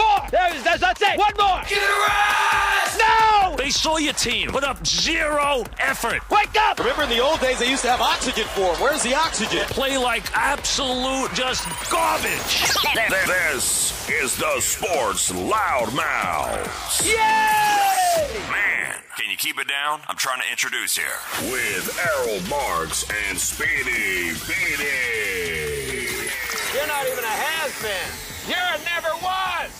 more. There is, that's, that's it. One more. Get a rest! No! They saw your team put up zero effort. Wake up! Remember in the old days, they used to have oxygen for them. Where's the oxygen? Play like absolute just garbage. This is the Sports Loudmouth. Yay! Man, Can you keep it down? I'm trying to introduce here. with Errol Marks and Speedy Beatty. You're not even a has-been. You're a never was.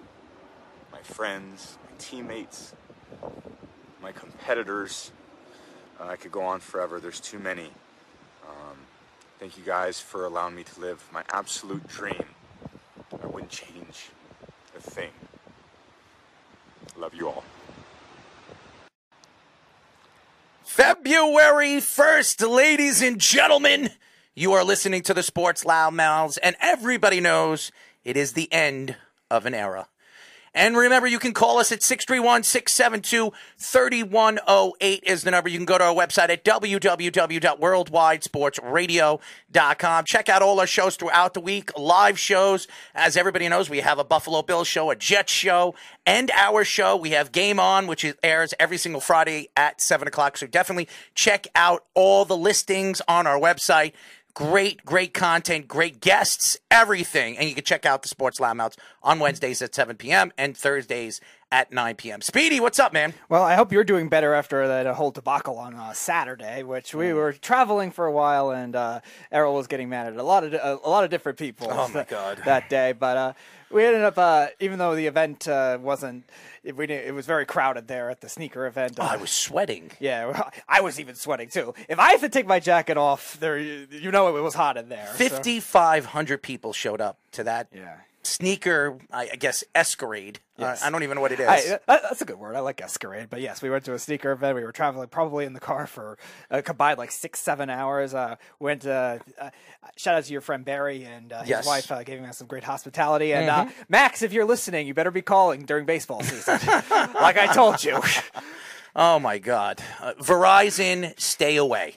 my friends, my teammates, my competitors. Uh, I could go on forever. There's too many. Um, thank you guys for allowing me to live my absolute dream. I wouldn't change a thing. Love you all. February 1st, ladies and gentlemen, you are listening to the Sports Loudmouths, and everybody knows it is the end of an era. And remember, you can call us at 631 672 3108 is the number. You can go to our website at www.worldwidesportsradio.com. Check out all our shows throughout the week, live shows. As everybody knows, we have a Buffalo Bills show, a Jets show, and our show. We have Game On, which airs every single Friday at 7 o'clock. So definitely check out all the listings on our website. Great, great content, great guests, everything. And you can check out the Sports Loudmouths on Wednesdays at 7 p.m. and Thursdays at 9 p.m. Speedy, what's up, man? Well, I hope you're doing better after that whole debacle on uh, Saturday, which Mm. we were traveling for a while, and uh, Errol was getting mad at a lot of a, lot of different people. Oh, my God. that day, but uh, we ended up, uh, even though the event uh, wasn't, it, we it was very crowded there at the sneaker event. Oh, uh, I was sweating. Yeah, I was even sweating too. If I have to take my jacket off, there, you you know, it was hot in there. so- 5,500 people showed up to that Yeah. Sneaker, I, I guess, escarade. Yes. I, I don't even know what it is. I, that's a good word. I like escarade. But yes, we went to a sneaker event. We were traveling probably in the car for a combined like six, seven hours. Uh, went. Uh, uh, shout out to your friend Barry and uh, his Yes. wife uh, giving us some great hospitality. And uh, Max, if you're listening, you better be calling during baseball season, like I told you. Oh my God. Uh, Verizon, stay away.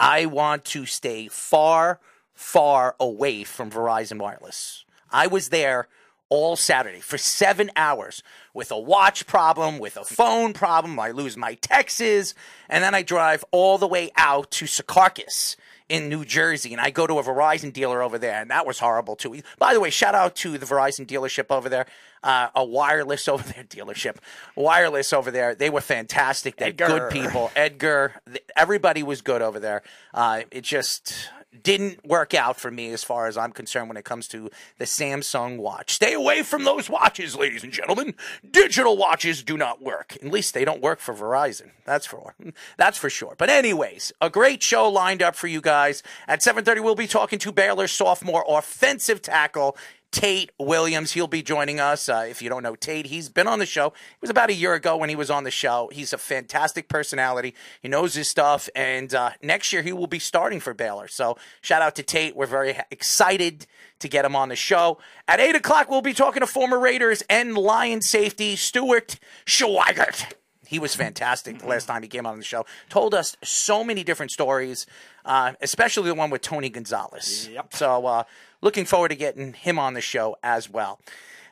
I want to stay far, far away from Verizon Wireless. I was there all Saturday for seven hours with a watch problem, with a phone problem. I lose my texts, and then I drive all the way out to Secaucus in New Jersey, and I go to a Verizon dealer over there, and that was horrible too. By the way, shout out to the Verizon dealership over there, uh, a wireless over there dealership, wireless over there. They were fantastic. They're Edgar. good people. Edgar, everybody was good over there. Uh, it just didn't work out for me as far as I'm concerned when it comes to the Samsung watch. Stay away from those watches, ladies and gentlemen. Digital watches do not work. At least they don't work for Verizon. That's for that's for sure. But anyways, a great show lined up for you guys. At 7:30 we'll be talking to Baylor sophomore offensive tackle Tate Williams. He'll be joining us. Uh, if you don't know Tate, he's been on the show. It was about a year ago when he was on the show. He's a fantastic personality. He knows his stuff, and uh, next year he will be starting for Baylor. So shout out to Tate. We're very excited to get him on the show. At eight o'clock, we'll be talking to former Raiders and Lion safety Stuart Schweigert. He was fantastic the last time he came on the show. Told us so many different stories, uh, especially the one with Tony Gonzalez. Yep. So uh, looking forward to getting him on the show as well.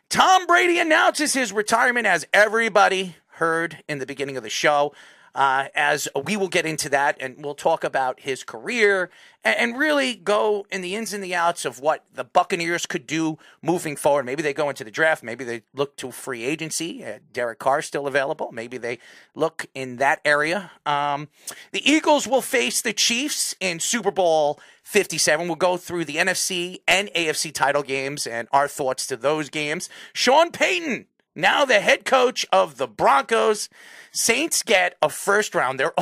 Tom Brady announces his retirement, as everybody heard in the beginning of the show. Uh, as we will get into that and we'll talk about his career and, and really go in the ins and the outs of what the Buccaneers could do moving forward. Maybe they go into the draft. Maybe they look to free agency. Uh, Derek Carr still available. Maybe they look in that area. Um, the Eagles will face the Chiefs in Super Bowl 57. We'll go through the NFC and AFC title games and our thoughts to those games. Sean Payton, now the head coach of the Broncos. Saints get a first round. They're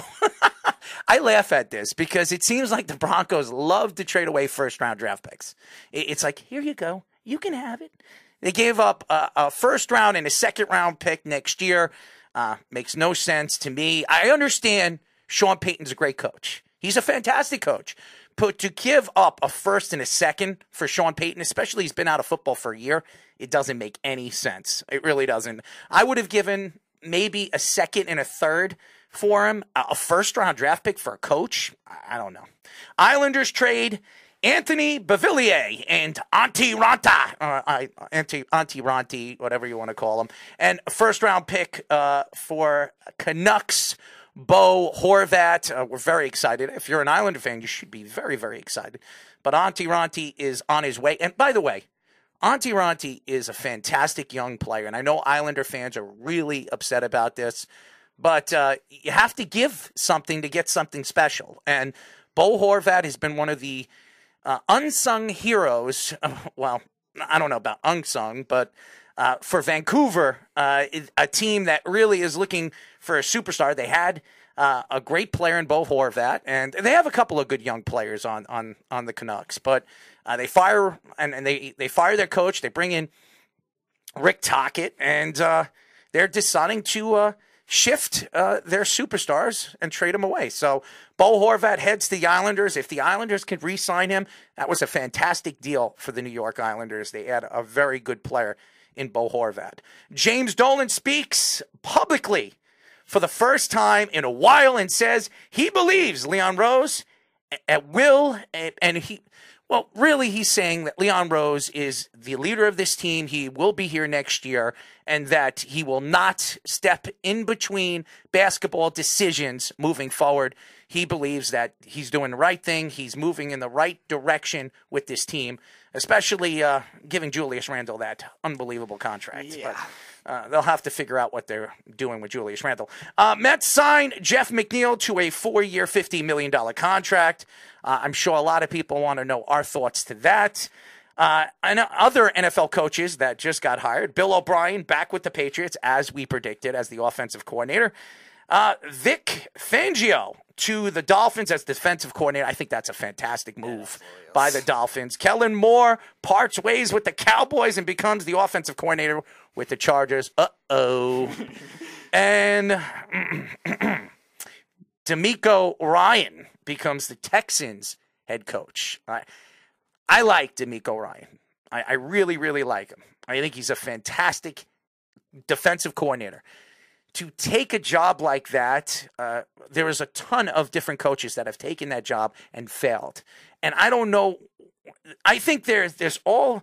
I laugh at this because it seems like the Broncos love to trade away first round draft picks. It's like, here you go. You can have it. They gave up a, a first round and a second round pick next year. Uh, makes no sense to me. I understand Sean Payton's a great coach. He's a fantastic coach. But to give up a first and a second for Sean Payton, especially he's been out of football for a year, it doesn't make any sense. It really doesn't. I would have given maybe a second and a third for him, a first round draft pick for a coach. I don't know. Islanders trade Anthony Beauvillier and Antti Raanta, uh, Antti, Antti Raanta, whatever you want to call him, and first round pick uh, for Canucks. Bo Horvat, uh, we're very excited. If you're an Islander fan, you should be very, very excited. But Antti Raanta is on his way. And by the way, Antti Raanta is a fantastic young player, and I know Islander fans are really upset about this, but uh, you have to give something to get something special. And Bo Horvat has been one of the uh, unsung heroes. well, I don't know about unsung, but uh, for Vancouver, uh, a team that really is looking for a superstar. They had uh, a great player in Bo Horvat, and they have a couple of good young players on on on the Canucks. But uh, they fire and, and they they fire their coach. They bring in Rick Tocchet, and uh, they're deciding to uh, shift their superstars and trade them away. So Bo Horvat heads to the Islanders. If the Islanders could re-sign him, that was a fantastic deal for the New York Islanders. They had a very good player in Bo Horvat. James Dolan speaks publicly for the first time in a while and says he believes Leon Rose at will and he well, really, he's saying that Leon Rose is the leader of this team. He will be here next year, and that he will not step in between basketball decisions moving forward. He believes that he's doing the right thing. He's moving in the right direction with this team, especially uh, giving Julius Randle that unbelievable contract. Yeah. But, uh, they'll have to figure out what they're doing with Julius Randle. Uh, Mets signed Jeff McNeil to a four year, $50 million contract. Uh, I'm sure a lot of people want to know our thoughts to that. Uh, and other NFL coaches that just got hired Bill O'Brien back with the Patriots, as we predicted, as the offensive coordinator. Uh, Vic Fangio to the Dolphins as defensive coordinator. I think that's a fantastic move by the Dolphins. Kellen Moore parts ways with the Cowboys and becomes the offensive coordinator with the Chargers. Uh oh. and DeMeco Ryan becomes the Texans head coach. I, I like DeMeco Ryan. I, I really, really like him. I think he's a fantastic defensive coordinator. To take a job like that, uh, there is a ton of different coaches that have taken that job and failed. And I don't know. I think there's there's all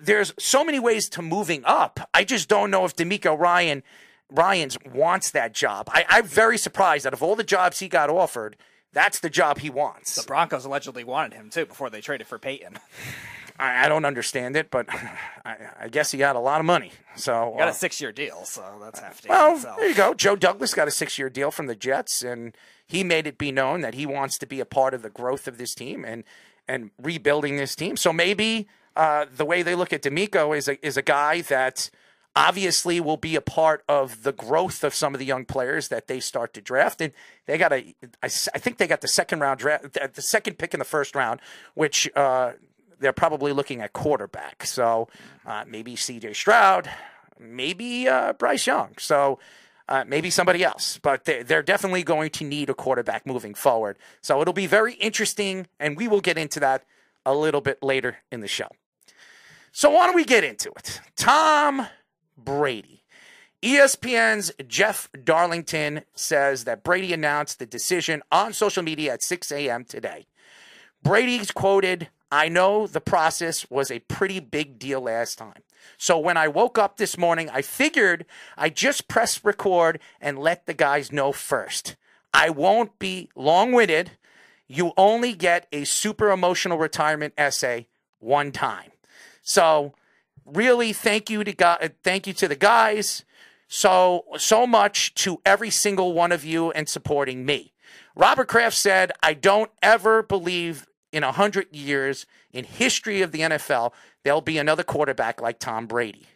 there's so many ways to moving up. I just don't know if DeMeco Ryan Ryans wants that job. I, I'm very surprised that of all the jobs he got offered, that's the job he wants. The Broncos allegedly wanted him too before they traded for Peyton. I, I don't understand it, but I, I, guess he got a lot of money. So he got uh, a six-year deal, so that's hefty. Well, there you go. Joe Douglas got a six-year deal from the Jets, and he made it be known that he wants to be a part of the growth of this team and and rebuilding this team. So maybe uh, the way they look at DeMeco is a, is a guy that obviously will be a part of the growth of some of the young players that they start to draft. And they got a, I, I think they got the second round draft, the second pick in the first round, which uh, they're probably looking at quarterback. So uh, maybe C.J. Stroud, maybe uh, Bryce Young. So. Uh, maybe somebody else, but they're, they're definitely going to need a quarterback moving forward. So it'll be very interesting, and we will get into that a little bit later in the show. So why don't we get into it? Tom Brady. ESPN's Jeff Darlington says that Brady announced the decision on social media at 6 a.m. today. Brady's quoted, I know the process was a pretty big deal last time. So when I woke up this morning, I figured I just press record and let the guys know first. I won't be long winded. You only get a super emotional retirement essay one time. So really thank you to God, thank you to the guys so so much to every single one of you and supporting me. Robert Kraft said, "I don't ever believe in a hundred years in history of the NFL there'll be another quarterback like Tom Brady.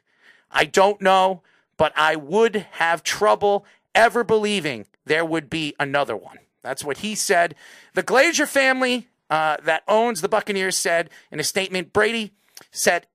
I don't know, but I would have trouble ever believing there would be another one." That's what he said. The Glazer family uh, that owns the Buccaneers said in a statement, Brady set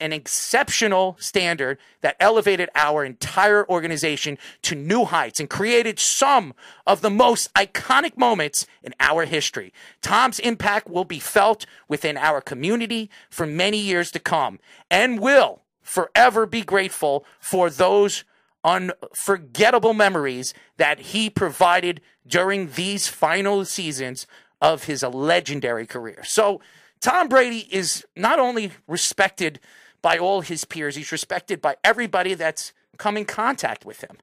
an exceptional standard that elevated our entire organization to new heights and created some of the most iconic moments in our history. Tom's impact will be felt within our community for many years to come and will forever be grateful for those unforgettable memories that he provided during these final seasons of his legendary career. So, Tom Brady is not only respected by all his peers. He's respected by everybody that's come in contact with him.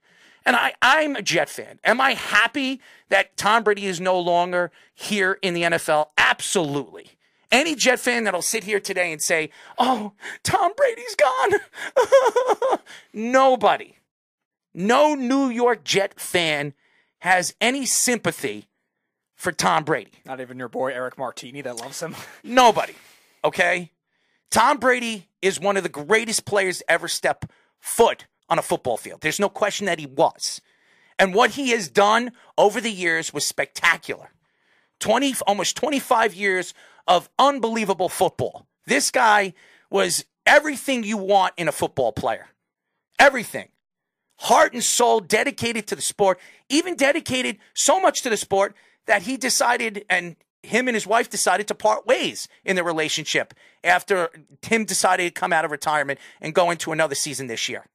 And I, I'm a Jet fan. Am I happy that Tom Brady is no longer here in the NFL? Absolutely. Any Jet fan that'll sit here today and say, oh, Tom Brady's gone. Nobody, no New York Jet fan has any sympathy for Tom Brady. Not even your boy Eric Martini that loves him. Nobody. Okay? Tom Brady is one of the greatest players to ever step foot on a football field. There's no question that he was. And what he has done over the years was spectacular. 20 almost 25 years of unbelievable football. This guy was everything you want in a football player. Everything. Heart and soul dedicated to the sport, even dedicated so much to the sport that he decided and him and his wife decided to part ways in their relationship after Tim decided to come out of retirement and go into another season this year.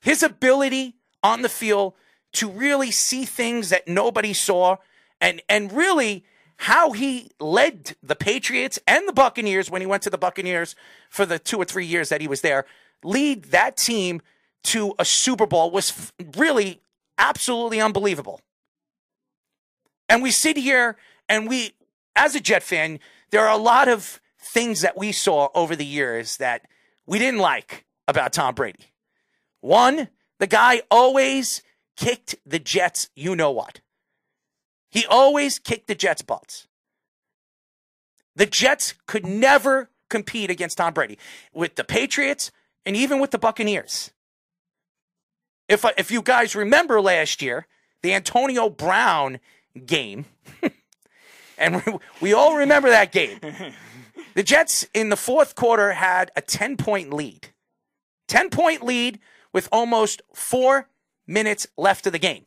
His ability on the field to really see things that nobody saw and and really how he led the Patriots and the Buccaneers when he went to the Buccaneers for the two or three years that he was there, lead that team to a Super Bowl was really absolutely unbelievable. And we sit here and we, as a Jet fan, there are a lot of things that we saw over the years that we didn't like about Tom Brady. One, the guy always kicked the Jets, you know what. He always kicked the Jets' butts. The Jets could never compete against Tom Brady with the Patriots and even with the Buccaneers. If, if you guys remember last year, the Antonio Brown game, and we, we all remember that game. The Jets in the fourth quarter had a 10 point lead. 10 point lead with almost four minutes left of the game.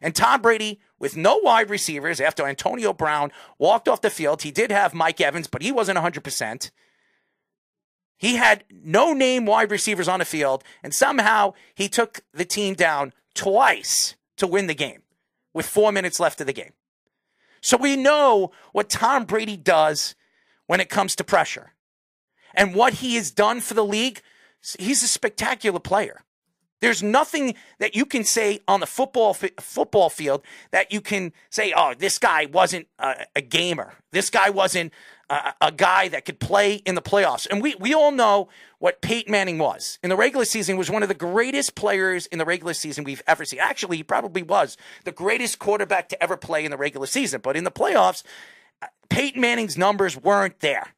And Tom Brady, with no wide receivers after Antonio Brown walked off the field, he did have Mike Evans, but he wasn't 100%. He had no name wide receivers on the field, and somehow he took the team down twice to win the game with four minutes left of the game. So we know what Tom Brady does when it comes to pressure. And what he has done for the league, he's a spectacular player. There's nothing that you can say on the football football field that you can say, "Oh, this guy wasn't a, a gamer. This guy wasn't a, a, guy that could play in the playoffs." And we we all know what Peyton Manning was in the regular season. He was one of the greatest players in the regular season we've ever seen. Actually, he probably was the greatest quarterback to ever play in the regular season. But in the playoffs, uh, Peyton Manning's numbers weren't there.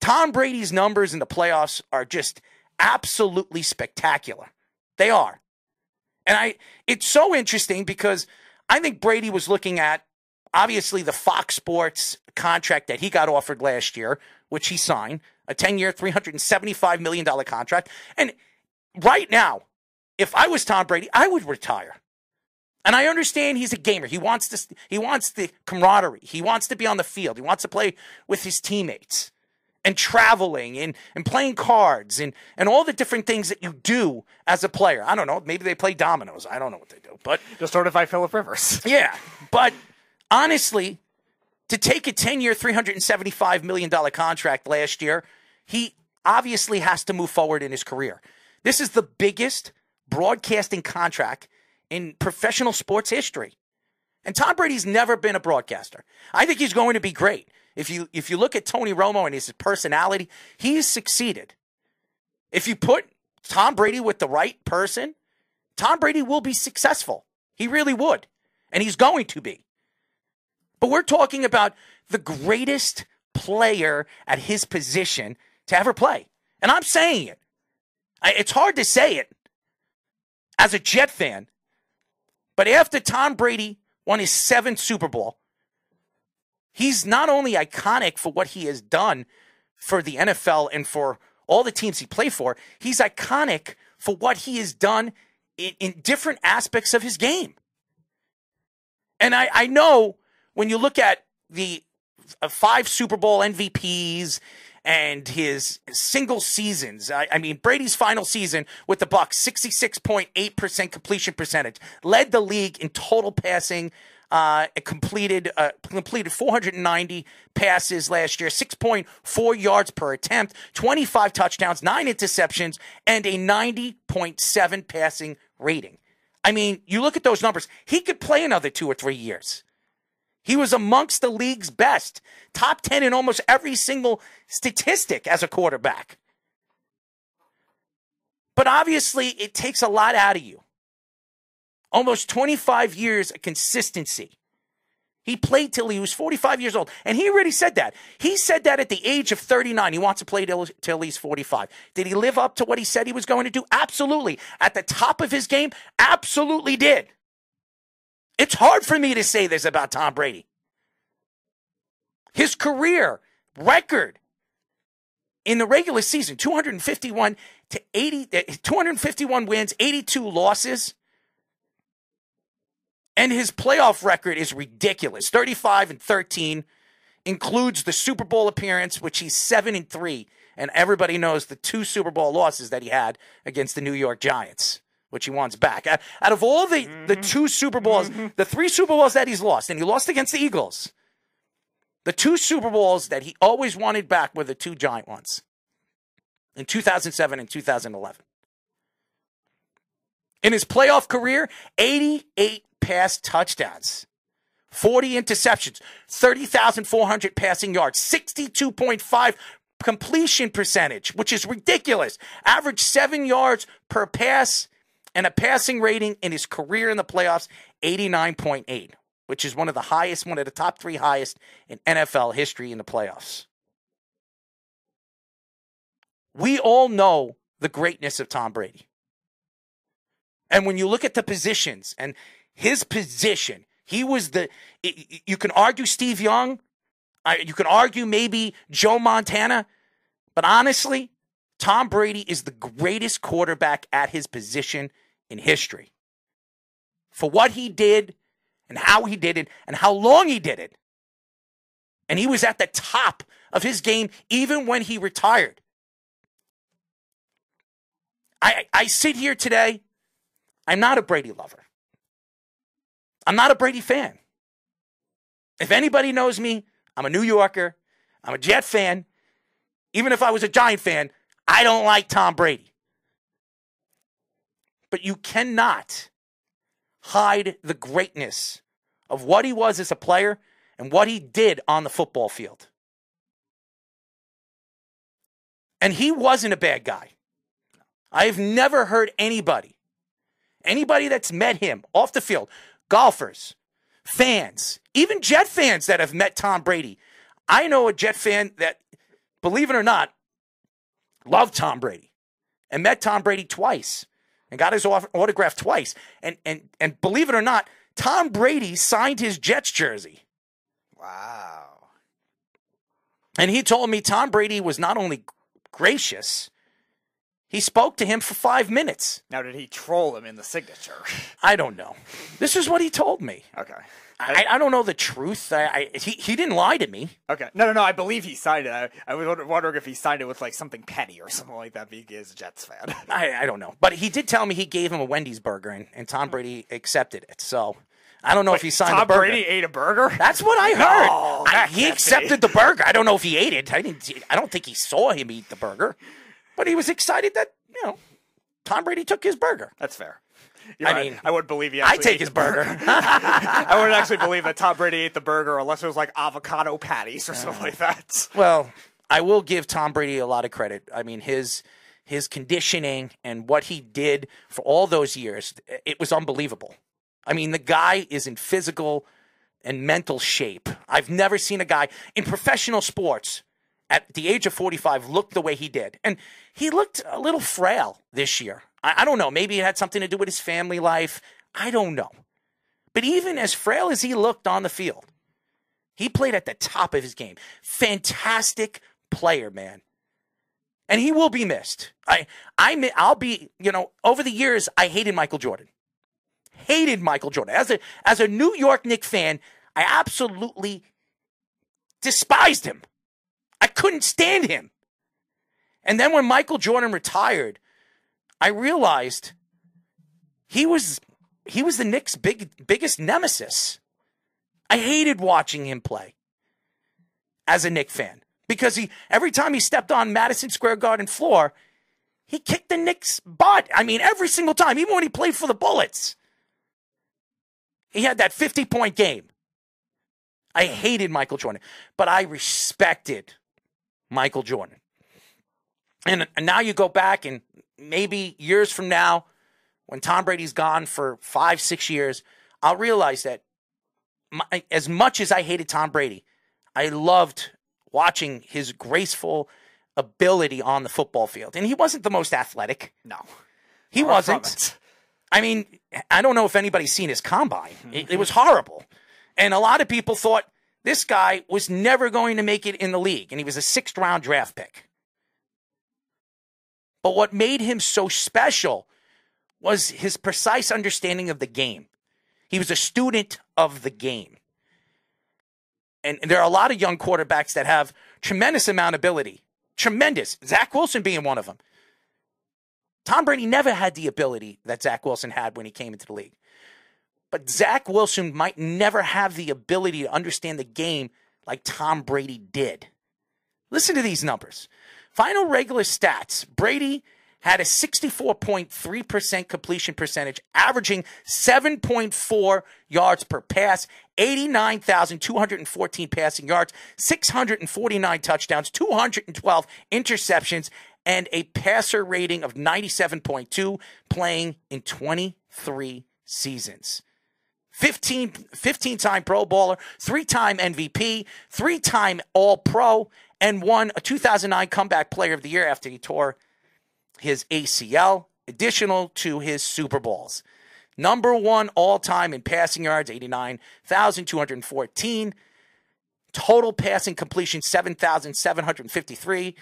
Tom Brady's numbers in the playoffs are just absolutely spectacular. They are. And I it's so interesting because I think Brady was looking at obviously the Fox Sports contract that he got offered last year, which he signed, a 10-year, $375 million contract. And right now, if I was Tom Brady, I would retire. And I understand he's a gamer. He wants to he wants the camaraderie. He wants to be on the field. He wants to play with his teammates and traveling and, and playing cards and, and all the different things that you do as a player. I don't know. Maybe they play dominoes. I don't know what they do. But just sort of like Philip Rivers. Yeah. But honestly, to take a 10 year, $375 million contract last year, he obviously has to move forward in his career. This is the biggest broadcasting contract in professional sports history. And Tom Brady's never been a broadcaster. I think he's going to be great. If you if you look at Tony Romo and his personality, he's succeeded. If you put Tom Brady with the right person, Tom Brady will be successful. He really would. And he's going to be. But we're talking about the greatest player at his position to ever play. And I'm saying it. It's hard to say it as a Jet fan. But after Tom Brady won his seventh Super Bowl, he's not only iconic for what he has done for the NFL and for all the teams he played for, he's iconic for what he has done in, in different aspects of his game. And I, I know when you look at the uh, five Super Bowl MVPs and his single seasons. I, I, mean, Brady's final season with the Bucs, 66.8% completion percentage, led the league in total passing. Uh, completed uh, completed 490 passes last year, 6.4 yards per attempt, 25 touchdowns, nine interceptions, and a 90.7 passing rating. I mean, you look at those numbers. He could play another two or three years. He was amongst the league's best, top 10 in almost every single statistic as a quarterback. But obviously, it takes a lot out of you. Almost 25 years of consistency. He played till he was 45 years old. And he already said that. He said that at the age of 39. He wants to play till, till he's 45. Did he live up to what he said he was going to do? Absolutely. At the top of his game? Absolutely did. It's hard for me to say this about Tom Brady. His career record in the regular season 251 to 80 uh, 251 wins, 82 losses. And his playoff record is ridiculous. 35 and 13 includes the Super Bowl appearance which he's 7 and 3 and everybody knows the two Super Bowl losses that he had against the New York Giants which he wants back. Out of all the, mm-hmm. the two Super Bowls, mm-hmm. the three Super Bowls that he's lost, and he lost against the Eagles, the two Super Bowls that he always wanted back were the two giant ones in 2007 and 2011. In his playoff career, 88 pass touchdowns. 40 interceptions, 30,400 passing yards, 62.5 completion percentage, which is ridiculous. Average seven yards per pass and a passing rating in his career in the playoffs, 89.8, which is one of the highest, one of the top three highest in NFL history in the playoffs. We all know the greatness of Tom Brady. And when you look at the positions and his position, he was the, you can argue Steve Young, you can argue maybe Joe Montana, but honestly, Tom Brady is the greatest quarterback at his position in history for what he did and how he did it and how long he did it. And he was at the top of his game even when he retired. I, I sit here today. I'm not a Brady lover. I'm not a Brady fan. If anybody knows me, I'm a New Yorker. I'm a Jet fan. Even if I was a Giant fan, I don't like Tom Brady. But you cannot hide the greatness of what he was as a player and what he did on the football field. And he wasn't a bad guy. I've never heard anybody, anybody that's met him off the field, golfers, fans, even Jet fans that have met Tom Brady. I know a Jet fan that, believe it or not, loved Tom Brady and met Tom Brady twice and got his autograph twice. And and and believe it or not, Tom Brady signed his Jets jersey. Wow. And he told me Tom Brady was not only gracious, he spoke to him for five minutes. Now, did he troll him in the signature? I don't know. This is what he told me. Okay. I, I don't know the truth. I, I, he he didn't lie to me. Okay, no, no, no. I believe he signed it. I, I was wondering if he signed it with like something petty or something like that. Because he is a Jets fan. I I don't know, but he did tell me he gave him a Wendy's burger, and, and Tom Brady accepted it. So I don't know if he signed Tom the burger. Brady ate a burger. That's what I heard. No, I- he accepted the burger. I don't know if he ate it. I didn't. I don't think he saw him eat the burger, but he was excited that you know Tom Brady took his burger. That's fair. You're I right. mean, I wouldn't believe he. I take his the burger. I wouldn't actually believe that Tom Brady ate the burger unless it was like avocado patties or something like that. Well, I will give Tom Brady a lot of credit. I mean, his his conditioning and what he did for all those years, it was unbelievable. I mean, the guy is in physical and mental shape. I've never seen a guy in professional sports at the age of 45 looked the way he did. And he looked a little frail this year. I, I don't know. Maybe it had something to do with his family life. I don't know. But even as frail as he looked on the field, he played at the top of his game. Fantastic player, man. And he will be missed. I, I, I'll be, you know, over the years, I hated Michael Jordan. Hated Michael Jordan. As a, as a New York Knicks fan, I absolutely despised him. I couldn't stand him. And then when Michael Jordan retired, I realized he was he was the Knicks' big biggest nemesis. I hated watching him play as a Knick fan because he every time he stepped on Madison Square Garden floor, he kicked the Knicks' butt. I mean, every single time, even when he played for the Bullets, he had that 50 point game. I hated Michael Jordan, but I respected Michael Jordan. And and now you go back and maybe years from now, when Tom Brady's gone for five, six years, I'll realize that my, as much as I hated Tom Brady, I loved watching his graceful ability on the football field. And he wasn't the most athletic. No, He Far wasn't. I mean, I don't know if anybody's seen his combine. Mm-hmm. It, it was horrible. And a lot of people thought this guy was never going to make it in the league, and he was a sixth round draft pick. But what made him so special was his precise understanding of the game. He was a student of the game. And there are a lot of young quarterbacks that have tremendous amount of ability. Tremendous. Zach Wilson being one of them. Tom Brady never had the ability that Zach Wilson had when he came into the league. But Zach Wilson might never have the ability to understand the game like Tom Brady did. Listen to these numbers. Final regular stats Brady had a 64.3% completion percentage, averaging 7.4 yards per pass, 89,214 passing yards, 649 touchdowns, 212 interceptions, and a passer rating of 97.2, playing in 23 seasons. 15, 15 time Pro Bowler, three time MVP, three time All Pro, and won a 2009 Comeback Player of the Year after he tore his ACL, additional to his Super Bowls. Number one all time in passing yards, 89,214. Total passing completion, 7,753.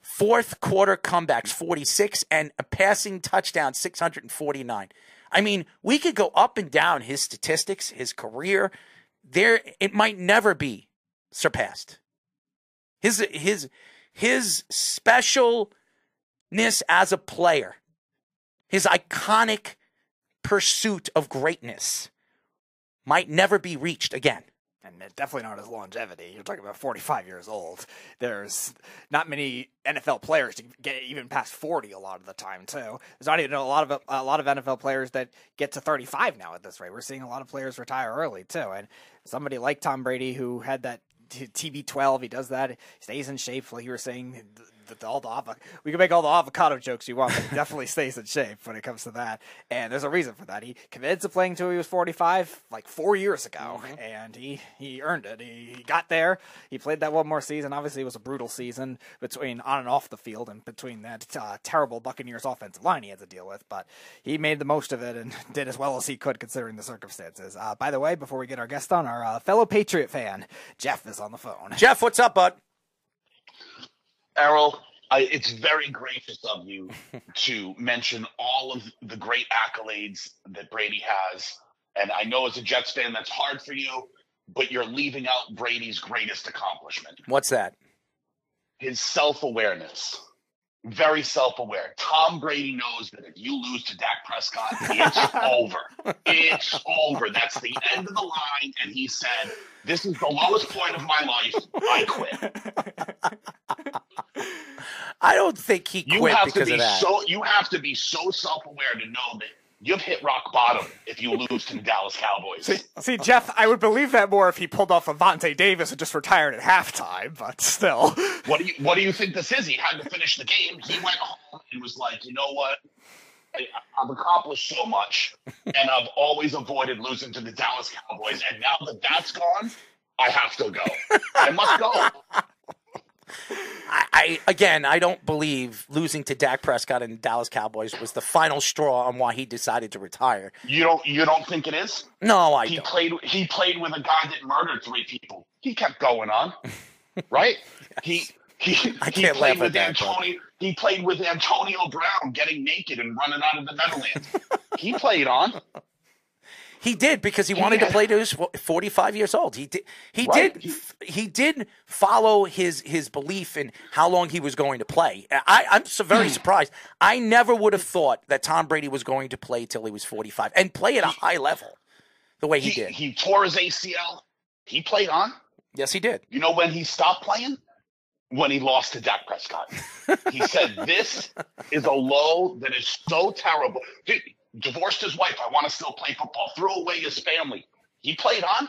Fourth quarter comebacks, 46. And a passing touchdown, 649. I mean, we could go up and down his statistics, his career. There, it might never be surpassed. His his his specialness as a player, his iconic pursuit of greatness, might never be reached again. And it- definitely not his longevity. You're talking about 45 years old. There's not many NFL players to get even past 40 a lot of the time too. There's not even a lot of a lot of NFL players that get to 35 now at this rate. We're seeing a lot of players retire early too, and somebody like Tom Brady who had that TB12, he does that, stays in shape. Like you were saying, th- th- all the avo- we can make all the avocado jokes you want, but he definitely stays in shape when it comes to that. And there's a reason for that. He committed to playing until he was 45, like four years ago, and he he earned it. He, he got there. He played that one more season. Obviously, it was a brutal season between on and off the field, and between that uh, terrible Buccaneers offensive line he had to deal with. But he made the most of it and did as well as he could considering the circumstances. Uh, by the way, before we get our guest on, our uh, fellow Patriot fan Jeff is on the phone. Jeff, what's up, bud? Errol, I, it's very gracious of you to mention all of the great accolades that Brady has. And I know as a Jets fan, that's hard for you, but you're leaving out Brady's greatest accomplishment What's that? his self awareness. Very self-aware. Tom Brady knows that if you lose to Dak Prescott, it's over. It's over. That's the end of the line. And he said, "This is the lowest point of my life. I quit." I don't think he You quit have to because be of that. so. You have to be so self-aware to know that you've hit rock bottom if you lose to the Dallas Cowboys. See, see, Jeff, I would believe that more if he pulled off a Vontae Davis and just retired at halftime, but still. What do you What do you think this is? He had to finish the game. He went home and was like, you know what? I, I've accomplished so much, and I've always avoided losing to the Dallas Cowboys. And now that that's gone, I have to go. I must go. I, I again, I don't believe losing to Dak Prescott and Dallas Cowboys was the final straw on why he decided to retire. You don't You don't think it is? No, I He don't. played. He played with a guy that murdered three people. He kept going on, right? He. He, I he can't played with that, but- Antonio. He played with Antonio Brown, getting naked and running out of the Meadowlands. he played on. He did because he wanted to play to his 45 years old. He did. He Right. did. He did follow his his belief in how long he was going to play. I, I'm so Hmm. very surprised. I never would have thought that Tom Brady was going to play till he was 45 and play at a high level, the way he, He, did. he tore his ACL. He played on. yes, he did. You know when he stopped playing? When he lost to Dak Prescott. he said, This is a low that is so terrible. Dude, divorced his wife. I want to still play football. Threw away his family. He played on.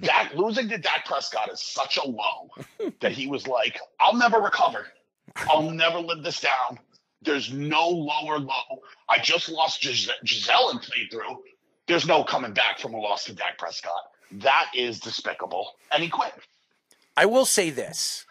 Dak losing to Dak Prescott is such a low that he was like, I'll never recover. I'll never live this down. There's no lower low. I just lost Gis- Gisele and played through. There's no coming back from a loss to Dak Prescott. That is despicable. And he quit. I will say this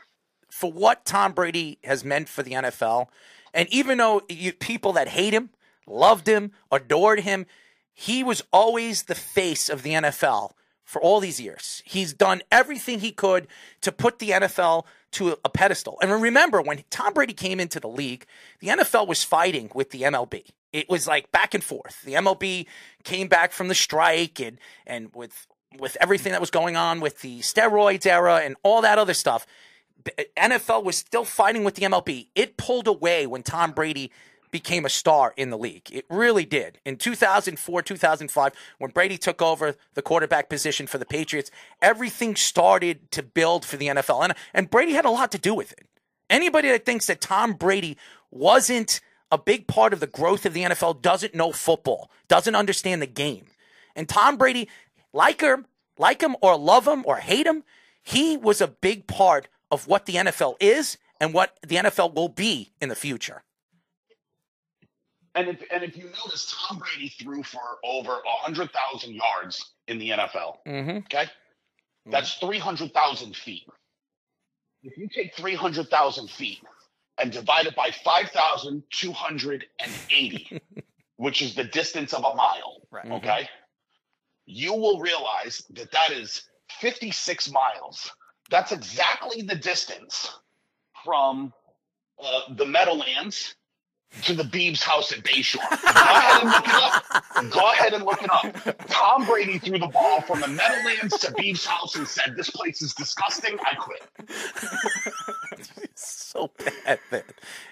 for what Tom Brady has meant for the NFL, and even though you, people that hate him, loved him, adored him, he was always the face of the NFL for all these years. He's done everything he could to put the NFL to a pedestal. And remember, when Tom Brady came into the league, the NFL was fighting with the MLB. It was like back and forth. The MLB came back from the strike and and with with everything that was going on with the steroids era and all that other stuff, the NFL was still fighting with the MLB. It pulled away when Tom Brady became a star in the league. It really did. In 2004, 2005, when Brady took over the quarterback position for the Patriots, everything started to build for the NFL. And, and Brady had a lot to do with it. Anybody that thinks that Tom Brady wasn't a big part of the growth of the NFL doesn't know football, doesn't understand the game. And Tom Brady, like him, like him or love him or hate him, he was a big part of what the NFL is and what the NFL will be in the future. And if and if you notice, Tom Brady threw for over hundred thousand yards in the NFL. Mm-hmm. Okay, that's three hundred thousand feet. If you take three hundred thousand feet and divide it by five thousand two hundred and eighty, which is the distance of a mile, Right. okay, you will realize that that is fifty six miles. That's exactly the distance from uh, the Meadowlands to the Beebs house at Bayshore. Go ahead and look it up. Go ahead and look it up. Tom Brady threw the ball from the Meadowlands to Beebs house and said, This place is disgusting. I quit. So bad, man.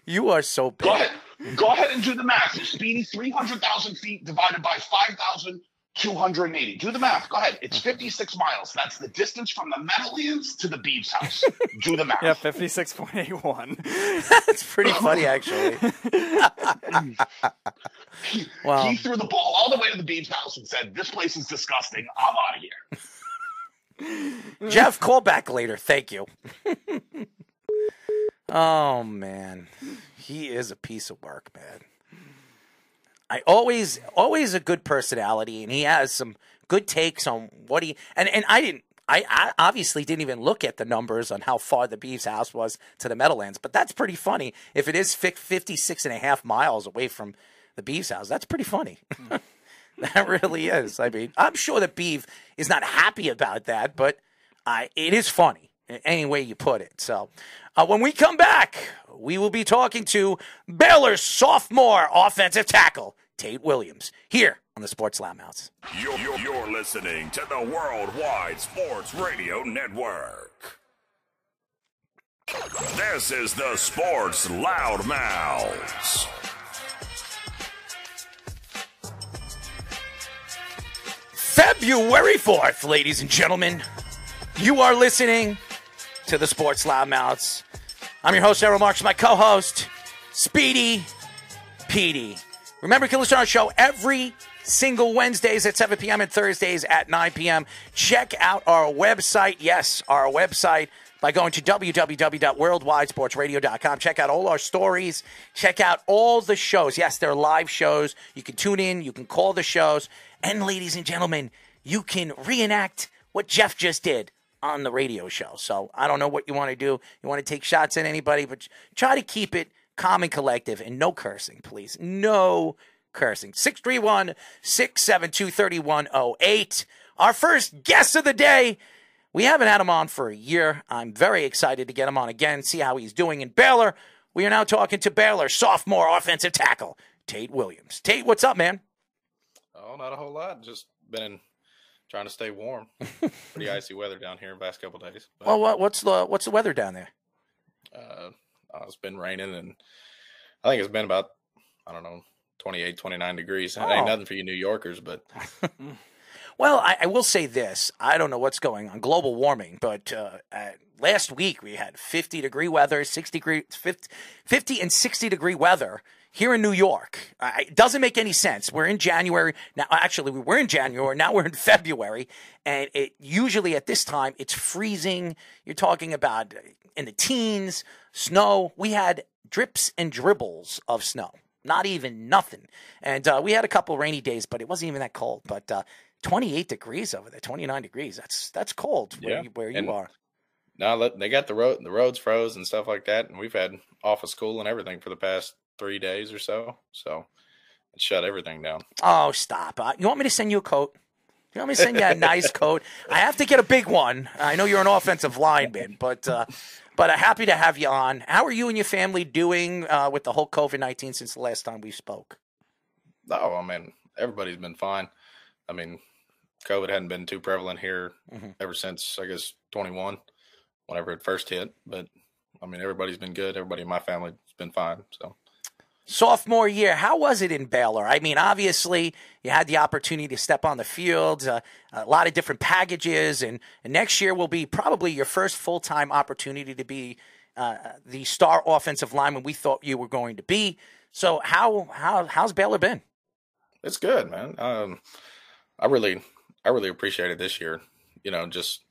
You are so Go bad. ahead. Go ahead and do the math. Speedy 300,000 feet divided by 5,280. Do the math. Go ahead. It's 56 miles. That's the distance from the Meadowlands to the Beebs house. Do the math. Yeah, 56.81. That's pretty funny, actually. wow. He threw the ball all the way to the Beebs house and said, This place is disgusting. I'm out of here. Jeff, call back later. Thank you. oh man, he is a piece of work, man. I always, always a good personality, and he has some good takes on what he and and I didn't. I, I obviously didn't even look at the numbers on how far the Beeves house was to the Meadowlands, but that's pretty funny. If it is fif- 56 and a half miles away from the Beeves house, that's pretty funny. that really is. I mean, I'm sure that Beeve is not happy about that, but uh, it is funny any way you put it. So uh, when we come back, we will be talking to Baylor's sophomore offensive tackle, Tate Williams, here on the Sports Loudmouths. You're, you're, you're listening to the Worldwide Sports Radio Network. This is the Sports Loudmouths. February 4th, ladies and gentlemen. You are listening to the Sports Loudmouths. I'm your host, Errol Marks, my co host, Speedy Petey. Remember, you can listen to our show every single Wednesdays at 7 p.m. and Thursdays at 9 p.m. Check out our website. Yes, our website by going to www.worldwidesportsradio.com. Check out all our stories. Check out all the shows. Yes, they're live shows. You can tune in, you can call the shows. And, ladies and gentlemen, you can reenact what Jeff just did on the radio show. So I don't know what you want to do. You want to take shots at anybody, but try to keep it calm and collective and no cursing, please. No cursing. 631 672 3108. Our first guest of the day. We haven't had him on for a year. I'm very excited to get him on again, see how he's doing in Baylor. We are now talking to Baylor sophomore offensive tackle, Tate Williams. Tate, what's up, man? Oh, not a whole lot. Just been trying to stay warm. Pretty icy weather down here in the past couple days. But, well, what, what's the what's the weather down there? Uh, it's been raining, and I think it's been about I don't know 28, 29 degrees. Oh. ain't nothing for you New Yorkers, but. well, I, I, will say this: I don't know what's going on global warming, but uh, last week we had 50 degree weather, 60 degree, 50, 50 and 60 degree weather here in New York. It doesn't make any sense. We're in January now. Actually, we were in January. Now we're in February, and it usually at this time it's freezing. You're talking about in the teens, snow. We had drips and dribbles of snow. Not even nothing. And uh, we had a couple rainy days, but it wasn't even that cold. But uh, 28 degrees over there, 29 degrees. That's that's cold where yeah. you, where you and are. Now they got the road, the roads froze and stuff like that, and we've had off of school and everything for the past three days or so. So it shut everything down. Oh, stop! Uh, you want me to send you a coat? You want me to send you a nice coat? I have to get a big one. I know you're an offensive lineman, but uh, but uh, happy to have you on. How are you and your family doing uh, with the whole COVID nineteen since the last time we spoke? Oh, I mean, everybody's been fine. I mean, COVID hadn't been too prevalent here mm-hmm. ever since I guess 21, whenever it first hit. But I mean, everybody's been good. Everybody in my family's been fine. So sophomore year. How was it in Baylor? I mean, obviously, you had the opportunity to step on the field, uh, a lot of different packages, and, and, next year will be probably your first full time opportunity to be uh, the star offensive lineman we thought you were going to be. So, how how how's Baylor been? It's good, man. Um, I really I really appreciated this year. You know, just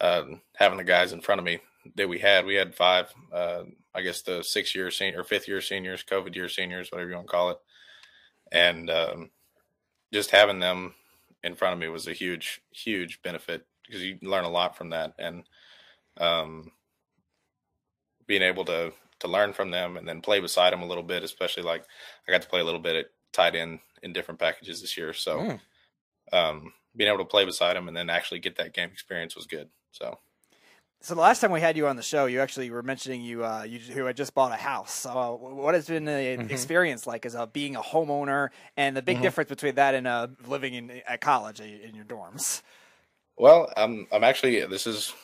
uh, having the guys in front of me that we had. We had five uh, I guess the six year senior or fifth year seniors, COVID year seniors, whatever you want to call it. And um, just having them in front of me was a huge, huge benefit because you learn a lot from that. And um, being able to to learn from them and then play beside them a little bit, especially like I got to play a little bit at tight end in different packages this year. So mm. um, being able to play beside them and then actually get that game experience was good. So so the last time we had you on the show, you actually were mentioning you uh, you who had just bought a house. So uh, what has been the mm-hmm. experience like as a being a homeowner, and the big mm-hmm. difference between that and uh, living in at college in your dorms? Well, I'm I'm actually this is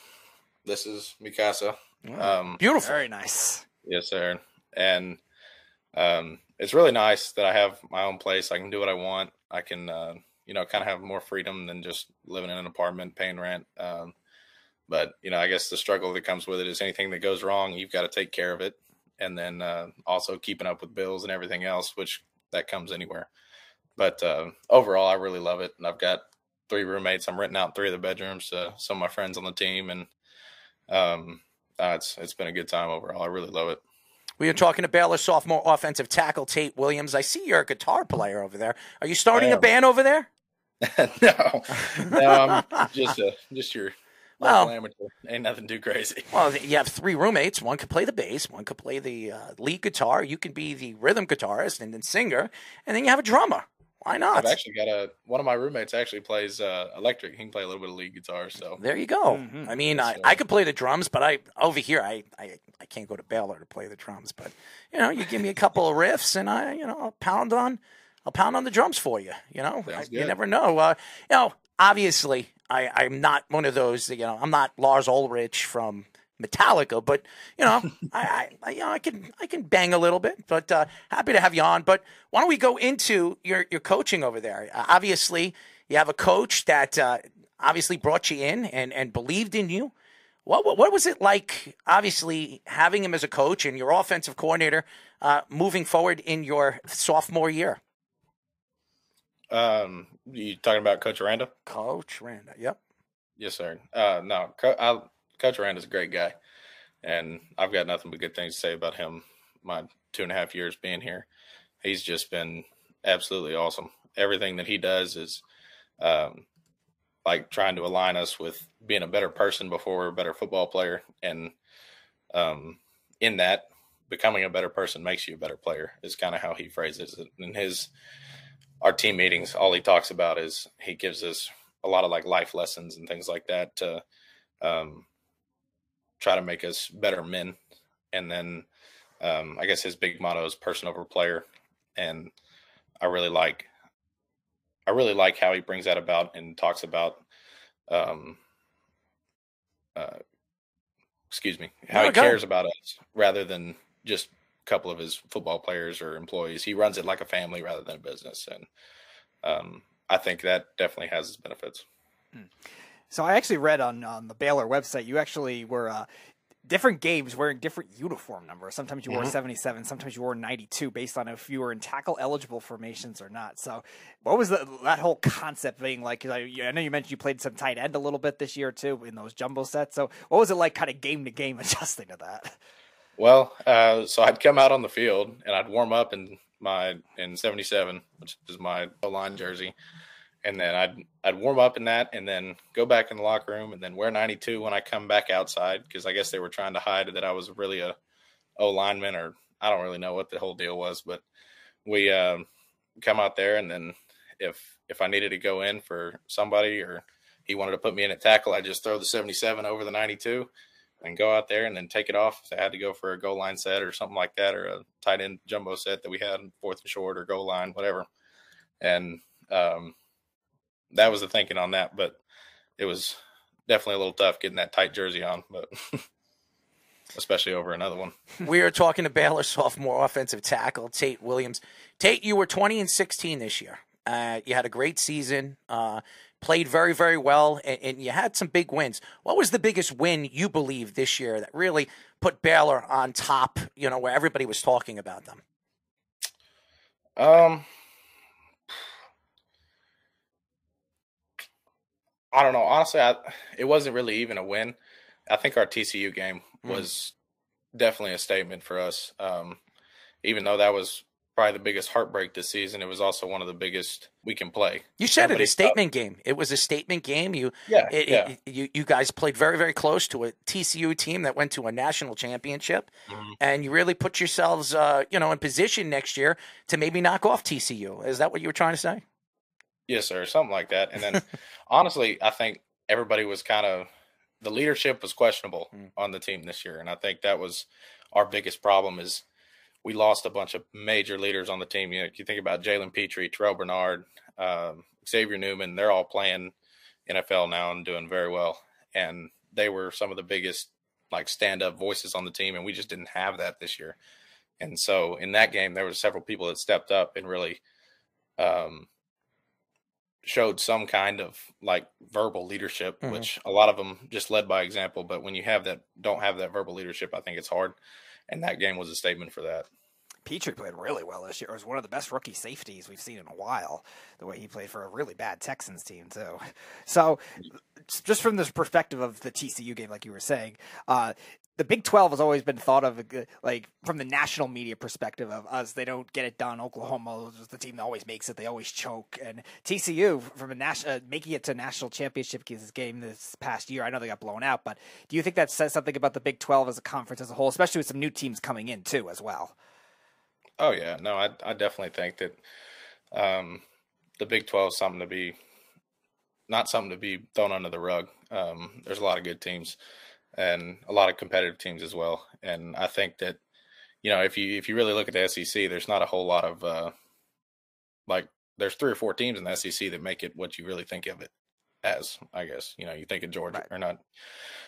this is Mikasa. Um, Beautiful, very nice. Yes, sir. And um, it's really nice that I have my own place. I can do what I want. I can uh, you know kind of have more freedom than just living in an apartment paying rent. Um, but you know, I guess the struggle that comes with it is anything that goes wrong, you've got to take care of it, and then uh, also keeping up with bills and everything else, which that comes anywhere. But uh, overall, I really love it, and I've got three roommates. I'm renting out three of the bedrooms to some of my friends on the team, and um, uh, it's it's been a good time overall. I really love it. We are talking to Baylor sophomore offensive tackle Tate Williams. I see you're a guitar player over there. Are you starting a band over there? no, no, I'm just a, just your well, amateur. Ain't nothing too crazy. Well, you have three roommates. One could play the bass, one could play the uh, lead guitar. You can be the rhythm guitarist and then singer, and then you have a drummer. Why not? I've actually got a one of my roommates actually plays uh, electric. He can play a little bit of lead guitar. So there you go. Mm-hmm. I mean, I, I could play the drums, but I over here I, I I can't go to Baylor to play the drums. But you know, you give me a couple of riffs, and I you know I'll pound on I'll pound on the drums for you. You know, I, you never know. Uh, you know, obviously I, I'm not one of those, you know, I'm not Lars Ulrich from Metallica, but you know, I, I, you know, I can, I can bang a little bit. But uh, happy to have you on. But why don't we go into your your coaching over there? Uh, obviously, you have a coach that uh, obviously brought you in and and believed in you. What, what, what was it like? Obviously, having him as a coach and your offensive coordinator uh, moving forward in your sophomore year. Um, you talking about Coach Aranda? Coach Aranda, yep. Yes, sir. Uh, no, Co- I, Coach Aranda's a great guy, and I've got nothing but good things to say about him. My two and a half years being here, he's just been absolutely awesome. Everything that he does is um, like trying to align us with being a better person before we're a better football player, and um, in that, becoming a better person makes you a better player. Is kind of how he phrases it in his our team meetings. All he talks about is he gives us a lot of like life lessons and things like that to um, try to make us better men. And then um, I guess his big motto is person over player, and I really like I really like how he brings that about and talks about um, uh, excuse me how he cares about us rather than just couple of his football players or employees. He runs it like a family rather than a business, and um, I think that definitely has its benefits. Hmm. So I actually read on on the Baylor website you actually were uh, different games wearing different uniform numbers. Sometimes you wore mm-hmm. 77, sometimes you wore 92 based on if you were in tackle eligible formations or not. So what was the, that whole concept being like? I, I, know you mentioned you played some tight end a little bit this year too in those jumbo sets. So what was it like kind of game to game adjusting to that? Well, uh, so I'd come out on the field and I'd warm up in my in 77, which is my line jersey. And then I'd I'd warm up in that, and then go back in the locker room, and then wear 92 when I come back outside because I guess they were trying to hide that I was really a O lineman, or I don't really know what the whole deal was, but we um, come out there, and then if if I needed to go in for somebody or he wanted to put me in at tackle, I just throw the 77 over the 92 and go out there and then take it off. If I had to go for a goal line set or something like that, or a tight end jumbo set that we had fourth and short or goal line, whatever. And um, that was the thinking on that, but it was definitely a little tough getting that tight jersey on, but especially over another one. we are talking to Baylor sophomore offensive tackle Tate Williams. Tate, you were 20 and 16 this year. Uh, you had a great season, uh, played very, very well, and, and, you had some big wins. What was the biggest win you believe this year that really put Baylor on top? You know, where everybody was talking about them. Um, I don't know. Honestly, I, it wasn't really even a win. I think our TCU game mm. was mm. definitely a statement for us. Um, even though that was probably the biggest heartbreak this season, it was also one of the biggest we can play. You said Nobody it a statement game. It was a statement game. You yeah, it, yeah. It, you you guys played very very close to a TCU team that went to a national championship, mm-hmm. and you really put yourselves uh, you know in position next year to maybe knock off TCU. Is that what you were trying to say? Yes, sir. Something like that. And then, honestly, I think everybody was kind of the leadership was questionable mm. on the team this year, and I think that was our biggest problem is we lost a bunch of major leaders on the team. You know, you think about Jalen Pitre, Terrell Bernard, um, Xavier Newman. They're all playing NFL now and doing very well, and they were some of the biggest like stand up voices on the team, and we just didn't have that this year. And so in that game, there were several people that stepped up and really um, showed some kind of like verbal leadership, mm-hmm. which a lot of them just led by example. But when you have that, don't have that verbal leadership, I think it's hard. And that game was a statement for that. Pitre played really well this year. It was one of the best rookie safeties we've seen in a while. The way he played for a really bad Texans team too. So, just from this perspective of the TCU game, like you were saying, uh, the Big 12 has always been thought of like from the national media perspective of us. They don't get it done. Oklahoma is the team that always makes it. They always choke. And TCU from a national uh, making it to national championship game this past year I know they got blown out but do you think that says something about the Big 12 as a conference as a whole especially with some new teams coming in too as well? Oh yeah. No I I definitely think that um, the Big 12 is something to be not something to be thrown under the rug. Um, there's a lot of good teams and a lot of competitive teams as well. And I think that you know if you if you really look at the SEC, there's not a whole lot of uh, like there's three or four teams in the SEC that make it what you really think of it as. I guess you know you think of Georgia or not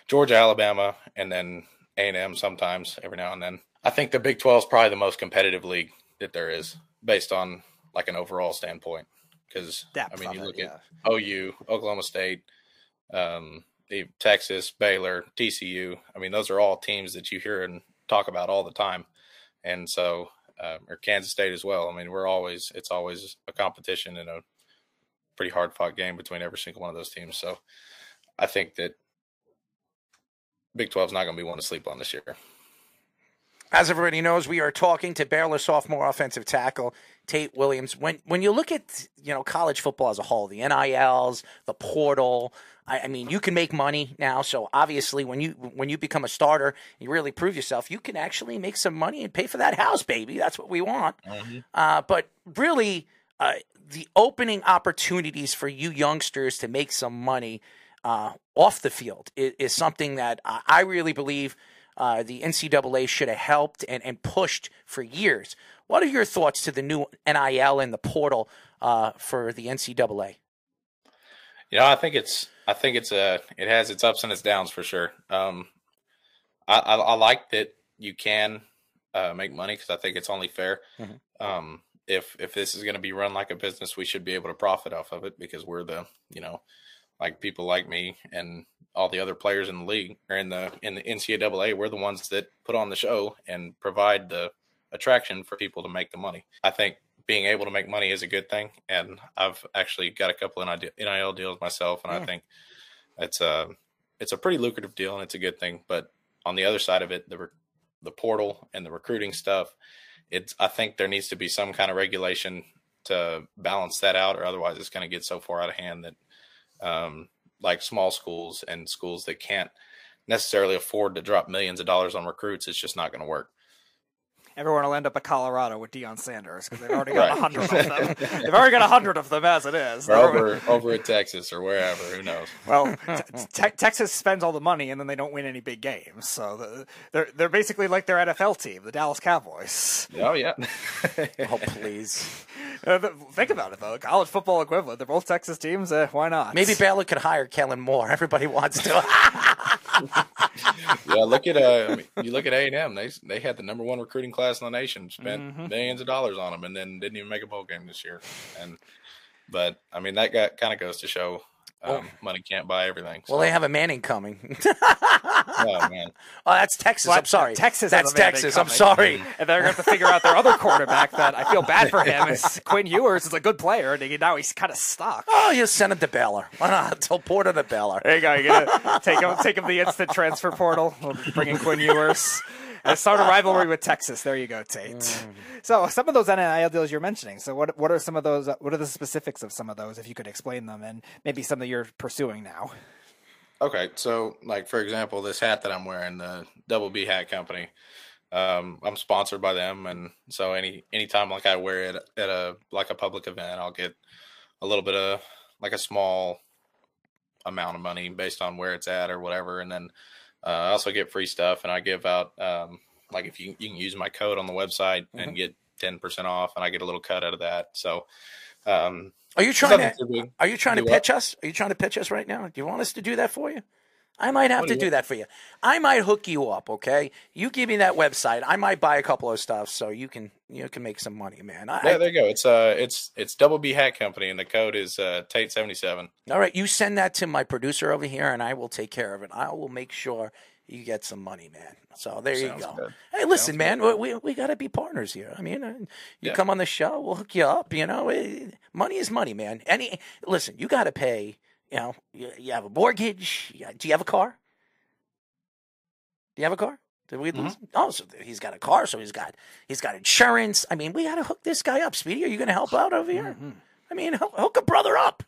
Georgia, Alabama, and then A and M sometimes every now and then. I think the Big Twelve is probably the most competitive league that there is based on like an overall standpoint. Because I mean, you look it, at OU, Oklahoma State, um, Texas, Baylor, TCU. I mean, those are all teams that you hear and talk about all the time, and so um, or Kansas State as well. I mean, we're always it's always a competition and a pretty hard fought game between every single one of those teams. So I think that Big 12 is not going to be one to sleep on this year. As everybody knows, we are talking to Baylor sophomore offensive tackle Tate Williams. When when you look at you know college football as a whole, the NILs, the portal, I, I mean, you can make money now. So obviously, when you when you become a starter, you really prove yourself. You can actually make some money and pay for that house, baby. That's what we want. Uh, but really, uh, the opening opportunities for you youngsters to make some money uh, off the field is, is something that I I really believe uh, the NCAA should have helped and, and pushed for years. What are your thoughts to the new NIL and the portal uh, for the NCAA? You know, I think it's I think it's a it has its ups and its downs for sure. Um, I, I, I like that you can uh, make money because I think it's only fair. Mhm. Um, if if this is going to be run like a business, we should be able to profit off of it because we're the you know like people like me and all the other players in the league or in the in the NCAA, we're the ones that put on the show and provide the attraction for people to make the money. I think being able to make money is a good thing, and I've actually got a couple of NIL deals myself, and I think it's a it's a pretty lucrative deal and it's a good thing. But on the other side of it, the the portal and the recruiting stuff, it's I think there needs to be some kind of regulation to balance that out, or otherwise it's going to get so far out of hand that um, like small schools and schools that can't necessarily afford to drop millions of dollars on recruits, it's just not going to work. Everyone will end up at Colorado with Deion Sanders because they've already got a Right. hundred of them. they've already got a hundred of them as it is. Or over over at Texas or wherever, who knows? Well, te- te- Texas spends all the money and then they don't win any big games. So the, they're they're basically like their NFL team, the Dallas Cowboys. Oh yeah. oh please. Uh, think about it though, college football equivalent. They're both Texas teams. Uh, why not? Maybe Baylor could hire Kellen Moore. Everybody wants to. yeah, look at uh, I mean, you look at A and M. They they had the number one recruiting class in the nation. Spent Mhm. millions of dollars on them, and then didn't even make a bowl game this year. And but I mean that got kind of goes to show um, Well- money can't buy everything. well, they have a Manning coming. Oh man, oh, that's Texas. What? I'm sorry. Texas. That's has a Manning Texas. I'm sorry. And they're going to have to figure out their other quarterback. That I feel bad for him. Is Quinn Ewers is a good player, and now he's kind of stuck. Oh, you send him to Baylor. Why not? Tell Porter to Baylor. There you go. You're gonna take him, take him the instant transfer portal. We'll bring in Quinn Ewers. And start a rivalry with Texas. There you go, Tate. Mm. So some of those NIL deals you're mentioning. So what what are some of those? What are the specifics of some of those? If you could explain them, and maybe some that you're pursuing now. Okay, so like for example, this hat that I'm wearing, the Double B Hat Company, um, I'm sponsored by them, and so any anytime like I wear it at a like a public event, I'll get a little bit of like a small amount of money based on where it's at or whatever, and then uh, I also get free stuff, and I give out um, like if you you can use my code on the website and Mhm. get ten percent off, and I get a little cut out of that. So. Um, Are you trying to? too. Are you trying to what? pitch us? Are you trying to pitch us right now? Do you want us to do that for you? I might have to do that for you. I might hook you up. Okay, you give me that website. I might buy a couple of stuff so you can you can make some money, man. I, Yeah, there you go. It's uh, it's it's Double B Hat Company, and the code is uh, Tate seventy seven. All right, you send that to my producer over here, and I will take care of it. I will make sure you get some money, man. So there you go. good. Hey, listen, Sounds man, we we, we got to be partners here. I mean, uh, you Yeah. come on the show, we'll hook you up. You know, Eh, money is money, man. Any listen, you got to pay. You know, you, you have a mortgage. You- Do you have a car? Do you have a car? Did we lose? Oh, so he's got a car, so he's got he's got insurance. I mean, we got to hook this guy up. Speedy, are you going to help out over here? I mean, hook, hook a brother up.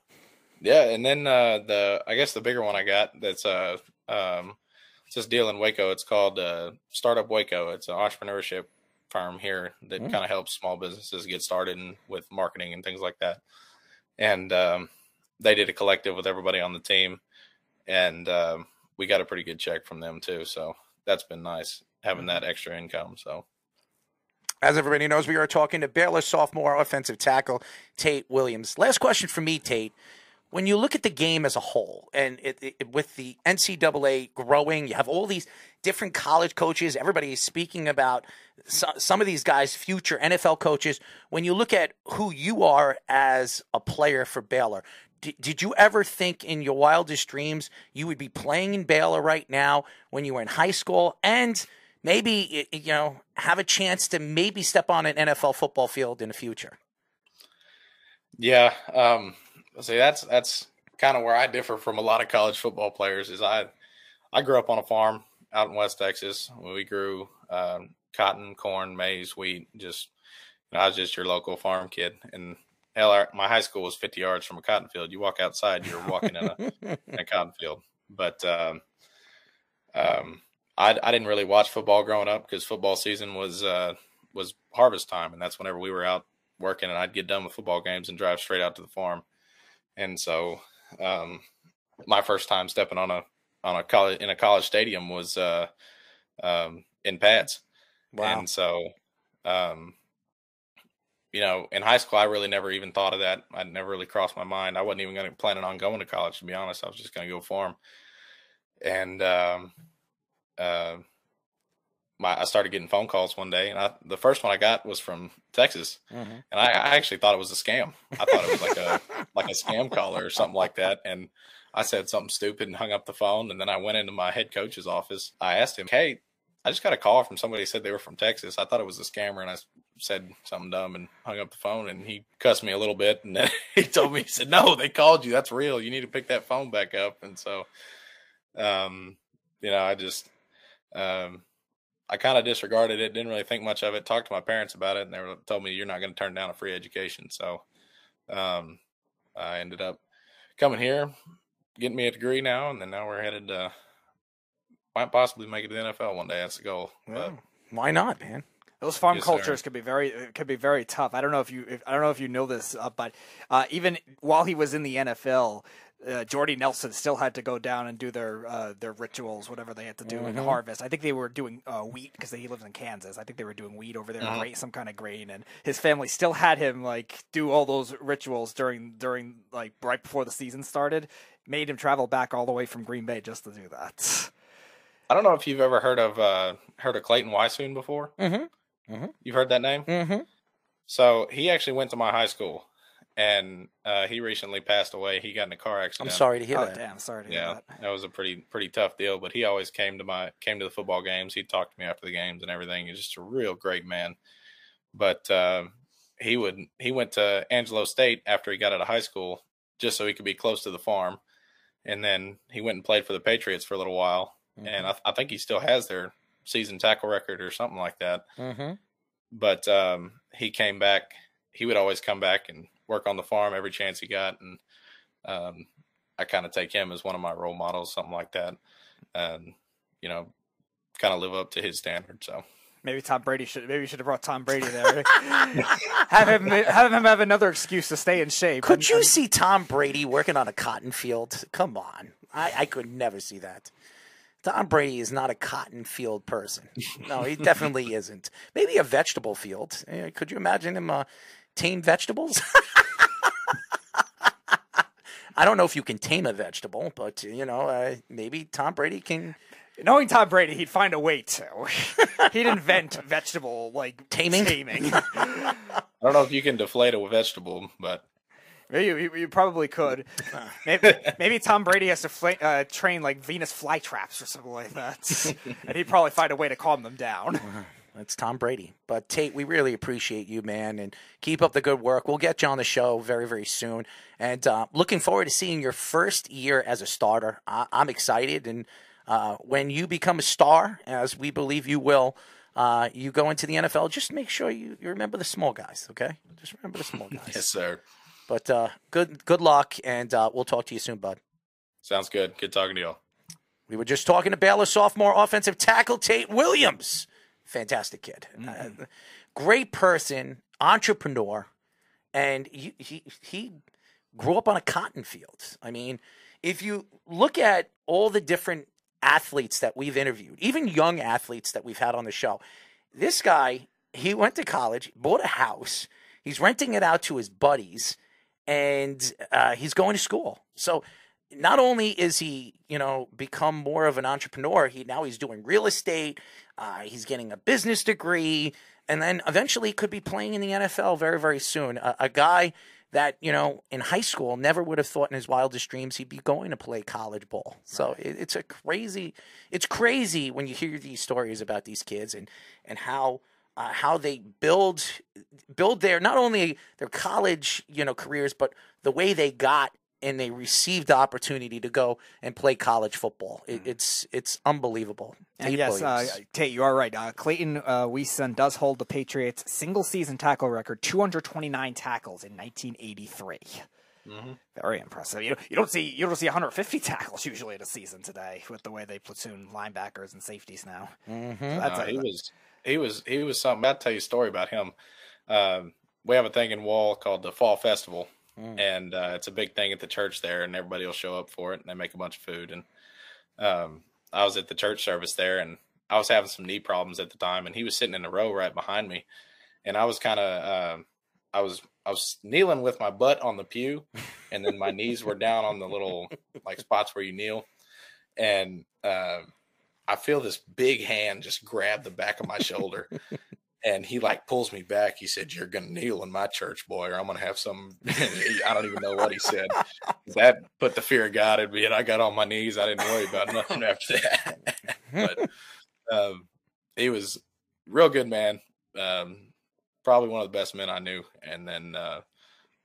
Yeah, and then uh, the I guess the bigger one I got that's uh um it's this deal in Waco. It's called uh, Startup Waco. It's an entrepreneurship firm here that Mm. kind of helps small businesses get started with marketing and things like that. And um, they did a collective with everybody on the team, and um, we got a pretty good check from them too. So that's been nice having that extra income. So. As everybody knows, we are talking to Baylor sophomore offensive tackle Tate Williams. Last question for me, Tate. when you look at the game as a whole, and it, it, with the NCAA growing, you have all these different college coaches. Everybody is speaking about so, some of these guys, future NFL coaches. When you look at who you are as a player for Baylor, did, you ever think in your wildest dreams you would be playing in Baylor right now when you were in high school and maybe you know have a chance to maybe step on an NFL football field in the future? Yeah, um, see that's that's kind of where I differ from a lot of college football players. Is I I grew up on a farm out in West Texas. We grew um, cotton, corn, maize, wheat. Just you know, I was just your local farm kid, and my high school was 50 yards from a cotton field. You walk outside, you're walking in a, in a cotton field. But um, um, I, I didn't really watch football growing up because football season was uh, was harvest time, and that's whenever we were out working, and I'd get done with football games and drive straight out to the farm. And so, um, my first time stepping on a on a college in a college stadium was uh, um, in pads. Wow. And so, um, you know, in high school, I really never even thought of that. I never really crossed my mind. I wasn't even going to planning on going to college. To be honest, I was just going to go farm. And um, uh, my I started getting phone calls one day, and I, the first one I got was from Texas, mm-hmm. and I, I, actually thought it was a scam. I thought it was like a like a scam caller or something like that, and I said something stupid and hung up the phone. And then I went into my head coach's office. I asked him, "Hey, I just got a call from somebody said they were from Texas. I thought it was a scammer, and I said something dumb and hung up the phone. And he cussed me a little bit, and then he told me, he said, "No, they called you. That's real. You need to pick that phone back up." And so, um, you know, I just um I kind of disregarded it, didn't really think much of it. Talked to my parents about it, and they were, told me you're not going to turn down a free education. So um, I ended up coming here, getting me a degree now, and then now we're headed to might possibly make it to the NFL one day. That's the goal. But, why not, man? Those farm yes, cultures sir. could be very could be very tough. I don't know if you if, I don't know if you know this, uh, but uh, even while he was in the NFL, uh, Jordy Nelson still had to go down and do their uh, their rituals, whatever they had to do mm-hmm. in harvest. I think they were doing uh, wheat because he lives in Kansas. I think they were doing wheat over there, mm-hmm. some kind of grain, and his family still had him like do all those rituals during during like right before the season started. Made him travel back all the way from Green Bay just to do that. I don't know if you've ever heard of uh, heard of Clayton Weishuhn before. Mm-hmm. Mm-hmm. You've heard that name. Mm-hmm. So he actually went to my high school and uh, he recently passed away. He got in a car accident. I'm sorry to hear oh, that. Damn, I'm sorry to yeah, hear that. that was a pretty pretty tough deal. But he always came to my came to the football games. He talked to me after the games and everything. He's just a real great man. But uh, he would he went to Angelo State after he got out of high school just so he could be close to the farm, and then he went and played for the Patriots for a little while. Mm-hmm. And I, I, think he still has their season tackle record or something like that. Mm-hmm. But um, he came back. He would always come back and work on the farm every chance he got, and um, I kind of take him as one of my role models, something like that, and you know, kind of live up to his standard. So. Maybe Tom Brady should. Maybe you should have brought Tom Brady there. have him have him have another excuse to stay in shape. Could and, you and... see Tom Brady working on a cotton field? Come on, I, I could never see that. Tom Brady is not a cotton field person. No, he definitely isn't. Maybe a vegetable field. Eh, could you imagine him uh, tame vegetables? I don't know if you can tame a vegetable, but you know, uh, maybe Tom Brady can. Knowing Tom Brady, he'd find a way to. he'd invent vegetable like taming. Taming. I don't know if you can deflate a vegetable, but you, you, you probably could. maybe, maybe Tom Brady has to fl- uh, train like Venus flytraps or something like that, and he'd probably find a way to calm them down. It's Tom Brady. But Tate, we really appreciate you, man, and keep up the good work. We'll get you on the show very, very soon. And uh, looking forward to seeing your first year as a starter. I- am excited. And uh, when you become a star, as we believe you will, uh, you go into the NFL, just make sure you, you remember the small guys, okay? Just remember the small guys. yes, sir. But uh, good good luck, and uh, we'll talk to you soon, bud. Sounds good. Good talking to you all. We were just talking to Baylor sophomore offensive tackle Tate Williams fantastic kid, mm-hmm. uh, great person, entrepreneur, and he, he he grew up on a cotton field. I mean, if you look at all the different athletes that we've interviewed, even young athletes that we've had on the show, this guy he went to college, bought a house, he's renting it out to his buddies and uh, he's going to school. So not only is he, you know, become more of an entrepreneur, he now he's doing real estate. Uh, he's getting a business degree, and then eventually could be playing in the NFL very, very soon. A, a guy that you know in high school never would have thought in his wildest dreams he'd be going to play college ball. So it, it's a crazy, it's crazy when you hear these stories about these kids and and how uh, how they build build their not only their college you know careers but the way they got and they received the opportunity to go and play college football. It, it's it's unbelievable. And Tate yes, uh, Tate, you are right. Uh, Clayton uh, Weishuhn does hold the Patriots' single season tackle record, 229 tackles in 1983. Very impressive. You, you don't see you don't see 150 tackles usually in a season today with the way they platoon linebackers and safeties now. Mm-hmm. That's No, a- he was he was he was something. I'll tell you a story about him. Um, we have a thing in Wall called the Fall Festival, and uh, it's a big thing at the church there, and everybody will show up for it, and they make a bunch of food. And um, I was at the church service there, and I was having some knee problems at the time, and he was sitting in a row right behind me, and I was kind of um I was I was kneeling with my butt on the pew, and then my knees were down on the little like spots where you kneel, and. Uh, I feel this big hand just grab the back of my shoulder. And he like pulls me back. He said, "You're gonna kneel in my church, boy, or I'm gonna have some." I don't even know what he said. That put the fear of God in me, and I got on my knees. I didn't worry about nothing after that. but um, he was real good man. Um, probably one of the best men I knew, and then uh,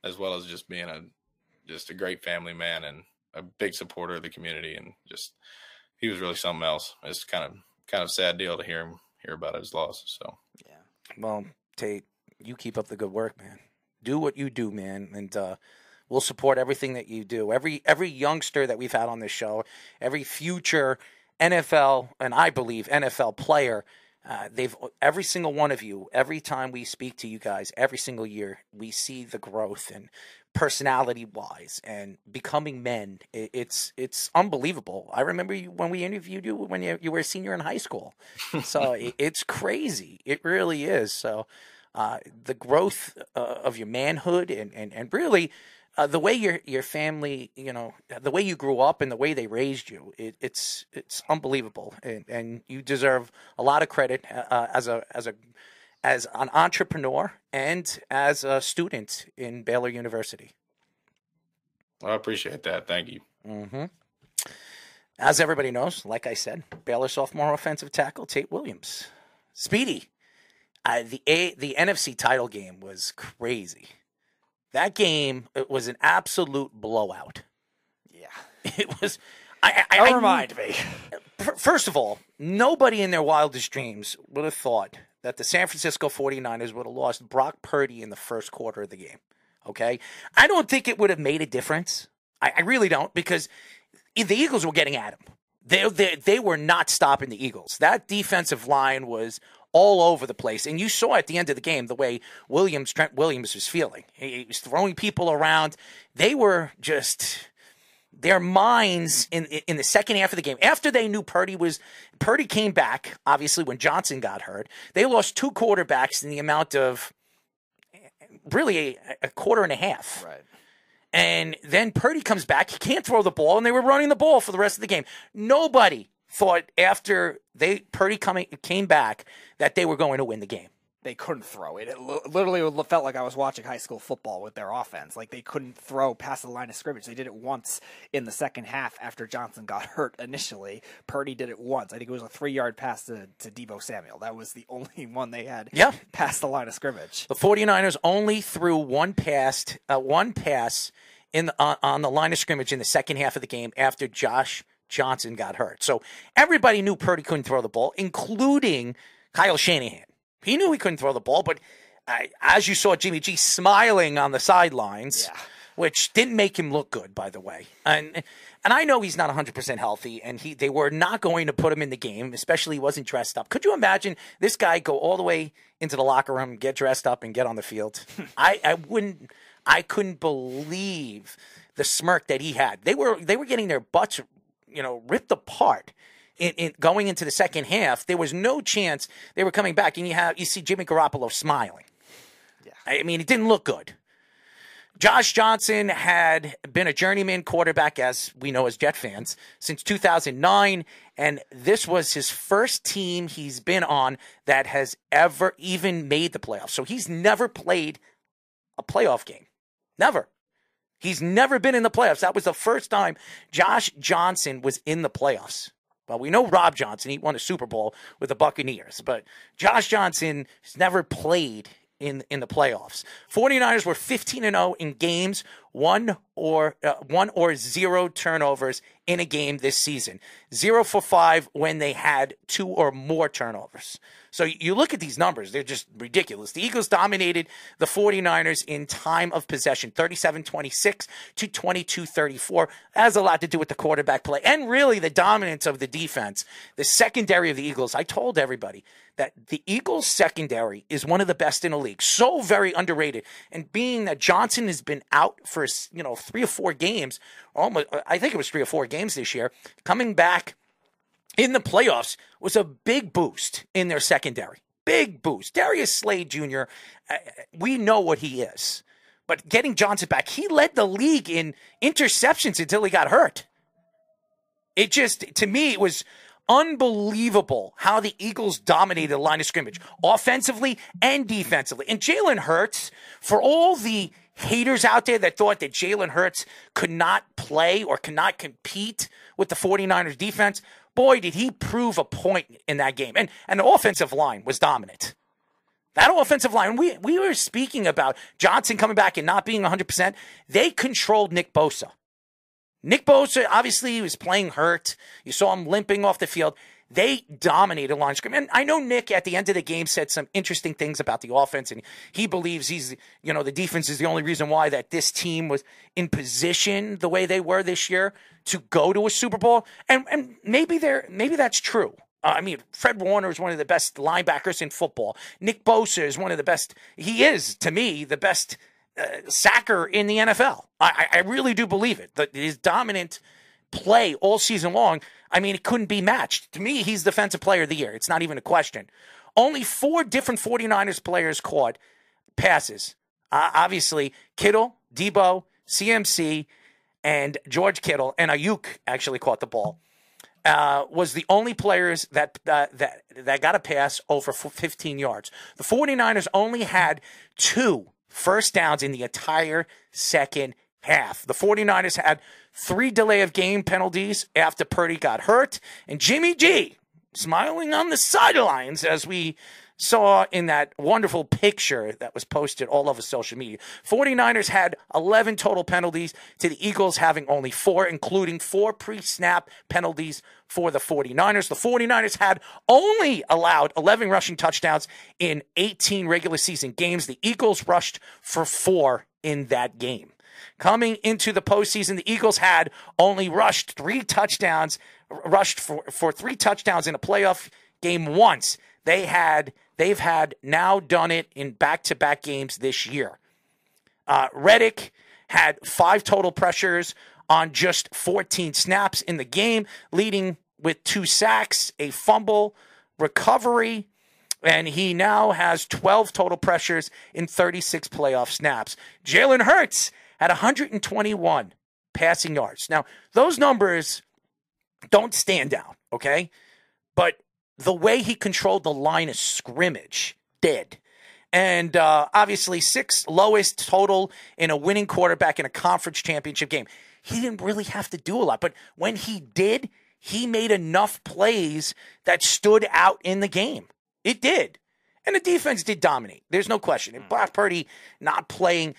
as well as just being a just a great family man and a big supporter of the community, and just he was really something else. It's kind of kind of sad deal to hear him hear about his loss. So yeah, Well, Tate, you keep up the good work, man. Do what you do, man, and uh, we'll support everything that you do. Every every youngster that we've had on this show, every future NFL and I believe NFL player, uh, they've every single one of you. Every time we speak to you guys, every single year, we see the growth and personality wise and becoming men. It, it's it's unbelievable. I remember you when we interviewed you when you, you were a senior in high school. So it, it's crazy. It really is. So uh, the growth uh, of your manhood and and and really. Uh, the way your your family, you know, the way you grew up and the way they raised you, it, it's it's unbelievable, and, and you deserve a lot of credit uh, as a as a as an entrepreneur and as a student in Baylor University. I appreciate that. Thank you. hmm As everybody knows, like I said, Baylor sophomore offensive tackle Tate Williams, Speedy. Uh, the a the NFC title game was crazy. That game it was an absolute blowout. Yeah, it was. I, I, I- remind me. First of all, nobody in their wildest dreams would have thought that the San Francisco 49ers would have lost Brock Purdy in the first quarter of the game. Okay? I don't think it would have made a difference. I, I really don't because the Eagles were getting at him. They, they, they were not stopping the Eagles. That defensive line was all over the place. And you saw at the end of the game the way Williams, Trent Williams was feeling. He, he was throwing people around. They were just their minds in in the second half of the game after they knew Purdy was Purdy came back obviously when Johnson got hurt they lost two quarterbacks in the amount of really a, a quarter and a half right and then Purdy comes back he can't throw the ball and they were running the ball for the rest of the game nobody thought after they Purdy coming came back that they were going to win the game they couldn't throw it. It literally felt like I was watching high school football with their offense. Like they couldn't throw past the line of scrimmage. They did it once in the second half after Johnson got hurt initially. Purdy did it once. I think it was a three yard pass to, to Deebo Samuel. That was the only one they had Yeah. past the line of scrimmage. The 49ers only threw one pass, uh, one pass in the, on, on the line of scrimmage in the second half of the game after Josh Johnson got hurt. So everybody knew Purdy couldn't throw the ball, including Kyle Shanahan. He knew he couldn't throw the ball, but uh, as you saw Jimmy G smiling on the sidelines, which didn't make him look good, by the way. And and I know he's not 100% healthy, and he they were not going to put him in the game, especially he wasn't dressed up. Could you imagine this guy go all the way into the locker room, get dressed up, and get on the field? I, I wouldn't, I couldn't believe the smirk that he had. They were they were getting their butts, you know, ripped apart. In, in going into the second half, there was no chance they were coming back, and you have you see Jimmy Garoppolo smiling. Yeah, I mean, it didn't look good. Josh Johnson had been a journeyman quarterback, as we know as Jet fans, since 2009. And this was his first team he's been on that has ever even made the playoffs. So he's never played a playoff game. Never. He's never been in the playoffs. That was the first time Josh Johnson was in the playoffs. Well, we know Rob Johnson. He won a Super Bowl with the Buccaneers, but Josh Johnson has never played in in the playoffs. 49ers were 15 and 0 in games, one or uh, one or zero turnovers in a game this season. 0 for 5 when they had two or more turnovers. So you look at these numbers, they're just ridiculous. The Eagles dominated the 49ers in time of possession, 37-26 to 22-34. That has a lot to do with the quarterback play and really the dominance of the defense. The secondary of the Eagles, I told everybody that the Eagles secondary is one of the best in the league. So very underrated. And being that Johnson has been out for, you know, 3 or 4 games, almost I think it was 3 or 4 games this year, coming back in the playoffs was a big boost in their secondary. Big boost. Darius Slay Jr., uh, we know what he is. But getting Johnson back, he led the league in interceptions until he got hurt. It just, to me, it was unbelievable how the Eagles dominated the line of scrimmage, offensively and defensively. And Jalen Hurts, for all the haters out there that thought that Jalen Hurts could not play or could not compete with the 49ers defense, boy, did he prove a point in that game. And, and the offensive line was dominant. That offensive line, we, we were speaking about Johnson coming back and not being 100%. They controlled Nick Bosa. Nick Bosa, obviously, he was playing hurt. You saw him limping off the field. They dominated line scrimmage. And I know Nick at the end of the game said some interesting things about the offense, and he believes he's, you know, the defense is the only reason why that this team was in position the way they were this year to go to a Super Bowl. And and maybe they're maybe that's true. Uh, I mean, Fred Warner is one of the best linebackers in football. Nick Bosa is one of the best. He is, to me, the best uh, sacker in the NFL. I, I really do believe it. That his dominant play all season long I mean, it couldn't be matched. To me, he's defensive player of the year. It's not even a question. Only four different 49ers players caught passes. Uh, obviously, Kittle, Deebo, CMC, and George Kittle, and Aiyuk actually caught the ball. Uh, was the only players that uh, that that got a pass over 15 yards. The 49ers only had two first downs in the entire second half. The 49ers had three delay of game penalties after Purdy got hurt, and Jimmy G smiling on the sidelines as we saw in that wonderful picture that was posted all over social media. 49ers had 11 total penalties to the Eagles having only four, including four pre snap penalties for the 49ers. The 49ers had only allowed 11 rushing touchdowns in 18 regular season games. The Eagles rushed for four in that game. Coming into the postseason, the Eagles had only rushed three touchdowns, rushed for, for three touchdowns in a playoff game once. They had they've had now done it in back to back games this year. Uh, Reddick had five total pressures on just 14 snaps in the game, leading with two sacks, a fumble, recovery, and he now has 12 total pressures in 36 playoff snaps. Jalen Hurts had 121 passing yards. Now, those numbers don't stand out, okay? But the way he controlled the line of scrimmage did. And uh, obviously, sixth lowest total in a winning quarterback in a conference championship game. He didn't really have to do a lot, but when he did, he made enough plays that stood out in the game. It did. And the defense did dominate. There's no question. And Brock Purdy not playing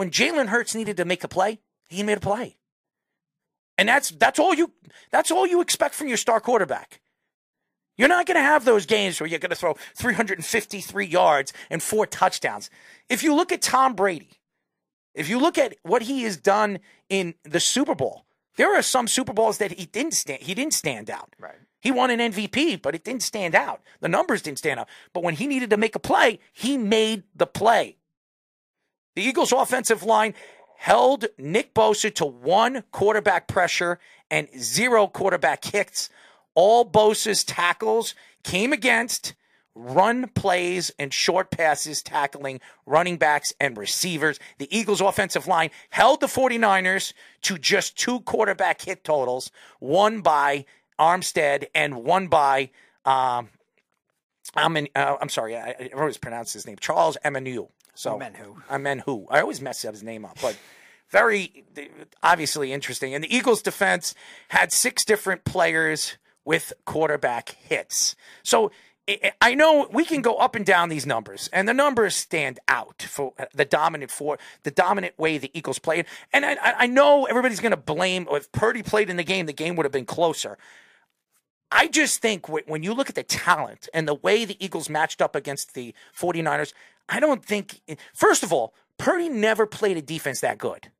when Jalen Hurts needed to make a play, he made a play. And that's that's all you that's all you expect from your star quarterback. You're not going to have those games where you're going to throw 353 yards and four touchdowns. If you look at Tom Brady, if you look at what he has done in the Super Bowl, there are some Super Bowls that he didn't stand he didn't stand out. Right. He won an MVP, but it didn't stand out. The numbers didn't stand out. But when he needed to make a play, he made the play. The Eagles' offensive line held Nick Bosa to one quarterback pressure and zero quarterback hits. All Bosa's tackles came against run plays and short passes, tackling running backs and receivers. The Eagles' offensive line held the 49ers to just two quarterback hit totals, one by Armstead and one by. Um, I'm, in, uh, I'm sorry, I, I always pronounce his name, Charles Emmanuel. So Menhu. Amenhu. I meant who I always mess up his name up, but very obviously interesting. And the Eagles' defense had six different players with quarterback hits. So I- know we can go up and down these numbers, and the numbers stand out for uh, the dominant for the dominant way the Eagles played. And I I know everybody's going to blame if Purdy played in the game, the game would have been closer. I just think when you look at the talent and the way the Eagles matched up against the 49ers, I don't think, first of all, Purdy never played a defense that good.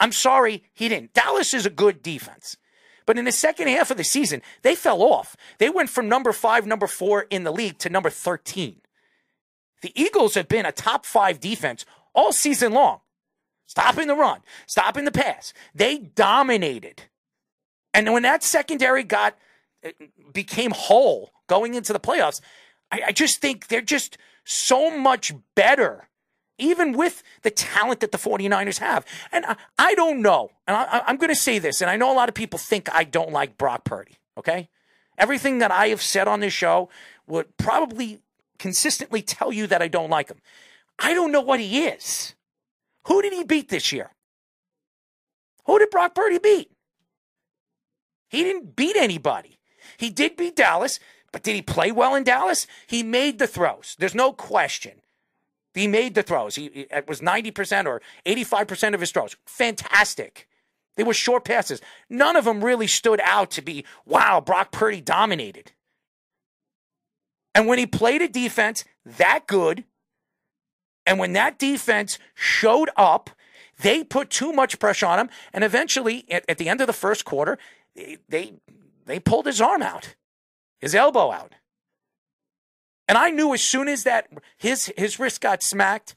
I'm sorry, he didn't. Dallas is a good defense. But in the second half of the season, they fell off. They went from number five, number four in the league to number 13. The Eagles have been a top five defense all season long, stopping the run, stopping the pass. They dominated. And when that secondary got uh, became whole going into the playoffs, I, I just think they're just so much better, even with the talent that the 49ers have. And I, I don't know. And I, I'm going to say this, and I know a lot of people think I don't like Brock Purdy, okay? Everything that I have said on this show would probably consistently tell you that I don't like him. I don't know what he is. Who did he beat this year? Who did Brock Purdy beat? He didn't beat anybody. He did beat Dallas, but did he play well in Dallas? He made the throws. There's no question. He made the throws. He, it was 90% or 85% of his throws. Fantastic. They were short passes. None of them really stood out to be, wow, Brock Purdy dominated. And when he played a defense that good, and when that defense showed up, they put too much pressure on him. And eventually, at, at the end of the first quarter, they they pulled his arm out, his elbow out. And I knew as soon as that his his wrist got smacked,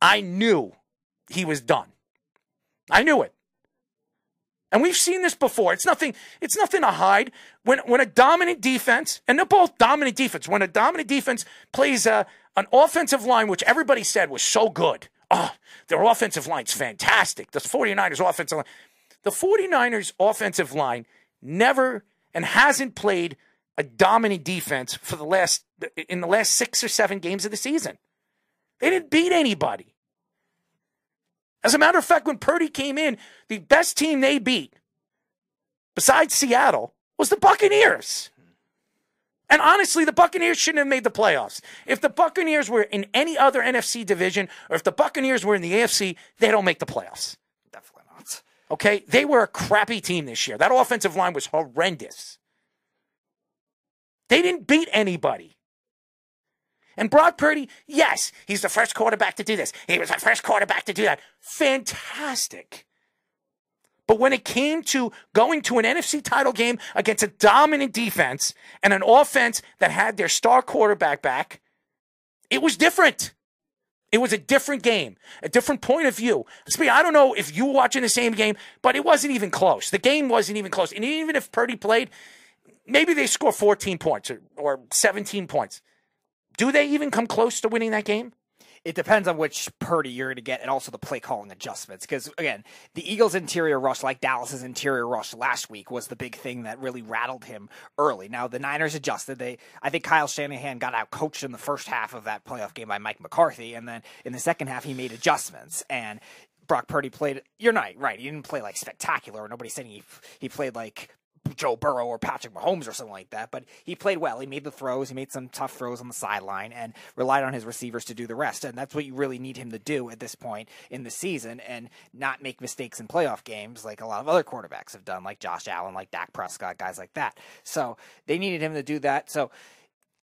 I knew he was done. I knew it. And we've seen this before. It's nothing, it's nothing to hide. When when a dominant defense, and they're both dominant defense, when a dominant defense plays a, an offensive line, which everybody said was so good. Oh, their offensive line's fantastic. The 49ers offensive line. The 49ers offensive line never and hasn't played a dominant defense for the last in the last six or seven games of the season. They didn't beat anybody. As a matter of fact, when Purdy came in, the best team they beat, besides Seattle, was the Buccaneers. And honestly, the Buccaneers shouldn't have made the playoffs. If the Buccaneers were in any other NFC division, or if the Buccaneers were in the AFC, they don't make the playoffs. Definitely not. Okay? They were a crappy team this year. That offensive line was horrendous. They didn't beat anybody. And Brock Purdy, yes, he's the first quarterback to do this. He was the first quarterback to do that. Fantastic. But when it came to going to an NFC title game against a dominant defense and an offense that had their star quarterback back, it was different. It was a different game, a different point of view. I don't know if you were watching the same game, but it wasn't even close. The game wasn't even close. And even if Purdy played, maybe they score 14 points or, or 17 points. Do they even come close to winning that game? It depends on which Purdy you're going to get and also the play calling adjustments. Because, again, the Eagles' interior rush, like Dallas's interior rush last week, was the big thing that really rattled him early. Now, the Niners adjusted. They, I think Kyle Shanahan got out coached in the first half of that playoff game by Mike McCarthy. And then in the second half, he made adjustments. And Brock Purdy played, you're not right. He didn't play like spectacular. Nobody's saying he, he played like Joe Burrow or Patrick Mahomes or something like that, but he played well. He made the throws. He made some tough throws on the sideline and relied on his receivers to do the rest. And that's what you really need him to do at this point in the season and not make mistakes in playoff games like a lot of other quarterbacks have done, like Josh Allen, like Dak Prescott, guys like that. So they needed him to do that. So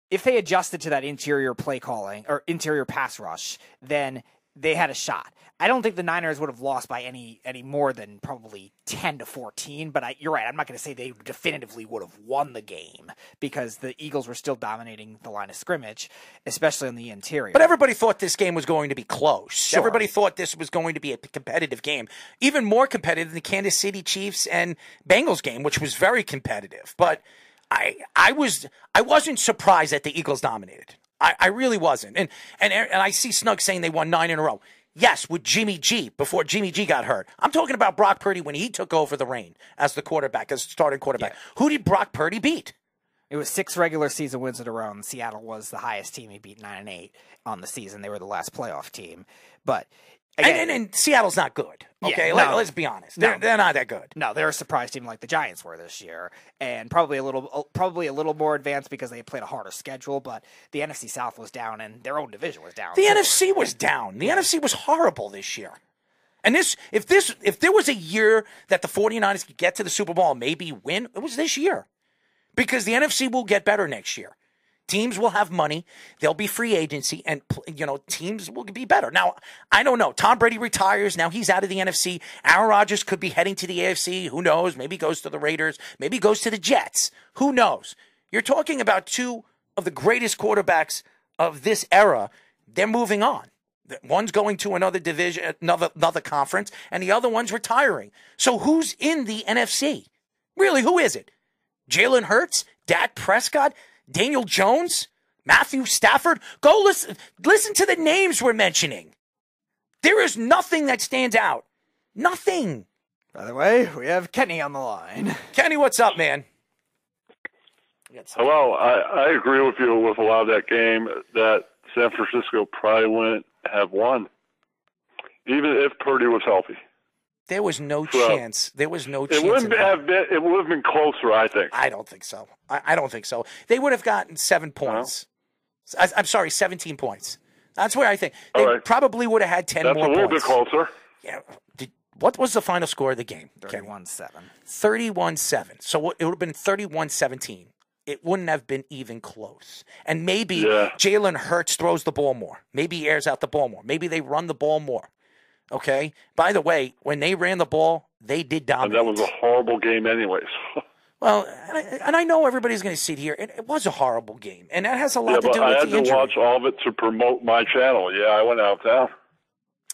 if they adjusted to that interior play calling or interior pass rush, then they had a shot. I don't think the Niners would have lost by any any more than probably ten to fourteen. But I, you're right. I'm not going to say they definitively would have won the game because the Eagles were still dominating the line of scrimmage, especially on the interior. But everybody thought this game was going to be close. Sure. Everybody thought this was going to be a competitive game, even more competitive than the Kansas City Chiefs and Bengals game, which was very competitive. But I I was I wasn't surprised that the Eagles dominated. I, I really wasn't. And and and I see Snug saying they won nine in a row. Yes, with Jimmy G before Jimmy G got hurt. I'm talking about Brock Purdy when he took over the reign as the quarterback, as starting quarterback. Who did Brock Purdy beat? It was six regular season wins in a row, and Seattle was the highest team. He beat nine and eight on the season. They were the last playoff team. But again, and, and, and Seattle's not good. Yeah, Okay, no. Let, us be honest. They're, No. they're not that good. No, they're a surprise team like the Giants were this year, and probably a little, uh, probably a little more advanced because they played a harder schedule. But the NFC South was down, and their own division was down. The too. NFC was down. The NFC was horrible this year. And this if this if there was a year that the 49ers could get to the Super Bowl and maybe win, it was this year. Because the NFC will get better next year. Teams will have money, there'll be free agency and you know, teams will be better. Now, I don't know. Tom Brady retires, now he's out of the NFC. Aaron Rodgers could be heading to the AFC, who knows? Maybe goes to the Raiders, maybe goes to the Jets. Who knows? You're talking about two of the greatest quarterbacks of this era. They're moving on. One's going to another division, another another conference, and the other one's retiring. So who's in the NFC? Really, who is it? Jalen Hurts, Dak Prescott, Daniel Jones, Matthew Stafford. Go listen listen to the names we're mentioning. There is nothing that stands out. Nothing. By the way, we have Kenny on the line. Kenny, what's up, man? Hello, I, I agree with you with a lot of that game that San Francisco probably wouldn't have won, even if Purdy was healthy. There was no So, chance. There was no It chance. wouldn't have been. It would have been closer, I think. I don't think so. I, I don't think so. They would have gotten seven points. I, I'm sorry, 17 points. That's where I think they All right. probably would have had 10 That's more a little points. bit closer. Yeah. Did, what was the final score of the game? 31 7. 31 7. So it would have been 31 17. It wouldn't have been even close. And maybe Yeah. Jalen Hurts throws the ball more. Maybe he airs out the ball more. Maybe they run the ball more. Okay. By the way, when they ran the ball, they did And dominate. that was a horrible game, anyways. Well, and I, and I know everybody's going to sit here. It, it was a horrible game, and that has a lot yeah, to do I with had to injury. watch all of it to promote my channel. Yeah, I went out there.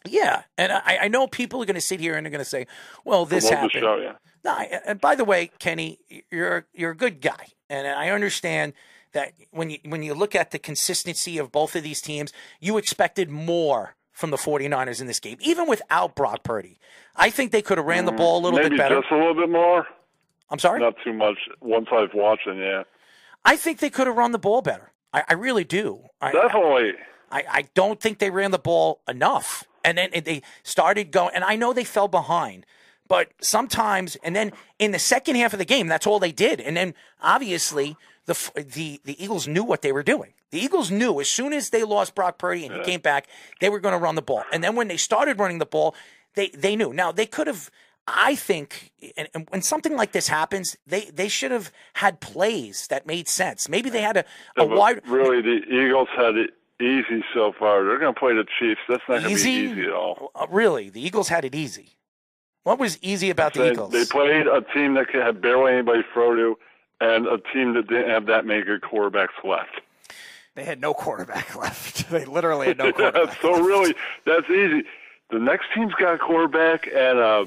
Yeah, and I, I know people are going to sit here and they're going to say, "Well, this Promote the happened." show, yeah. No, I- uh, and by the way, Kenny, you're you're a good guy, and I understand that when you when you look at the consistency of both of these teams, you expected more from the 49ers in this game, even without Brock Purdy. I think they could have ran the ball a little Mm, Maybe bit better. just a little bit more. I'm sorry. Not too much. Once I've watched it, yeah. I think they could have run the ball better. I, I really do. I, Definitely. I, I don't think they ran the ball enough. And then they started going, and I know they fell behind, but sometimes, and then in the second half of the game, that's all they did. And then obviously, the the the Eagles knew what they were doing. The Eagles knew as soon as they lost Brock Purdy and he came back, they were going to run the ball. And then when they started running the ball, they they knew. Now they could have. I think, and, and when something like this happens, they they should have had plays that made sense. Maybe they had a, a Yeah, wide Really, the Eagles had it easy so far. They're going to play the Chiefs. That's not going to be Easy? at all. Uh, really, the Eagles had it easy. What was easy about the They, Eagles? they played a team that could have barely anybody throw to, and a team that didn't have that many good quarterbacks left. They had no quarterback left. They literally had no quarterback. so really, that's easy. The next team's got a quarterback and a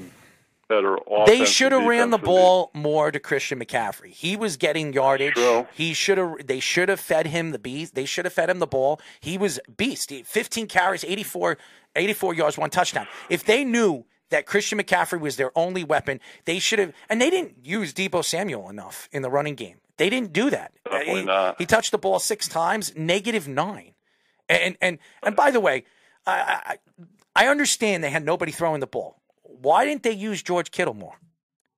better offense. they should have ran the ball more to Christian McCaffrey. He was getting yardage. True. He should have. They should have fed him the beast. They should have fed him the ball. He was beast. He- 15 carries, 84, 84 yards, one touchdown. If they knew that Christian McCaffrey was their only weapon, they should have. And they didn't use Deebo Samuel enough in the running game. They didn't do that. Definitely he, not. he touched the ball six times, negative nine. And and and by the way, I, I I understand they had nobody throwing the ball. Why didn't they use George Kittle more?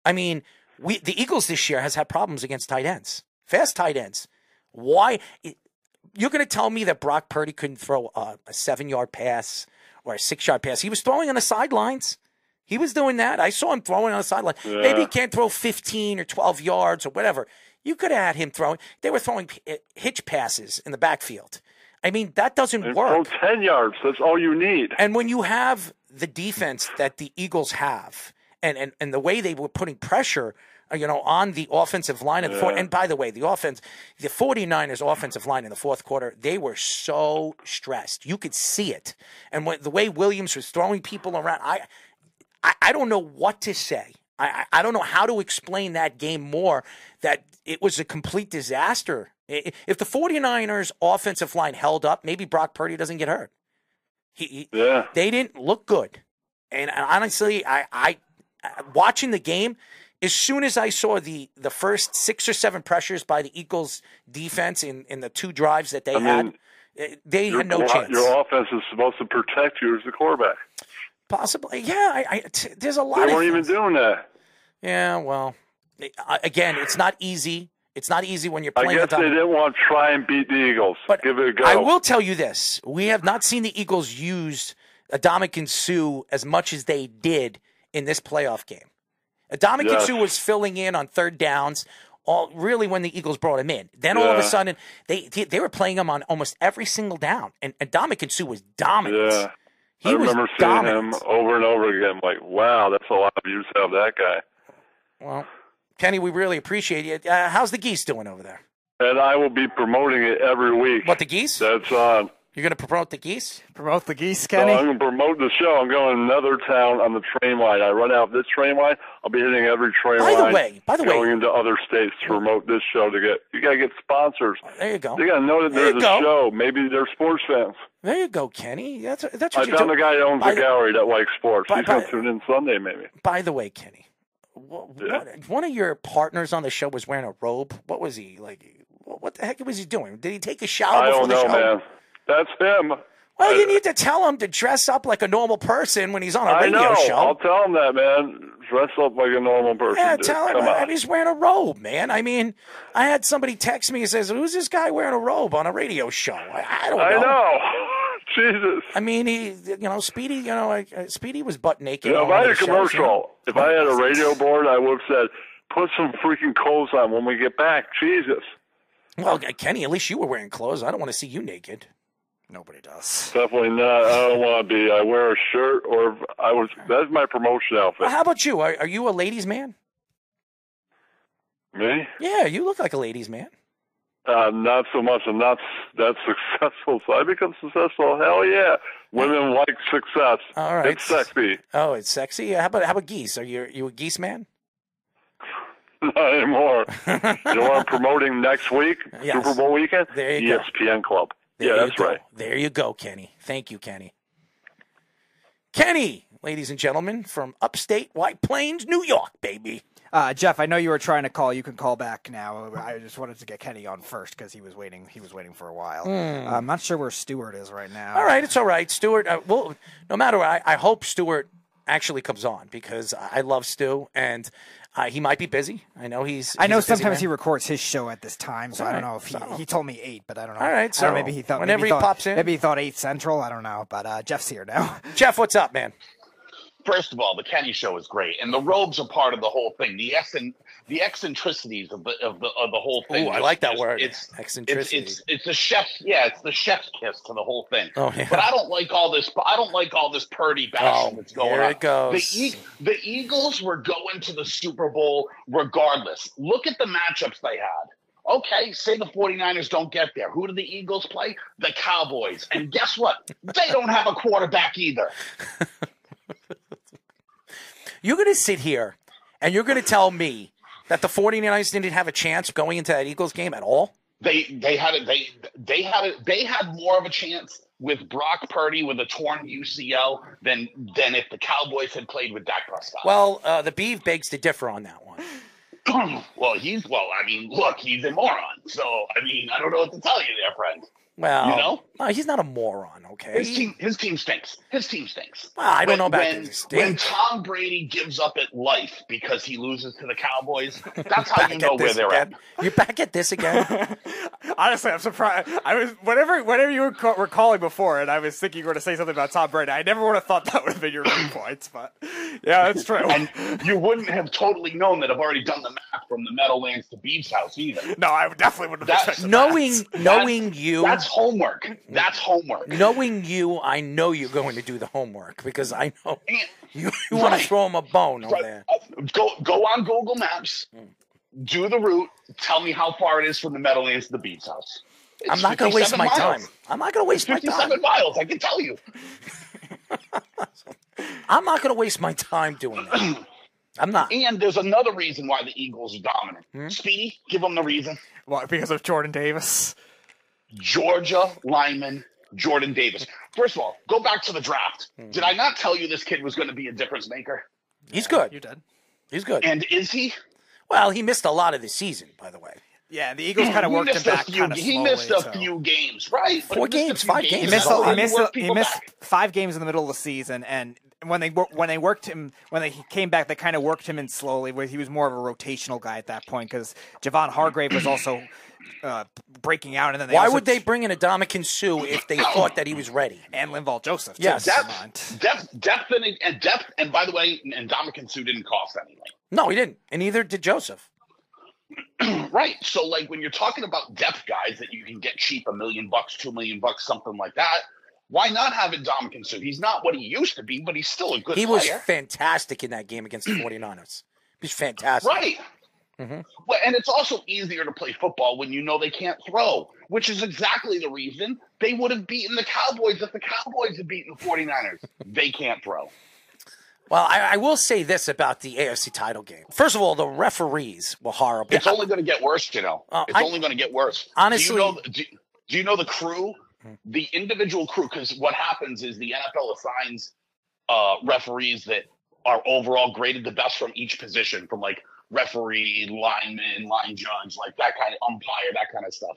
I mean, we the Eagles this year has had problems against tight ends, fast tight ends. Why? You're going to tell me that Brock Purdy couldn't throw a, a seven yard pass or a six yard pass? He was throwing on the sidelines. He was doing that. I saw him throwing on the sideline. Yeah. Maybe he can't throw 15 or 12 yards or whatever. You could have had him throwing. They were throwing eh, hitch passes in the backfield. I mean, that doesn't And work. throw ten yards. That's all you need. And when you have the defense that the Eagles have, and, and, and the way they were putting pressure, uh, you know, on the offensive line, and, the four, Yeah. and by the way, the offense, the 49ers offensive line in the fourth quarter, they were so stressed. You could see it. And when, the way Williams was throwing people around, I, I, I don't know what to say. I, I I don't know how to explain that game more. That it was a complete disaster. If the 49ers offensive line held up, maybe Brock Purdy doesn't get hurt. He, Yeah. they didn't look good. And honestly, I, I watching the game, as soon as I saw the the first six or seven pressures by the Eagles defense in, in the two drives that they I had, mean, eh, they Your, had no chance. your offense is supposed to protect you as the quarterback. Possibly, yeah. I, I, t- there's a lot They weren't even doing that. Yeah, well, again, it's not easy. It's not easy when you're playing. I guess with they didn't want to try and beat the Eagles. But Give it a go. I will tell you this: we have not seen the Eagles use Ndamukong Suh as much as they did in this playoff game. Adamican Yes. Sue was filling in on third downs. All really when the Eagles brought him in. Then all of a sudden they they were playing him on almost every single down, and Ndamukong Suh was dominant. Yeah. He I remember seeing dominant. him over and over again. Like, wow, that's a lot of use out of that guy. Well, Kenny, we really appreciate you. Uh, how's the geese doing over there? And I will be promoting it every week. What the geese? That's on. You're going to promote the geese? Promote the geese, So Kenny. I'm going to promote the show. I'm going to another town on the train line. I run out this train line. I'll be hitting every train By the line. way- by the way- going into other states to promote this show to get. You got to get sponsors. There you go. You got to know that There there's you a go. show. Maybe they're sports fans. There you go, Kenny. That's that's I what you found do. a guy that owns By a the- gallery that likes sports. by- He's going to tune in Sunday, maybe. By the way, Kenny, what, one of your partners on the show was wearing a robe. What was he like? What the heck was he doing? Did he take a shower I before don't the know, show? man. That's him. Well, you need to tell him to dress up like a normal person when he's on a I radio know. show. I'll tell him that, man. Dress up like a normal person. yeah, dude. tell him. Come I mean, he's wearing a robe, man. I mean, I had somebody text me and says, "Who's this guy wearing a robe on a radio show?" I, I don't know. I know. Jesus. I mean, he, you know, Speedy, you know, like, uh, Speedy was butt naked. You know, if I had a the shows, you know? commercial, if I had a radio board, I would have said, "Put some freaking clothes on when we get back." Jesus. Well, Kenny, at least you were wearing clothes. I don't want to see you naked. Nobody does. Definitely not. I don't want to be. I wear a shirt, or I was. That's my promotion outfit. Well, how about you? Are, are you a ladies' man? Me? Yeah, you look like a ladies' man. Uh, not so much. I'm not that successful. So I become successful. Hell yeah. Women like success. All right. It's sexy. Oh, it's sexy. How about how about geese? Are you you a geese man? Not anymore. you know I'm promoting next week? Yes. Super Bowl weekend? There you go. ESPN Club. There yeah, that's go. right. There you go, Kenny. Thank you, Kenny. Kenny, ladies and gentlemen, from upstate White Plains, New York, baby. Uh, Jeff, I know you were trying to call. You can call back now. I just wanted to get Kenny on first because he was waiting. He was waiting for a while. Hmm. Uh, I'm not sure where Stewart is right now. All right, it's all right, Stewart. Uh, well, no matter what, I, I hope Stewart actually comes on because I love Stu, and uh, he might be busy. I know he's. I know he's sometimes he records his show at this time, so I don't know if he, so- he told me eight, but I don't know. All right, so know, maybe he thought whenever he thought- pops in. maybe he thought eight central. I don't know, but uh, Jeff's here now. Jeff, what's up, man? First of all, the Kenny show is great, and the robes are part of the whole thing. The eccent- the eccentricities of the of the of the whole thing. Ooh, I like that just- word, It's eccentricity. It's, it's it's the chef's yeah, it's the chef's kiss to the whole thing. Oh, yeah. But I don't like all this. I don't like all this Purdy oh, bashing Oh, that's going here on. it goes. The, e- the Eagles were going to the Super Bowl regardless. Look at the matchups they had. Okay, say the 49ers don't get there. Who do the Eagles play? The Cowboys. And guess what? They don't have a quarterback either. You're going to sit here and you're going to tell me that the 49ers didn't have a chance going into that Eagles game at all? They they had it. They they had it. They had more of a chance with Brock Purdy with a torn UCL than than if the Cowboys had played with Dak Prescott. Well, uh, the beef begs to differ on that one. well, he's well. I mean, look, he's a moron. So I mean, I don't know what to tell you there, friend. Well, You know? no, he's not a moron, okay? His team, his team stinks. His team stinks. Well, I don't When- know about when, when Tom Brady gives up at life because he loses to the Cowboys. That's how you know where they're again. at. You're back at this again. Honestly, I'm surprised. I was whenever whenever you were, ca- were calling before, and I was thinking you were going to say something about Tom Brady. I never would have thought that would have been your main points, but yeah, that's true. And you wouldn't have totally known that I've already done the math from the Meadowlands to Beeves House either. no, I definitely wouldn't have That's- expected knowing that. knowing you, That's homework. That's homework. knowing you, I know you're going to do the homework because I know And- you, you want to throw him a bone over there. Go go on Google Maps, do the route, tell me how far it is from the Meadowlands to the Beats House. It's I'm not going to waste my miles. time. I'm not going to waste my time. 57 miles, I can tell you. I'm not going to waste my time doing that. I'm not. And there's another reason why the Eagles are dominant. Hmm? Speedy, give them the reason. What, because of Jordan Davis? Georgia lineman Jordan Davis. First of all, go back to the draft. Hmm. Did I not tell you this kid was going to be a difference maker? He's good. You did. He's good. And is he? Well, he missed a lot of the season, by the way. Yeah, the Eagles kind of He worked him missed a back few- He slowly. missed a so. few games, right? But Four he missed a games, five games. He missed, all he missed, Work he missed five games in the middle of the season, and when they when they worked him when they came back, they kind of worked him in slowly. Where he was more of a rotational guy at that point because Javon Hargrave was also uh, breaking out, and then they Why also- would they bring in Ndamukong Suh if they thought that he was ready? and Linval Joseph? Too, Yes. keep in Depth, depth, depth, and, and depth. And by the way, and Ndamukong Suh didn't cost anything. No, he didn't, and neither did Joseph. Right. So, like, when you're talking about depth guys that you can get cheap, a million bucks, two million bucks, something like that, why not have it Ndamukong Suh? He's not what he used to be, but he's still a good He was player. fantastic in that game against the 49ers. He was fantastic. Right. Mhm. Well, and it's also easier to play football when you know they can't throw, which is exactly the reason they would have beaten the Cowboys if the Cowboys had beaten the 49ers. they can't throw. Well, I, I will say this about the AFC title game. First of all, the referees were horrible. It's only going to get worse, you know. Uh, it's I- only going to get worse. Honestly- do you know, do, do you know the crew, the individual crew? Because what happens is the NFL assigns uh, referees that are overall graded the best from each position, from like referee, lineman, line judge, like that kind of umpire, that kind of stuff.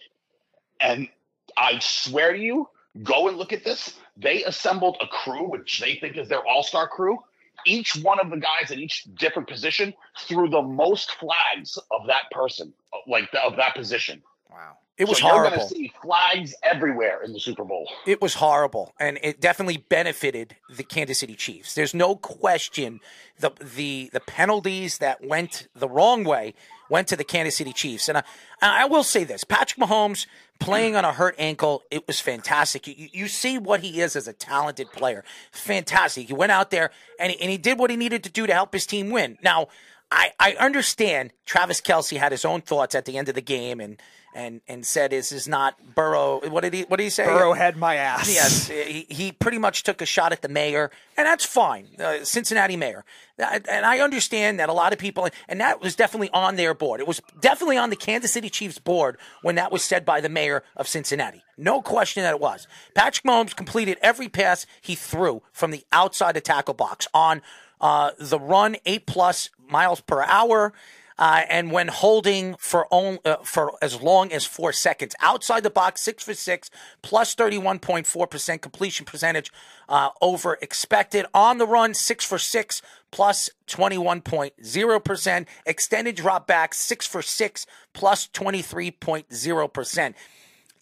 And I swear to you, go and look at this. They assembled a crew, which they think is their all star crew. Each one of the guys in each different position threw the most flags of that person, like the, of that position. Wow. It was so You're going to see flags everywhere in the Super Bowl. It was horrible, and it definitely benefited the Kansas City Chiefs. There's no question the the the penalties that went the wrong way went to the Kansas City Chiefs. And I, I will say this: Patrick Mahomes playing on a hurt ankle, it was fantastic. You, you see what he is as a talented player, fantastic. He went out there and he, and he did what he needed to do to help his team win. Now. I, I understand Travis Kelce had his own thoughts at the end of the game and and and said this is not Burrow. What did he what did he say? Burrow had my ass. Yes, he, he pretty much took a shot at the mayor, and that's fine. Uh, Cincinnati mayor, and I understand that a lot of people, and that was definitely on their board. It was definitely on the Kansas City Chiefs board when that was said by the mayor of Cincinnati. No question that it was. Patrick Mahomes completed every pass he threw from the outside the tackle box on uh, the run, eight plus miles per hour. Uh, and when holding for on, uh, for as long as four seconds outside the box, six for six, plus thirty one point four percent completion percentage uh, over expected on the run, six for six, plus twenty one point zero percent extended drop back, six for six, plus twenty three point zero percent.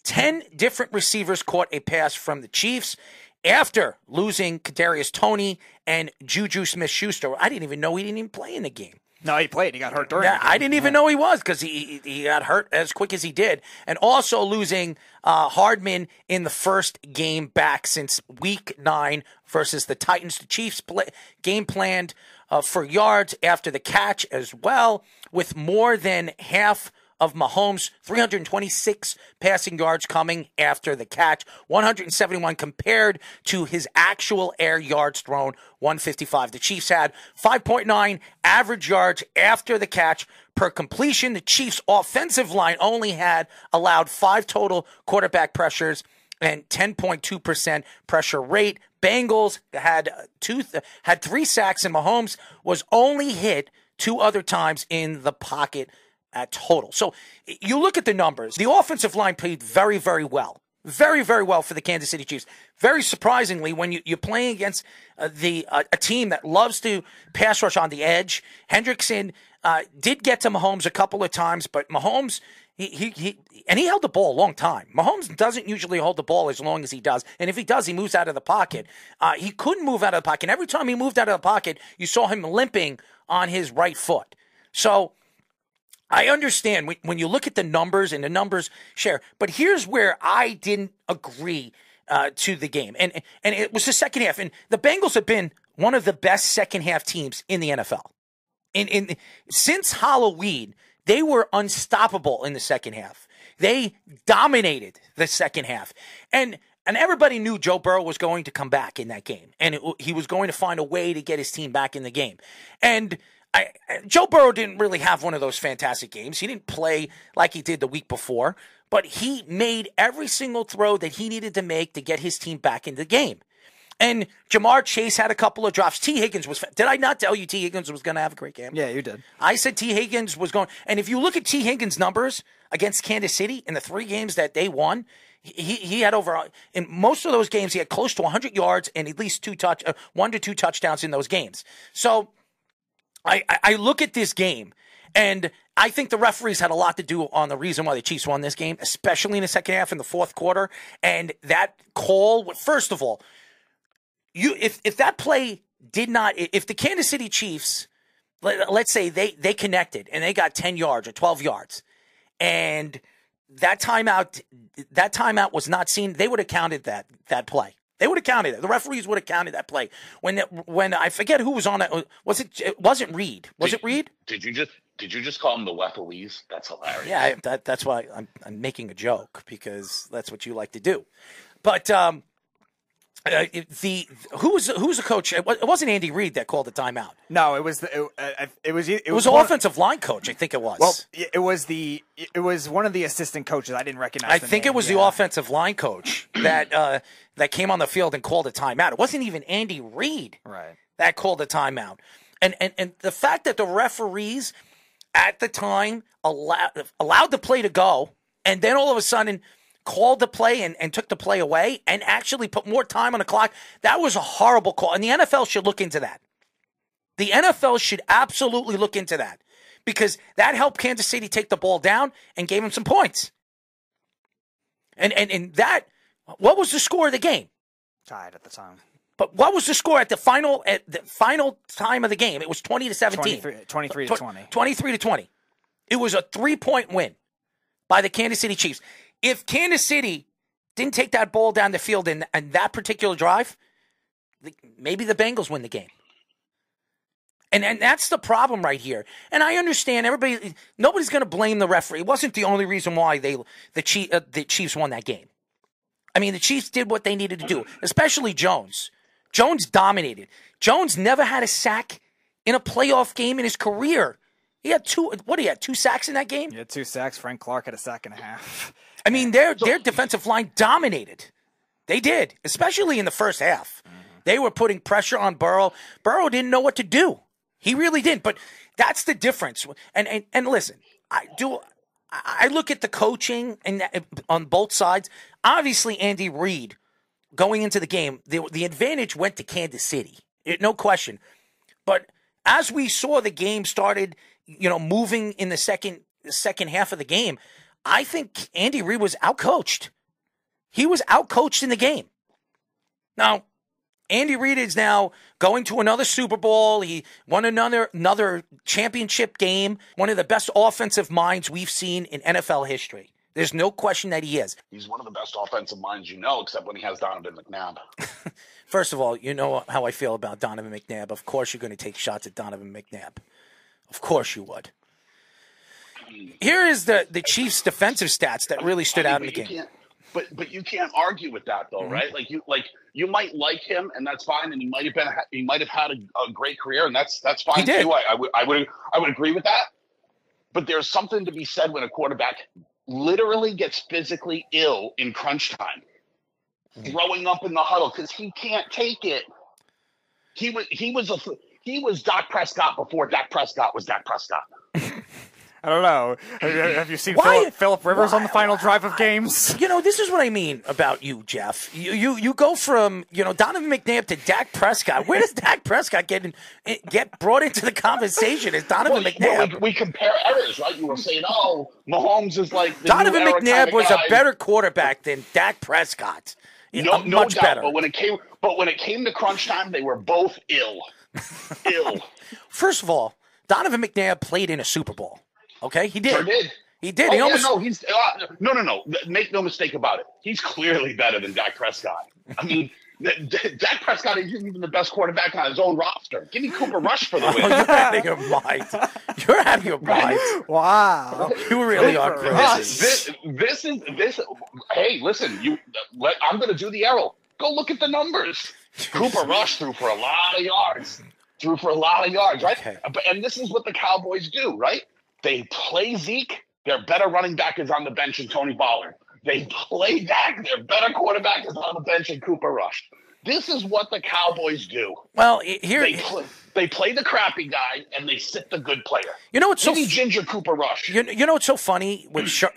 10 different receivers caught a pass from the Chiefs after losing Kadarius Toney and Juju Smith Schuster. I didn't even know he didn't even play in the game. No, he played. He got hurt during. Yeah, I didn't even know he was because he he got hurt as quick as he did, and also losing uh, Hardman in the first game back since Week Nine versus the Titans. The Chiefs play, game planned uh, for yards after the catch as well, with more than half of Mahomes' 326 passing yards coming after the catch, 171 compared to his actual air yards thrown, 155. The Chiefs had 5.9 average yards after the catch per completion. The Chiefs' offensive line only had allowed five total quarterback pressures and 10.2% pressure rate. Bengals had uh, two had three sacks and Mahomes was only hit two other times in the pocket at total. So you look at the numbers. The offensive line played very, very well. Very, very well for the Kansas City Chiefs. Very surprisingly, when you, you're playing against uh, the uh, a team that loves to pass rush on the edge, Hendrickson uh, did get to Mahomes a couple of times, but Mahomes he, he he and he held the ball a long time. Mahomes doesn't usually hold the ball as long as he does, and if he does, he moves out of the pocket. Uh, he couldn't move out of the pocket. And every time he moved out of the pocket, you saw him limping on his right foot. So I understand when- when you look at the numbers and the numbers share, but here's where I didn't agree uh, to the game, and and it was the second half, and the Bengals have been one of the best second half teams in the NFL. In in since Halloween, they were unstoppable in the second half. They dominated the second half, and and everybody knew Joe Burrow was going to come back in that game, and it, he was going to find a way to get his team back in the game, and. I, Joe Burrow didn't really have one of those fantastic games. He didn't play like he did the week before, but he made every single throw that he needed to make to get his team back in the game. And Ja'Marr Chase had a couple of drops. Tee Higgins was. Did I not tell you Tee Higgins was going to have a great game? Yeah, you did. I said Tee Higgins was going. And if you look at Tee Higgins' numbers against Kansas City in the three games that they won, he he had over in most of those games he had close to 100 yards and at least two touch, uh, one to two touchdowns in those games. So I, I look at this game and I think the referees had a lot to do on the reason why the Chiefs won this game, especially in the second half in the fourth quarter. And that call, first of all, you if if that play did not, if the Kansas City Chiefs, let, let's say they they connected and they got ten yards or twelve yards, and that timeout that timeout was not seen, they would have counted that that play. They would have counted it. The referees would have counted that play. When when I forget who was on it. Was it? It wasn't Reid. Was did, it Reid? Did you just did you just call him the referees? That's hilarious. Yeah, I, that, that's why I'm, I'm making a joke because that's what you like to do. But um, uh, the who was who was the coach? It wasn't Andy Reid that called the timeout. No, it was the, it, uh, it was it, it was, was offensive line coach. I think it was. Well, it was the it was one of the assistant coaches. I didn't recognize. I think name, it was yeah. the offensive line coach that uh, that came on the field and called a timeout. It wasn't even Andy Reid. Right. That called a timeout, and and and the fact that the referees at the time allowed allowed the play to go, and then all of a sudden called the play and, and took the play away and actually put more time on the clock. That was a horrible call. And the NFL should look into that. The NFL should absolutely look into that because that helped Kansas City take the ball down and gave them some points. And and and that what was the score of the game? Tied at the time. But what was the score at the final at the final time of the game? It was 20 to 17. 23, 23 to 20. 23 to 20. It was a 3-point win by the Kansas City Chiefs if Kansas City didn't take that ball down the field in, in that particular drive, maybe the Bengals win the game. And and that's the problem right here. And I understand everybody. Nobody's going to blame the referee. It wasn't the only reason why they the Chief, uh, the Chiefs won that game. I mean, the Chiefs did what they needed to do, especially Jones. Jones dominated. Jones never had a sack in a playoff game in his career. He had two. What he had two sacks in that game. He had two sacks. Frank Clark had a sack and a half. I mean, their their defensive line dominated. They did, especially in the first half. Mm-hmm. They were putting pressure on Burrow. Burrow didn't know what to do. He really didn't. But that's the difference. And and, and listen, I do. I look at the coaching and on both sides. Obviously, Andy Reid going into the game, the, the advantage went to Kansas City, it, no question. But as we saw the game started, you know, moving in the second the second half of the game, I think Andy Reid was outcoached. He was outcoached in the game. Now, Andy Reid is now going to another Super Bowl. He won another another championship game. One of the best offensive minds we've seen in NFL history. There's no question that he is. He's one of the best offensive minds you know, except when he has Donovan McNabb. First of all, you know how I feel about Donovan McNabb. Of course, you're going to take shots at Donovan McNabb. Of course, you would. Here is the the Chiefs' defensive stats that really stood I mean, out in the game. But but you can't argue with that though, Mm-hmm. right? Like you like you might like him, and that's fine, and he might have been he might have had a, a great career, and that's that's fine too. I, I would I would I would agree with that. But there's something to be said when a quarterback literally gets physically ill in crunch time, Mm-hmm. throwing up in the huddle because he can't take it. He was he was a he was Dak Prescott before Dak Prescott was Dak Prescott. I don't know. Have, have you seen Why- Philip, Philip Rivers on the final drive of games? You know, this is what I mean about you, Jeff. You you you go from you know Donovan McNabb to Dak Prescott. Where does Dak Prescott get in, eh, get brought into the conversation? Is Donovan Well, McNabb? well, we, we compare errors, right? You were saying, oh, Mahomes is like the Donovan new McNabb kinda was guy. a better quarterback than Dak Prescott. No, no much doubt. better. But when it came, but when it came to crunch time, they were both ill, ill. First of all, Donovan McNabb played in a Super Bowl. Okay, he did. Sure did. He did. Oh, he yeah, no, he's uh, no, no, no. Make no mistake about it. He's clearly better than Dak Prescott. I mean, D- D- Dak Prescott isn't even the best quarterback on his own roster. Give me Cooper Rush for the Oh, win. you're out of your mind. You're out of your mind. Wow. You really are Cooper crazy. Rush. This, this is this. Hey, listen, you. Let, I'm going to do the arrow. Go look at the numbers. Cooper Rush threw for a lot of yards. threw for a lot of yards, right? But and this is what the Cowboys do, right? They play Zeke. Their better running back is on the bench and Tony Pollard. They play Dak. Their better quarterback is on the bench and Cooper Rush. This is what the Cowboys do. Well, here They play, they play the crappy guy and they sit the good player. You know what's so Maybe Ginger Cooper Rush. You, you know what's so funny with Sharpe,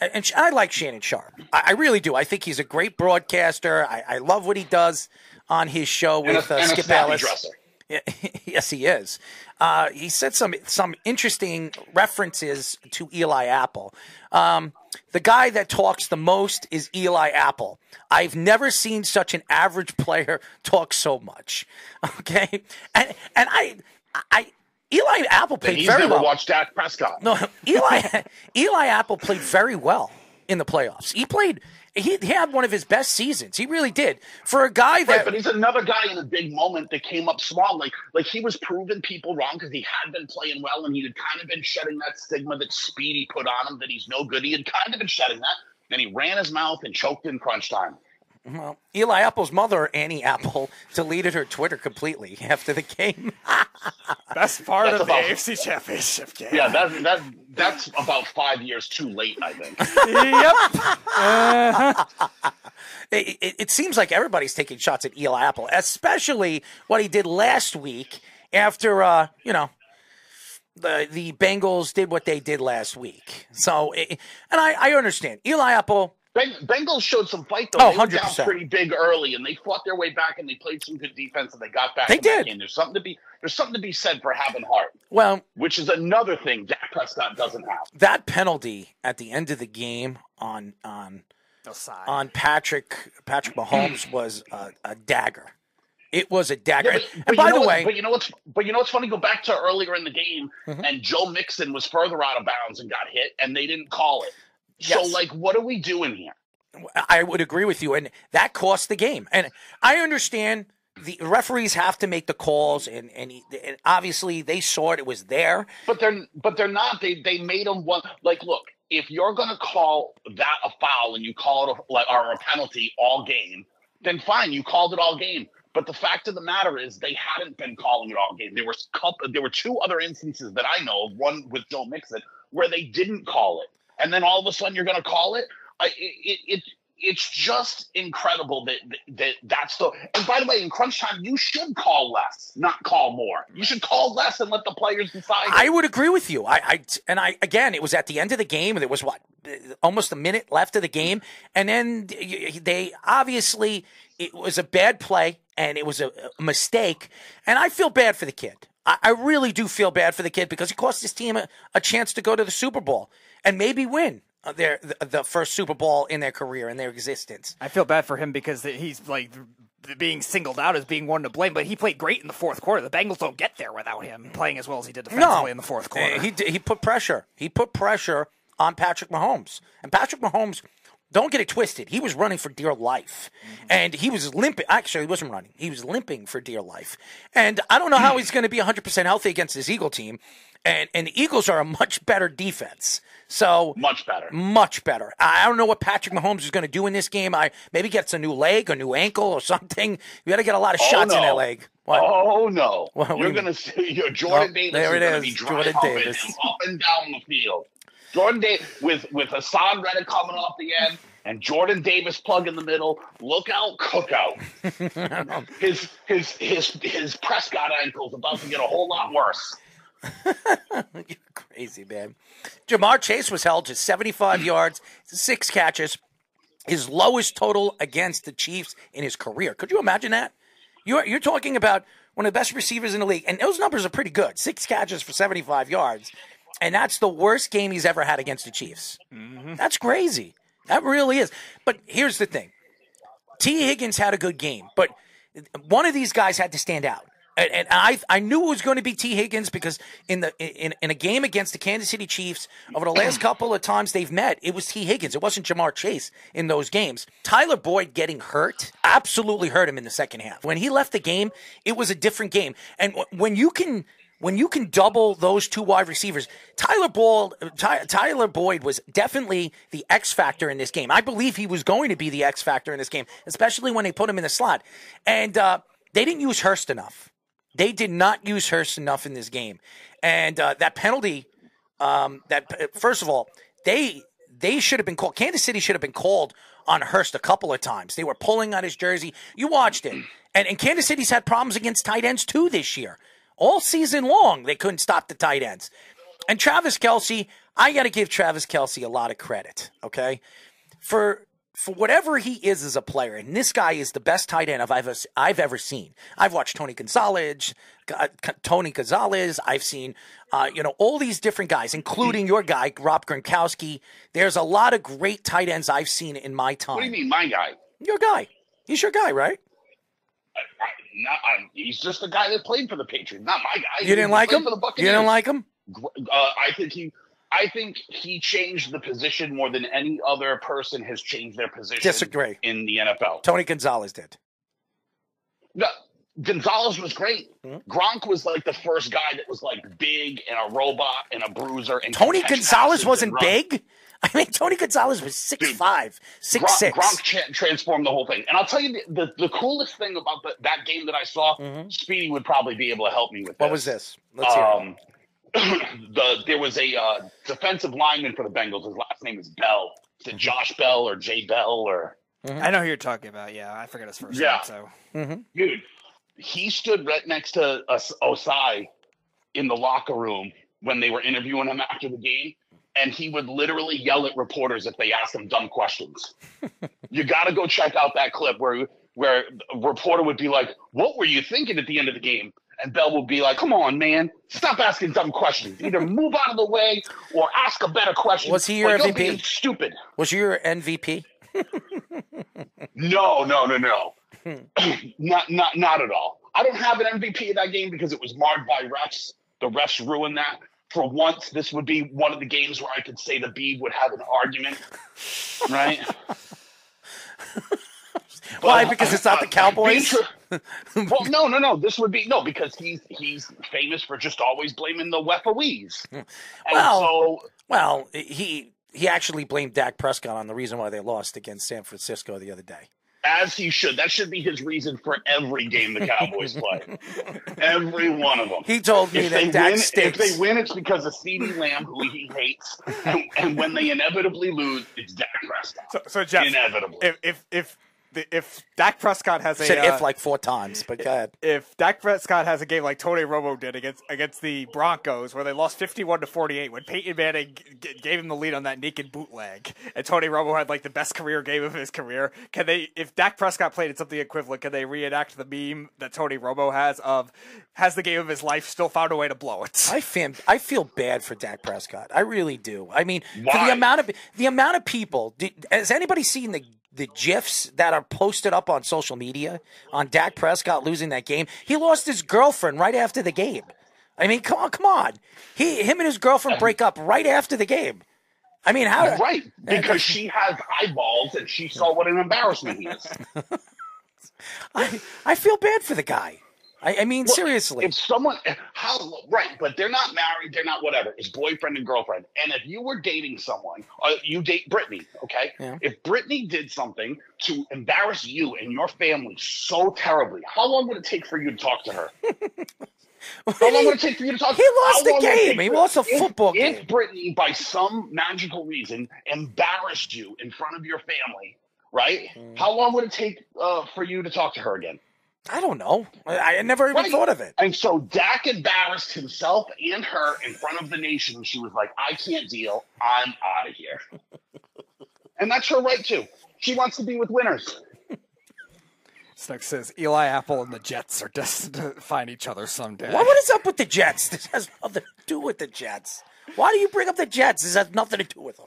and I like Shannon Sharpe. I, I really do. I think he's a great broadcaster. I, I love what he does on his show a- with uh, and Skip snappy Ellis. dresser. Yes, he is. Uh, he said some some interesting references to Eli Apple. Um, the guy that talks the most is Eli Apple. I've never seen such an average player talk so much. Okay, and and I I Eli Apple played he's very never well. watched Dak Prescott. No, Eli Eli Apple played very well in the playoffs. He played. He, had one of his best seasons. He really did. For a guy that Right, but he's another guy in a big moment that came up small. Like, like he was proving people wrong because he had been playing well and he had kind of been shedding that stigma that Speedy put on him that he's no good. He had kind of been shedding that. Then he ran his mouth and choked in crunch time. Well, Eli Apple's mother, Annie Apple, deleted her Twitter completely after the game. Best part That's of the AFC Championship game. Yeah, that, that that's about five years too late, I think. it, it, it seems like everybody's taking shots at Eli Apple, especially what he did last week after, uh, you know, the the Bengals did what they did last week. So, it, and I, I understand Eli Apple. Ben- Bengals showed some fight though. Oh, they were down 100%. pretty big early, and they fought their way back, and they played some good defense, and they got back. They in did. game. There's something to be there's something to be said for having heart, Well, which is another thing Dak Prescott doesn't have. that penalty at the end of the game on on on Patrick Patrick Mahomes was a, a dagger. It was a dagger. Yeah, but- and by the what- way, but you know what's but you know what's funny? Go back to earlier in the game, Mhm. and Joe Mixon was further out of bounds and got hit, and they didn't call it. So, like, what are we doing here? I would agree with you, and that cost the game. And I understand the referees have to make the calls, and and, he, and obviously they saw it; it was there. But they're but they're not. They they made them one. Like, look, if you're gonna call that a foul and you call it a, like or a penalty all game, then fine, you called it all game. But the fact of the matter is, they hadn't been calling it all game. There was couple, there were two other instances that I know of. One with Joe Mixon where they didn't call it, and then all of a sudden you're gonna call it. I, it, it, it it's just incredible that, that that that's the. And by the way, in crunch time, you should call less, not call more. You should call less and let the players decide. I would agree with you. I, I and I again, it was at the end of the game. And there was what almost a minute left of the game, and then they obviously it was a bad play and it was a, a mistake. And I feel bad for the kid. I, I really do feel bad for the kid because he cost his team a, a chance to go to the Super Bowl and maybe win their the, the first Super Bowl in their career in their existence. I feel bad for him because he's like being singled out as being one to blame, but he played great in the fourth quarter. The Bengals don't get there without him playing as well as he did defensively in the fourth quarter. Uh, He he put pressure. He put pressure on Patrick Mahomes, and Patrick Mahomes. Don't get it twisted. He was running for dear life, Mm-hmm. and he was limping. Actually, he wasn't running. He was limping for dear life. And I don't know how he's going to be 100 percent healthy against this Eagle team. And and the Eagles are a much better defense. So much better, much better. I don't know what Patrick Mahomes is going to do in this game. I maybe gets a new leg, a new ankle, or something. You got to get a lot of Oh, shots in that leg. What? Oh no! What- You're gonna mean? see your Jordan Oh, Davis there it is, be Jordan Davis. up and down the field. Jordan Davis with with Haason Reddick coming off the end and Jordan Davis plug in the middle. Look out, cook out. his his his his Prescott ankle's about to get a whole lot worse. You're crazy, man. Ja'Marr Chase was held to 75 yards, six catches, his lowest total against the Chiefs in his career. Could you imagine that? You're you're talking about one of the best receivers in the league, and those numbers are pretty good. Six catches for 75 yards, and that's the worst game he's ever had against the Chiefs. Mm-hmm. That's crazy. That really is. But here's the thing: Tee Higgins had a good game, but one of these guys had to stand out. And, and I, I knew it was going to be Tee Higgins because in the in, in a game against the Kansas City Chiefs over the last couple of times they've met, it was Tee Higgins. It wasn't Ja'Marr Chase in those games. Tyler Boyd getting hurt absolutely hurt him in the second half. When he left the game, it was a different game. And w- when you can when you can double those two wide receivers, Tyler Ball, Ty, Tyler Boyd was definitely the X factor in this game. I believe he was going to be the X factor in this game, especially when they put him in the slot. And uh, they didn't use Hurst enough. They did not use Hurst enough in this game, and uh, that penalty. Um, that first of all, they they should have been called. Kansas City should have been called on Hurst a couple of times. They were pulling on his jersey. You watched it, and and Kansas City's had problems against tight ends too this year. All season long, they couldn't stop the tight ends. And Travis Kelce, I got to give Travis Kelce a lot of credit. Okay, for for whatever he is as a player, and this guy is the best tight end I've ever, I've ever seen. I've watched Tony Gonzalez, Tony Gonzalez. I've seen, uh, you know, all these different guys, including your guy, Rob Gronkowski. There's a lot of great tight ends I've seen in my time. What do you mean, my guy? Your guy. He's your guy, right? Not, I'm, he's just the guy that played for the Patriots, not my guy. You didn't like him? For the You didn't like him? Uh, I think he. I think he changed the position more than any other person has changed their position Disagree. in the NFL. Tony Gonzalez did. No, Gonzalez was great. Hmm? Gronk was like the first guy that was like big and a robot and a bruiser. And Tony Gonzalez wasn't big. I mean, Tony Gonzalez was six five, six Gronk, six. Gronk tra- transformed the whole thing. And I'll tell you the, the, the coolest thing about the, that game that I saw, Speedy would probably be able to help me with Mm-hmm. What this. was this? Let's hear it. The there was a uh, defensive lineman for the Bengals. His last name is Bell. Is it Josh Bell or Jay Bell or I know who you're talking about. Yeah, I forget his first Yeah. name. So Mm-hmm. dude? He stood right next to us, Osai in the locker room when they were interviewing him after the game, and he would literally yell at reporters if they asked him dumb questions. you got to go check out that clip where where a reporter would be like, "What were you thinking at the end of the game?" And Bell would be like, "Come on, man, stop asking dumb questions. Either move out of the way or ask a better question." Was he your MVP? Stupid. Was he your MVP? No, no, no, no. not, not, not at all. I don't have an MVP of that game because it was marred by refs. The refs ruined that. For once, this would be one of the games where I could say the Beeb would have an argument, right? Why? Because it's not the Cowboys? tr- well, no, no, no. This would be no because he's he's famous for just always blaming the referees. Hmm. And Well, so well, he he actually blamed Dak Prescott on the reason why they lost against San Francisco the other day. as he should, that should be his reason for every game the Cowboys play. every one of them. He told me if that they Dak win, stinks. If they win, it's because of CeeDee Lamb, who he hates, and, and when they inevitably lose, it's Dak Prescott. So, so Jeff, inevitably. if if if the, if Dak Prescott has a Said uh, if like four times, but go ahead. if Dak Prescott has a game like Tony Romo did against against the Broncos, where they lost fifty-one to forty-eight, when Peyton Manning g- g- gave him the lead on that naked bootleg, and Tony Romo had like the best career game of his career, can they? If Dak Prescott played in something equivalent, can they reenact the meme that Tony Romo has of has the game of his life, still found a way to blow it? I feel I feel bad for Dak Prescott. I really do. I mean, for the amount of the amount of people. Did, has anybody seen the the gifs that are posted up on social media on Dak Prescott losing that game? He lost his girlfriend right after the game. I mean, come on, come on. He him and his girlfriend break up right after the game. I mean, how? right, because she has eyeballs and she saw what an embarrassment he is. I I feel bad for the guy. I, I mean, seriously. If someone, how right, but they're not married, they're not whatever. It's boyfriend and girlfriend. And if you were dating someone, uh, you date Brittany, okay? Yeah. If Brittany did something to embarrass you and your family so terribly, how long would it take for you to talk to her? How long would it take for you to talk? He lost the game. He lost a if- football game. If Brittany, by some magical reason, embarrassed you in front of your family, right? Mm. How long would it take uh, for you to talk to her again? I don't know. I, I never even Right. thought of it. And so Dak embarrassed himself and her in front of the nation. She was like, I can't deal. I'm out of here. and that's her right, too. She wants to be with winners. Snook says Eli Apple and the Jets are destined to find each other someday. What, what is up with the Jets? This has nothing to do with the Jets. Why do you bring up the Jets? This has nothing to do with them.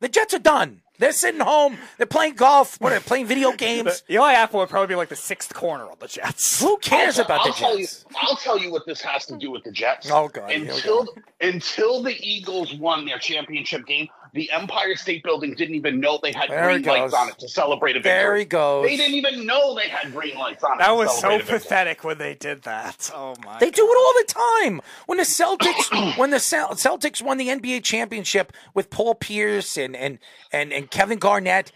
The Jets are done. They're sitting home. They're playing golf. What are they playing video games? The- Eli Apple would probably be like the sixth corner on the Jets. Who cares I'll, about I'll the tell Jets? You, I'll tell you what this has to do with the Jets. Oh, God, here we Until until the Eagles won their championship game, the Empire State Building didn't even know they had There green lights on it to celebrate a victory. There he goes. They didn't even know they had green lights on it. That to was so a pathetic when they did that. Oh my! They do it all the time. When the Celtics, when the Celtics won the NBA championship with Paul Pierce and and and, and Kevin Garnett, th-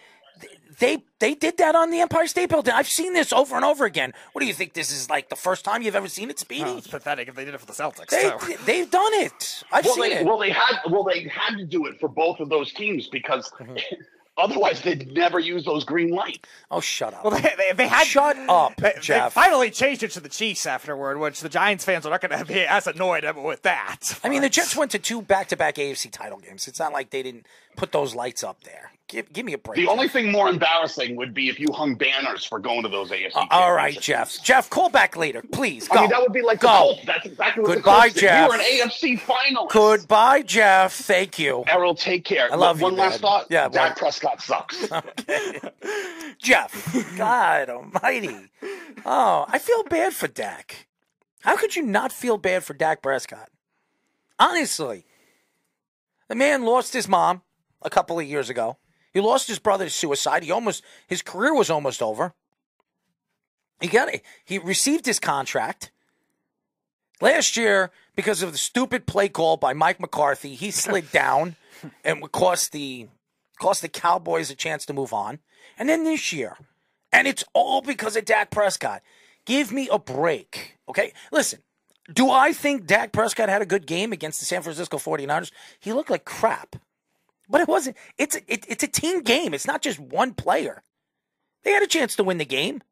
they they did that on the Empire State Building. I've seen this over and over again. What do you think? This is like the first time you've ever seen it, Speedy? Oh, it's pathetic if they did it for the Celtics. they too. they've done it. I've well, seen they, it. well, they had well, they had to do it for both of those teams because Mm-hmm. otherwise they'd never use those green lights. oh, shut up. Well, they, they, they had Shut up, They, they finally changed it to the Chiefs afterward, which the Giants fans are not going to be as annoyed with that. I mean, the Jets went to two back-to-back AFC title games. It's not like they didn't put those lights up there. Give, give me a break. The only thing more embarrassing would be if you hung banners for going to those AFC. Uh, all right. Jeff. Jeff, call back later, please. Go. I mean, that would be like Go. That's exactly what Goodbye, the did. Jeff. We were an AFC finalist. Goodbye, Jeff. Thank you. Errol, take care. I love One you, last man. thought. Yeah, Dak well- Prescott sucks. Jeff, God Almighty. Oh, I feel bad for Dak. How could you not feel bad for Dak Prescott? Honestly, the man lost his mom a couple of years ago. He lost his brother to suicide. He almost his career was almost over. He got it. He received his contract. Last year, because of the stupid play call by Mike McCarthy, he slid down and would cost the cost the Cowboys a chance to move on. And then this year, and it's all because of Dak Prescott. Give me a break. Okay? Listen, do I think Dak Prescott had a good game against the San Francisco 49ers? He looked like crap. But it wasn't. It's a, it, it's a team game. It's not just one player. They had a chance to win the game.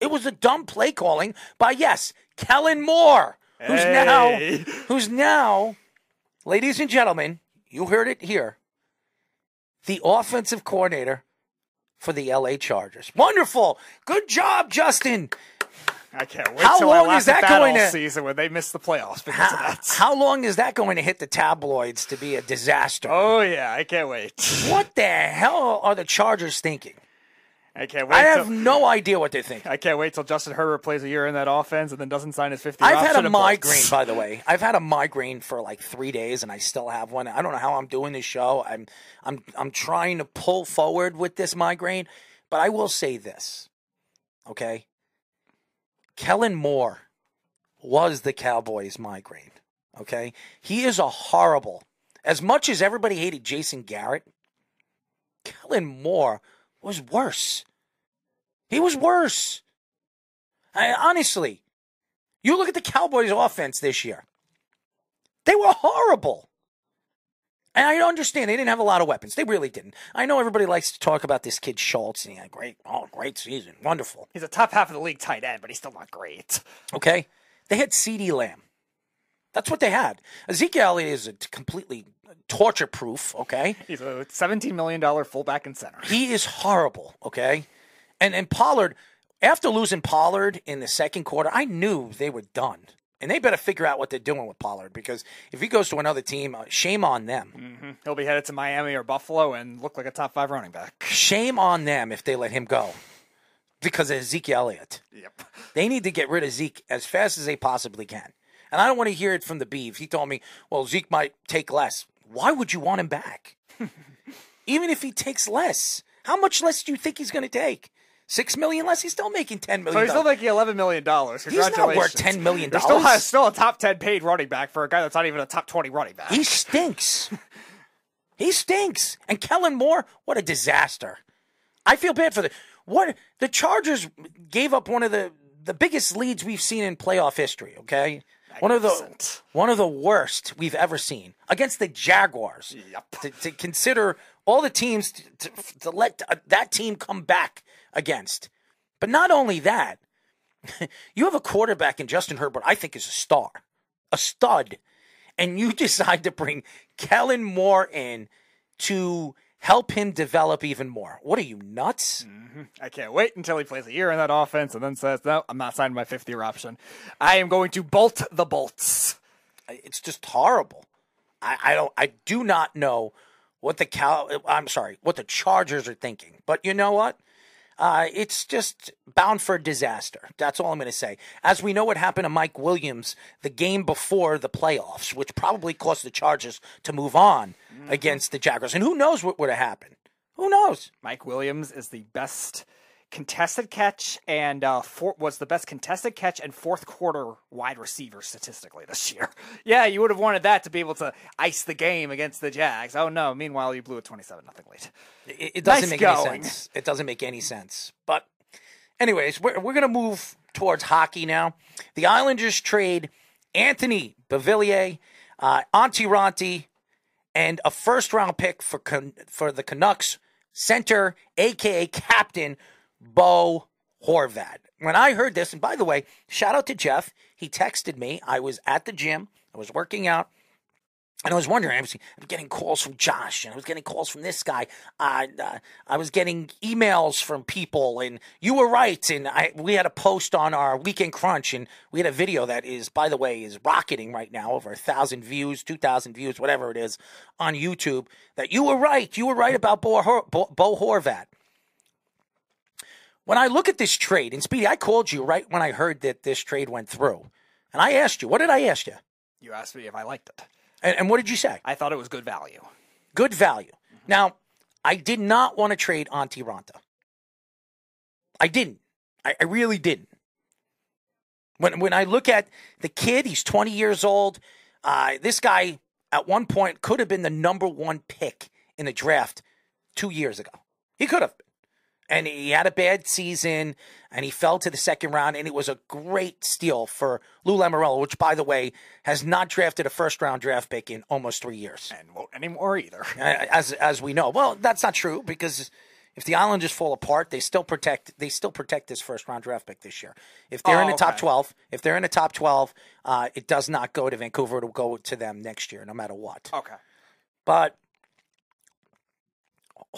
It was a dumb play calling by yes, Kellen Moore, who's Hey. now who's now, ladies and gentlemen, you heard it here, the offensive coordinator for the LA Chargers. Wonderful. Good job, Justin. I can't wait How long is at that going to- season when they miss the playoffs because of How, that. how long is that going to hit the tabloids to be a disaster? Oh yeah, I can't wait. What the hell are the Chargers thinking? I can't wait. I have till, no idea what they think. I can't wait till Justin Herbert plays a year in that offense and then doesn't sign his 50 I've had a migraine, by the way. I've had a migraine for like three days, and I still have one. I don't know how I'm doing this show. I'm, I'm, I'm trying to pull forward with this migraine, but I will say this, okay? Kellen Moore was the Cowboys' migraine. Okay, he is a horrible. As much as everybody hated Jason Garrett, Kellen Moore was worse. He was worse. I, honestly, you look at the Cowboys' offense this year. They were horrible. And I understand they didn't have a lot of weapons. They really didn't. I know everybody likes to talk about this kid Schultz. And he had great, oh, great season, wonderful. He's a top half of the league tight end, but he's still not great. Okay, they had CeeDee Lamb. That's what they had. Ezekiel Elliott is a completely torture proof. Okay, He's a 17 million dollar fullback and center. he is horrible. Okay, and and Pollard. After losing Pollard in the second quarter, I knew they were done. And they better figure out what they're doing with Pollard because if he goes to another team, uh, shame on them. hmm He'll be headed to Miami or Buffalo and look like a top five running back. Shame on them if they let him go because of Ezekiel Elliott. Yep. They need to get rid of Zeke as fast as they possibly can. And I don't want to hear it from the Beeve. He told me, well, Zeke might take less. Why would you want him back? Even if he takes less, how much less do you think he's going to take? Six million less? He's still making ten million. So he's still making 11 million dollars. He's not worth $10 million. There's still, has still a top 10 paid running back for a guy that's not even a top 20 running back. He stinks. he stinks. And Kellen Moore, what a disaster. I feel bad for the what the Chargers gave up one of the the biggest leads we've seen in playoff history, okay? One of the one of the worst we've ever seen against the Jaguars. Yep. To, to consider all the teams to, to, to let uh, that team come back against. But not only that, you have a quarterback in Justin Herbert, I think is a star, a stud, and you decide to bring Kellen Moore in to help him develop even more. What are you nuts? Mm-hmm. I can't wait until he plays a year in that offense and then says, no, I'm not signing my fifth year option. I am going to bolt the bolts. It's just horrible. I, I don't. I do not know what the cow. I'm sorry, what the Chargers are thinking. But you know what? Uh, it's just bound for disaster. That's all I'm going to say. As we know what happened to Mike Williams the game before the playoffs, which probably caused the Chargers to move on against the Jaguars. And who knows what would have happened? Who knows? Mike Williams is the best contested catch and uh, for, was the best contested catch and fourth quarter wide receiver statistically this year. yeah, you would have wanted that to be able to ice the game against the Jags. Oh no! Meanwhile, you blew a twenty-seven nothing lead. It, it doesn't Nice make going. any sense. It doesn't make any sense. But, anyways, we're, we're going to move towards hockey now. The Islanders trade Anthony Beauvillier, uh, Auntie Ronti, and a first round pick for Can- for the Canucks center, aka captain Bo Horvat. When I heard this, and by the way, shout out to Jeff. He texted me. I was at the gym. I was working out. And I was wondering, I was getting calls from Josh, and I was getting calls from this guy. Uh, uh, I was getting emails from people, and you were right. And I, we had a post on our weekend crunch, and we had a video that is, by the way, is rocketing right now, over a thousand views, two thousand views, whatever it is, on YouTube. That you were right. You were right about Bo, Bo, Bo Horvat. When I look at this trade, and Speedy, I called you right when I heard that this trade went through, and I asked you, what did I ask you? You asked me if I liked it. And, and what did you say? I thought it was good value. Good value. Now, I did not want to trade Auntie Ranta. I didn't. I, I really didn't. When when I look at the kid, he's 20 years old. Uh, this guy at one point could have been the number one pick in the draft two years ago. He could have. And he had a bad season and he fell to the second round. And it was a great steal for Lou Lamoriello, which, by the way, has not drafted a first round draft pick in almost three years. And won't anymore either. As, as we know. Well, that's not true because if the Islanders fall apart, they still protect they still protect this first round draft pick this year. If they're Oh, in the top twelve, if they're in the top twelve, uh, it does not go to Vancouver. It'll go to them next year, no matter what. Okay. But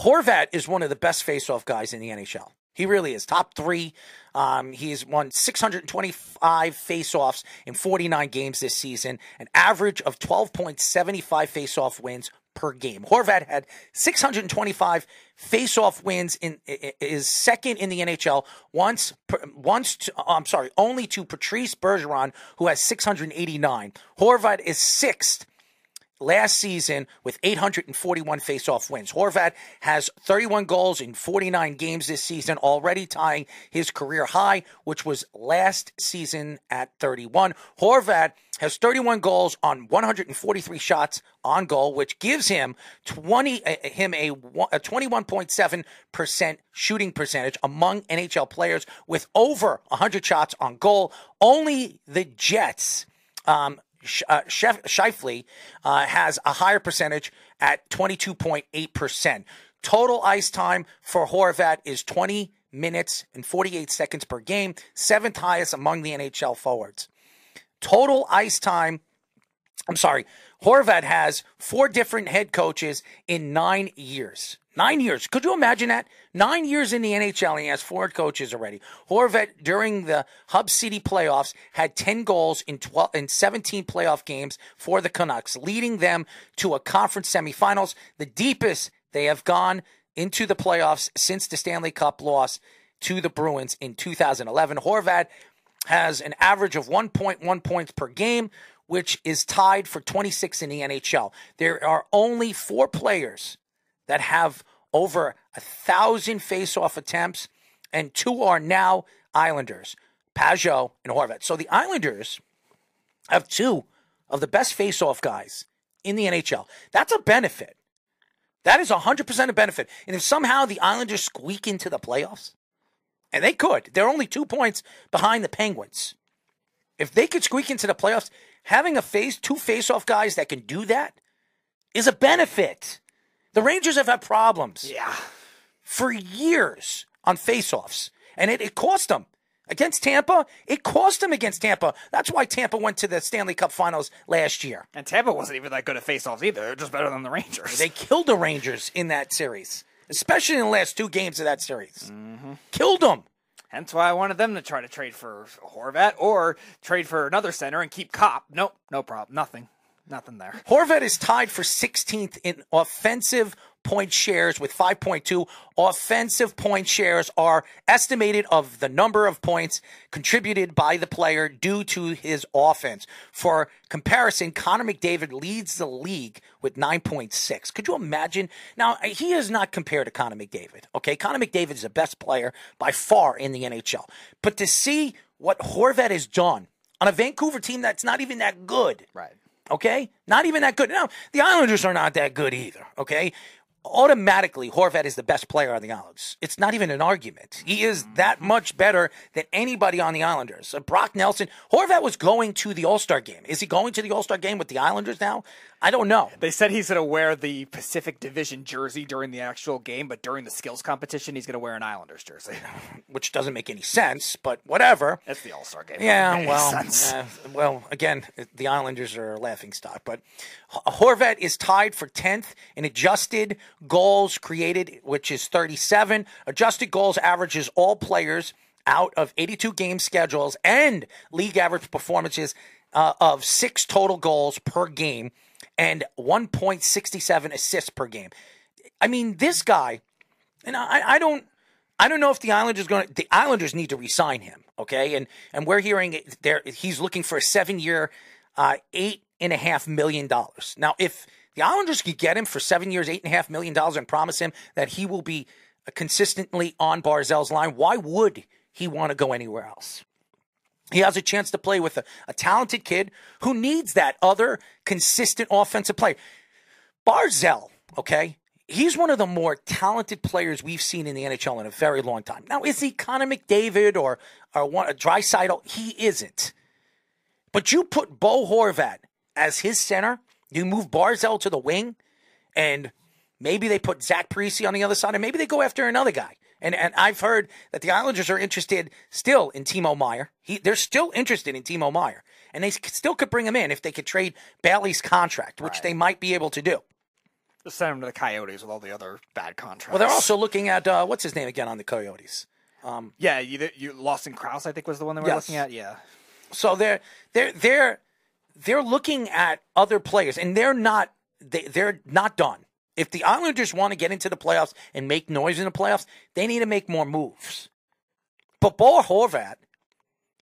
Horvat is one of the best faceoff guys in the NHL. He really is top three. Um, he's won 625 faceoffs in 49 games this season, an average of 12.75 faceoff wins per game. Horvat had 625 faceoff wins in is second in the NHL. Once, once, to, oh, I'm sorry, only to Patrice Bergeron, who has 689. Horvat is sixth last season with 841 faceoff wins. Horvat has 31 goals in 49 games this season, already tying his career high, which was last season at 31. Horvat has 31 goals on 143 shots on goal, which gives him 20 uh, him a, a 21.7% shooting percentage among NHL players with over 100 shots on goal. Only the Jets um, uh, Scheifele uh, has a higher percentage at 22.8%. Total ice time for Horvat is 20 minutes and 48 seconds per game, seventh highest among the NHL forwards. Total ice time, I'm sorry, Horvat has four different head coaches in nine years. Nine years. Could you imagine that? Nine years in the NHL, and he has four coaches already. Horvat, during the Hub City playoffs, had 10 goals in 12 in 17 playoff games for the Canucks, leading them to a conference semifinals, the deepest they have gone into the playoffs since the Stanley Cup loss to the Bruins in 2011. Horvat has an average of 1.1 points per game, which is tied for 26 in the NHL. There are only four players that have over a thousand face-off attempts, and two are now Islanders, Pageau and Horvat. So the Islanders have two of the best face-off guys in the NHL. That's a benefit. That is 100% a benefit. And if somehow the Islanders squeak into the playoffs, and they could, they're only two points behind the Penguins. If they could squeak into the playoffs, having a face, two face-off guys that can do that is a benefit. The Rangers have had problems. Yeah. For years on face-offs. And it, it cost them. Against Tampa, it cost them against Tampa. That's why Tampa went to the Stanley Cup Finals last year. And Tampa wasn't even that good at faceoffs either. They're just better than the Rangers. They killed the Rangers in that series, especially in the last two games of that series. Mm-hmm. Killed them. Hence why I wanted them to try to trade for Horvat or trade for another center and keep Copp. Nope, no problem. Nothing. Nothing there. Horvat is tied for 16th in offensive point shares with 5.2. Offensive point shares are estimated of the number of points contributed by the player due to his offense. For comparison, Connor McDavid leads the league with 9.6. Could you imagine? Now, he is not compared to Connor McDavid. Okay, Connor McDavid is the best player by far in the NHL. But to see what Horvat has done on a Vancouver team that's not even that good. Right. Okay? Not even that good. Now, the Islanders are not that good either. Okay? Automatically Horvat is the best player on the Islanders. It's not even an argument. He is that much better than anybody on the Islanders. Brock Nelson, Horvat was going to the All Star game. Is he going to the All Star game with the Islanders now? I don't know. They said he's going to wear the Pacific Division jersey during the actual game, but during the skills competition, he's going to wear an Islanders jersey. Which doesn't make any sense, but whatever. It's the All Star game. Yeah, well, uh, well, again, the Islanders are a laughing stock, but Horvat is tied for 10th in adjusted goals created, which is 37. Adjusted goals averages all players out of 82 game schedules and league average performances uh, of six total goals per game and 1.67 assists per game. I mean, this guy, and I, I don't. I don't know if the Islanders going to. The Islanders need to resign him, okay? And and we're hearing there he's looking for a seven year, uh, eight and a half million dollars. Now, if the Islanders could get him for seven years, eight and a half million dollars, and promise him that he will be uh, consistently on Barzal's line, why would he want to go anywhere else? He has a chance to play with a, a talented kid who needs that other consistent offensive player. Barzal, okay, he's one of the more talented players we've seen in the NHL in a very long time. Now, is he Connor McDavid or or one a Draisaitl? He isn't. But you put Bo Horvat as his center, you move Barzal to the wing, and maybe they put Zach Parise on the other side, and maybe they go after another guy. And and I've heard that the Islanders are interested still in Timo Meier. He, they're still interested in Timo Meier, and they still could bring him in if they could trade Bailey's contract, which right. they might be able to do. Just send him to the Coyotes with all the other bad contracts. Well, they're also looking at uh, what's his name again on the Coyotes. Um, yeah, you, you Lawson Crouse, I think, was the one they were yes. looking at. Yeah. So they're they're they're they're looking at other players, and they're not they, they're not done. If the Islanders want to get into the playoffs and make noise in the playoffs, they need to make more moves. But Bo Horvat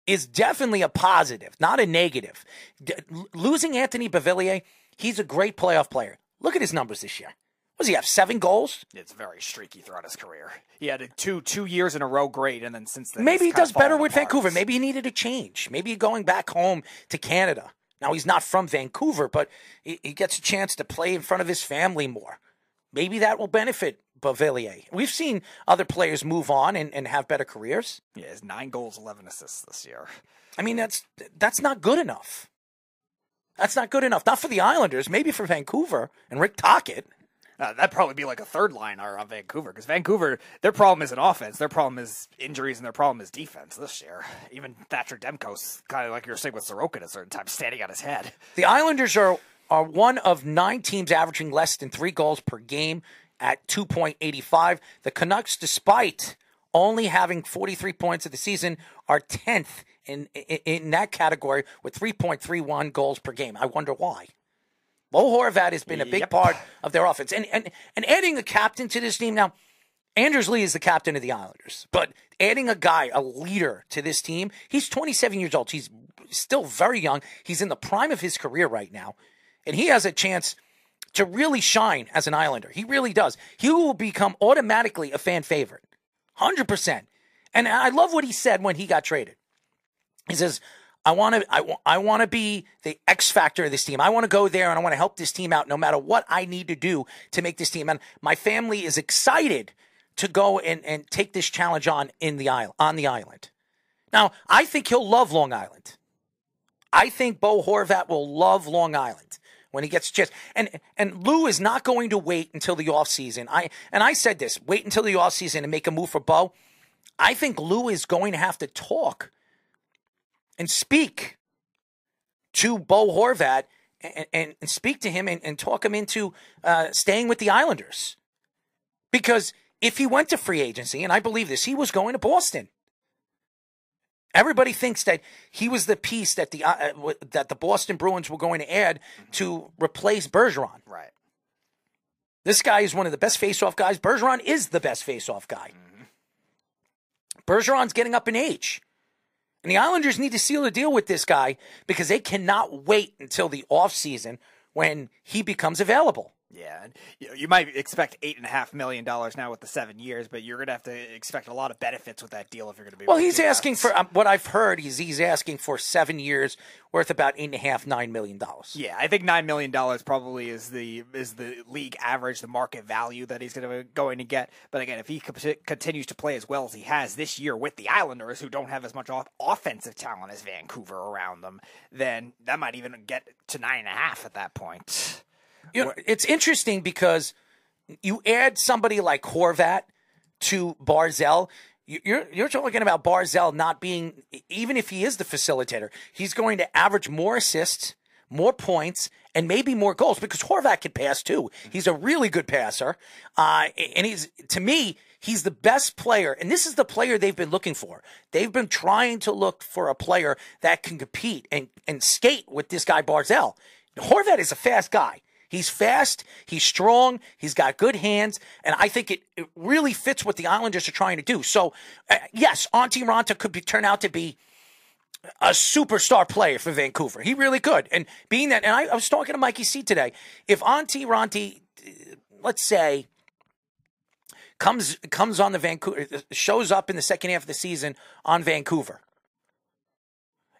is definitely a positive, not a negative. D- losing Anthony Beauvillier, he's a great playoff player. Look at his numbers this year. What does he have? Seven goals? It's very streaky throughout his career. He had two two years in a row great, and then since then maybe he does better with apart. Vancouver. Maybe he needed a change. Maybe going back home to Canada. Now he's not from Vancouver, but he, he gets a chance to play in front of his family more. Maybe that will benefit Beauvillier. We've seen other players move on and, and have better careers. Yeah, his nine goals, eleven assists this year. I mean, that's that's not good enough. That's not good enough. Not for the Islanders, maybe for Vancouver and Rick Tocchet. Uh, that'd probably be like a third liner on Vancouver because Vancouver, their problem isn't offense. Their problem is injuries and their problem is defense this year. Even Thatcher Demko's kind of like you were saying with Sorokin at a certain times, standing on his head. The Islanders are, are one of nine teams averaging less than three goals per game at 2.85. The Canucks, despite only having 43 points of the season, are 10th in, in, in that category with 3.31 goals per game. I wonder why. Bo Horvat has been a big yep. part of their offense. And, and, and adding a captain to this team now, Anders Lee is the captain of the Islanders, but adding a guy, a leader to this team, he's 27 years old. He's still very young. He's in the prime of his career right now, and he has a chance to really shine as an Islander. He really does. He will become automatically a fan favorite, 100%. And I love what he said when he got traded. He says, I want to I, I want to be the X factor of this team. I want to go there and I want to help this team out no matter what I need to do to make this team. And my family is excited to go and, and take this challenge on in the island on the island. Now, I think he'll love Long Island. I think Bo Horvat will love Long Island when he gets chance. And and Lou is not going to wait until the offseason. I and I said this, wait until the offseason and make a move for Bo. I think Lou is going to have to talk and speak to Bo Horvat and, and, and speak to him and, and talk him into uh, staying with the Islanders. Because if he went to free agency, and I believe this, he was going to Boston. Everybody thinks that he was the piece that the uh, uh, w- that the Boston Bruins were going to add to replace Bergeron. Right. This guy is one of the best face-off guys. Bergeron is the best face-off guy. Bergeron's getting up in age. And the Islanders need to seal a deal with this guy because they cannot wait until the offseason when he becomes available. Yeah, and you, you might expect eight and a half million dollars now with the seven years, but you're going to have to expect a lot of benefits with that deal if you're going to be. Well, he's asking for um, what I've heard. He's he's asking for seven years, worth about eight and a half, nine million dollars. Yeah, I think nine million dollars probably is the is the league average, the market value that he's going to going to get. But again, if he co- continues to play as well as he has this year with the Islanders, who don't have as much off- offensive talent as Vancouver around them, then that might even get to nine and a half at that point. You know, it's interesting because you add somebody like Horvat to Barzal. you- You're you're talking about Barzal not being even if he is the facilitator, he's going to average more assists, more points, and maybe more goals because Horvat can pass too. He's a really good passer, uh, and he's to me he's the best player, and this is the player they've been looking for. They've been trying to look for a player that can compete and and skate with this guy Barzal. Horvat is a fast guy. He's fast, he's strong, he's got good hands, and I think it, it really fits what the Islanders are trying to do. So, uh, yes, Auntie Ranta could be, turn out to be a superstar player for Vancouver. He really could. And being that, and I, I was talking to Mikey C today, if Auntie Ranti, uh, let's say, comes comes on the Vancouver, shows up in the second half of the season on Vancouver,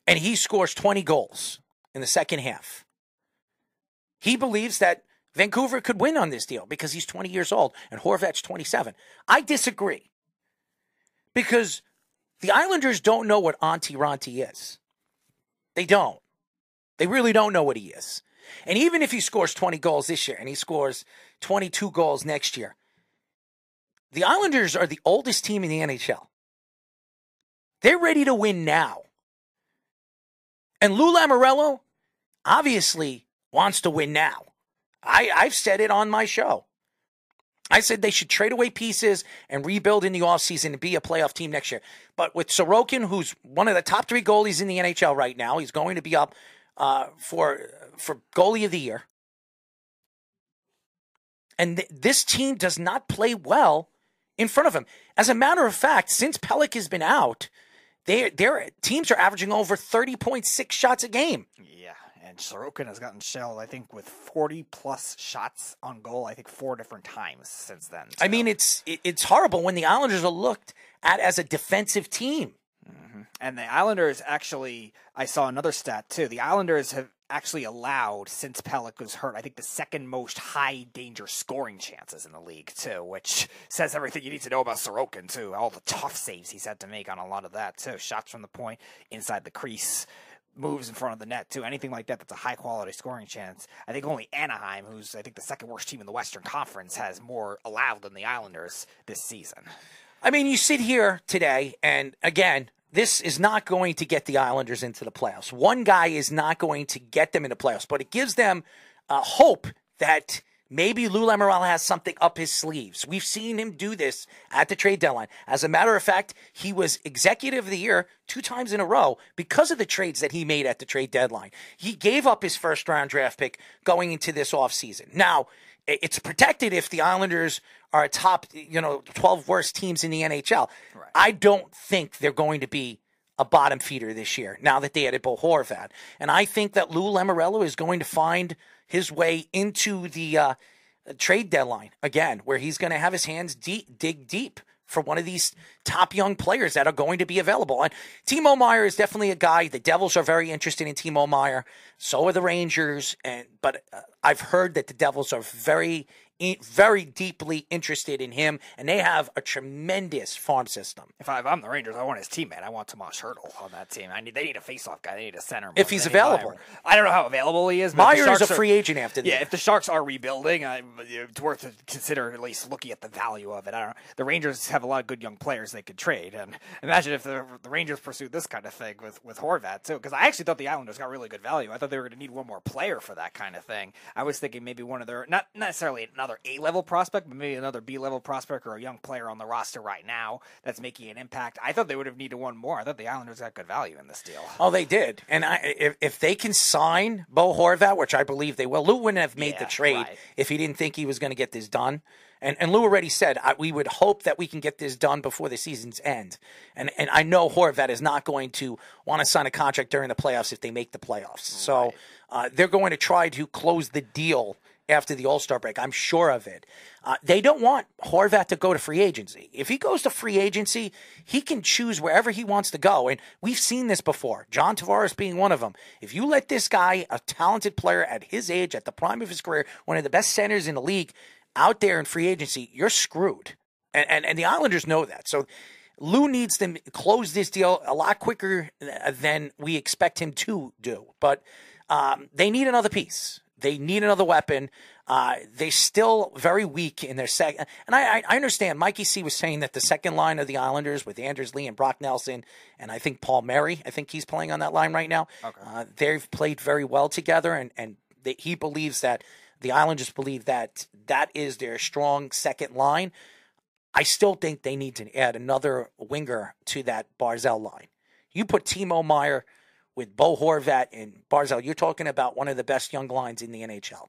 and he scores 20 goals in the second half. He believes that Vancouver could win on this deal because he's 20 years old and Horvat's 27. I disagree because the Islanders don't know what Auntie Ronti is. They don't. They really don't know what he is. And even if he scores 20 goals this year and he scores 22 goals next year, the Islanders are the oldest team in the NHL. They're ready to win now. And Lou Lamoriello obviously wants to win now. I, I've said it on my show. I said they should trade away pieces and rebuild in the offseason and be a playoff team next year. But with Sorokin, who's one of the top three goalies in the NHL right now, he's going to be up uh, for for goalie of the year. And th- this team does not play well in front of him. As a matter of fact, since Pelech has been out, they, their teams are averaging over 30.6 shots a game. Yeah, and Sorokin has gotten shelled, I think, with 40 plus shots on goal, I think four different times since then. I mean, it's it's horrible when the Islanders are looked at as a defensive team. Mm-hmm. And the Islanders actually, I saw another stat too. The Islanders have actually allowed, since Pelech was hurt, I think the second most high danger scoring chances in the league too, which says everything you need to know about Sorokin too. All the tough saves he's had to make on a lot of that too. Shots from the point, inside the crease, moves in front of the net too. Anything like that that's a high quality scoring chance. I think only Anaheim, who's I think the second worst team in the Western Conference, has more allowed than the Islanders this season. I mean, you sit here today, and again, this is not going to get the Islanders into the playoffs. One guy is not going to get them into playoffs, but it gives them uh, hope that maybe Lou Lamoriello has something up his sleeves. We've seen him do this at the trade deadline. As a matter of fact, he was executive of the year two times in a row because of the trades that he made at the trade deadline. He gave up his first round draft pick going into this offseason. Now, it's protected if the Islanders are a top, you know, 12 worst teams in the NHL. I don't think they're going to be a bottom feeder this year now that they added Bo Horvat. And I think that Lou Lamoriello is going to find his way into the uh, trade deadline again, where he's going to have his hands deep, dig deep for one of these top young players that are going to be available. And Timo Meier is definitely a guy. The Devils are very interested in Timo Meier. So are the Rangers. And but uh, I've heard that the Devils are very, very deeply interested in him, and they have a tremendous farm system. If, I, if I'm the Rangers, I want his teammate. I want Tomas Hertl on that team. I need. They need a face-off guy. They need a center. If he's available. I don't know how available he is. Meier is a Sharks are- free agent after Yeah, if the Sharks are rebuilding, I, it's worth to consider at least looking at the value of it. I don't. know. The Rangers have a lot of good young players they could trade, and imagine if the, the Rangers pursued this kind of thing with with Horvat too. Because I actually thought the Islanders got really good value. I thought they were going to need one more player for that kind of thing. I was thinking maybe one of their not necessarily another A level prospect, but maybe another B level prospect or a young player on the roster right now that's making an impact. I thought they would have needed one more. I thought the Islanders got good value in this deal. Oh, they did. And I, if, if they can sign Bo Horvat, which I believe they will, Lou wouldn't have made the trade right. if he didn't think he was going to get this done. And, and Lou already said I, we would hope that we can get this done before the season's end. And and I know Horvat is not going to want to sign a contract during the playoffs if they make the playoffs. So uh, they're going to try to close the deal after the All Star break. I'm sure of it. Uh, they don't want Horvat to go to free agency. If he goes to free agency, he can choose wherever he wants to go. And we've seen this before. John Tavares being one of them. If you let this guy, a talented player at his age, at the prime of his career, one of the best centers in the league, out there in free agency, you're screwed. And, and, and the Islanders know that. So Lou needs to close this deal a lot quicker than we expect him to do. But um, they need another piece. They need another weapon. Uh, they're still very weak in their second. And I, I, I understand. Mikey C was saying that the second line of the Islanders with Anders Lee and Brock Nelson, and I think Palmieri, I think he's playing on that line right now. Uh, they've played very well together, and and they, he believes that the Islanders believe that that is their strong second line. I still think they need to add another winger to that Barzal line. You put Timo Meier with Bo Horvat and Barzal, you're talking about one of the best young lines in the NHL.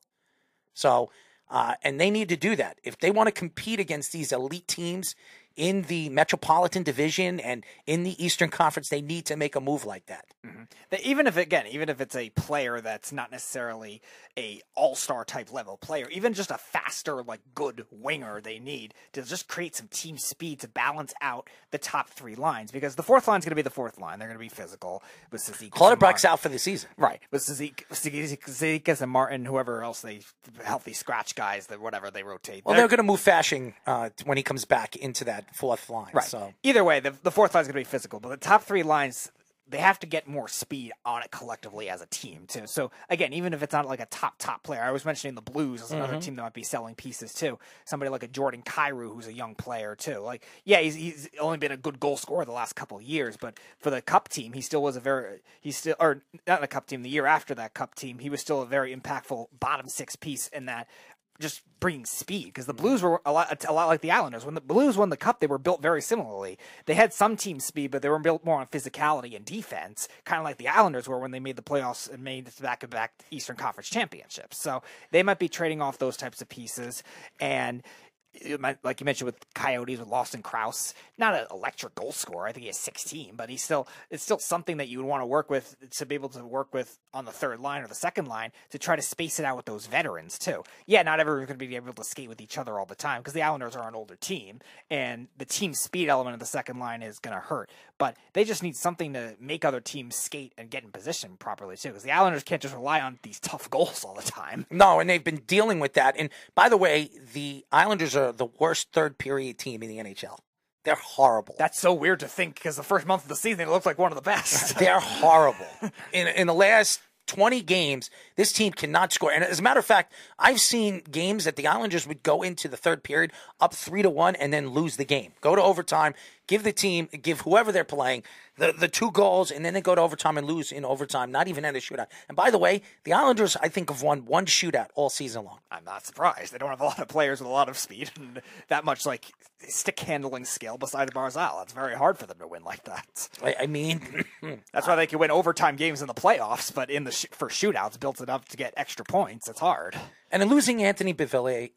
So, uh, and they need to do that. If they want to compete against these elite teams in the Metropolitan Division and in the Eastern Conference, they need to make a move like that. That even if again, even if it's a player that's not necessarily a all star type level player, even just a faster, like good winger they need to just create some team speed to balance out the top three lines because the fourth line's going to be the fourth line. They're going to be physical with Sazika. Clutterbuck's out for the season. Right, with Cizikas and Martin, whoever else they healthy scratch guys, that whatever they rotate. Well, They're- they're going to move Fasching uh, when he comes back into that fourth line. Right. So Either way, the, the fourth line is going to be physical, but the top three lines, they have to get more speed on it collectively as a team, too. So, again, even if it's not like a top, top player, I was mentioning the Blues as another Mhm. team that might be selling pieces, too. Somebody like a Jordan Kyrou, who's a young player, too. Like, yeah, he's, he's only been a good goal scorer the last couple of years, but for the Cup team, he still was a very, he's still, or not the Cup team, the year after that Cup team, he was still a very impactful bottom six piece in that just bringing speed because the mm-hmm. Blues were a lot, a lot like the Islanders. When the Blues won the Cup, they were built very similarly. They had some team speed, but they were built more on physicality and defense, kind of like the Islanders were when they made the playoffs and made the back-to-back Eastern Conference championships. So they might be trading off those types of pieces and. Like you mentioned with Coyotes with Lawson Crouse, not an electric goal scorer. I think he has 16, but he's still it's still something that you would want to work with to be able to work with on the third line or the second line to try to space it out with those veterans too. Yeah, not everyone's going to be able to skate with each other all the time because the Islanders are an older team and the team speed element of the second line is going to hurt. But they just need something to make other teams skate and get in position properly too because the Islanders can't just rely on these tough goals all the time. No, and they've been dealing with that. And by the way, the Islanders are the worst third period team in the NHL. They're horrible. That's so weird to think because the first month of the season it looked like one of the best. They're horrible. In in the last 20 games, this team cannot score. And as a matter of fact, I've seen games that the Islanders would go into the third period up 3 to 1 and then lose the game. Go to overtime, give the team, give whoever they're playing the, the two goals, and then they go to overtime and lose in overtime, not even in a shootout. And by the way, the Islanders, I think, have won one shootout all season long. I'm not surprised. They don't have a lot of players with a lot of speed and that much like stick handling skill besides Barzal. It's very hard for them to win like that. I, I mean, That's why they can win overtime games in the playoffs, but in the sh- for shootouts, built it up to get extra points. It's hard. And in losing Anthony Beauvillier,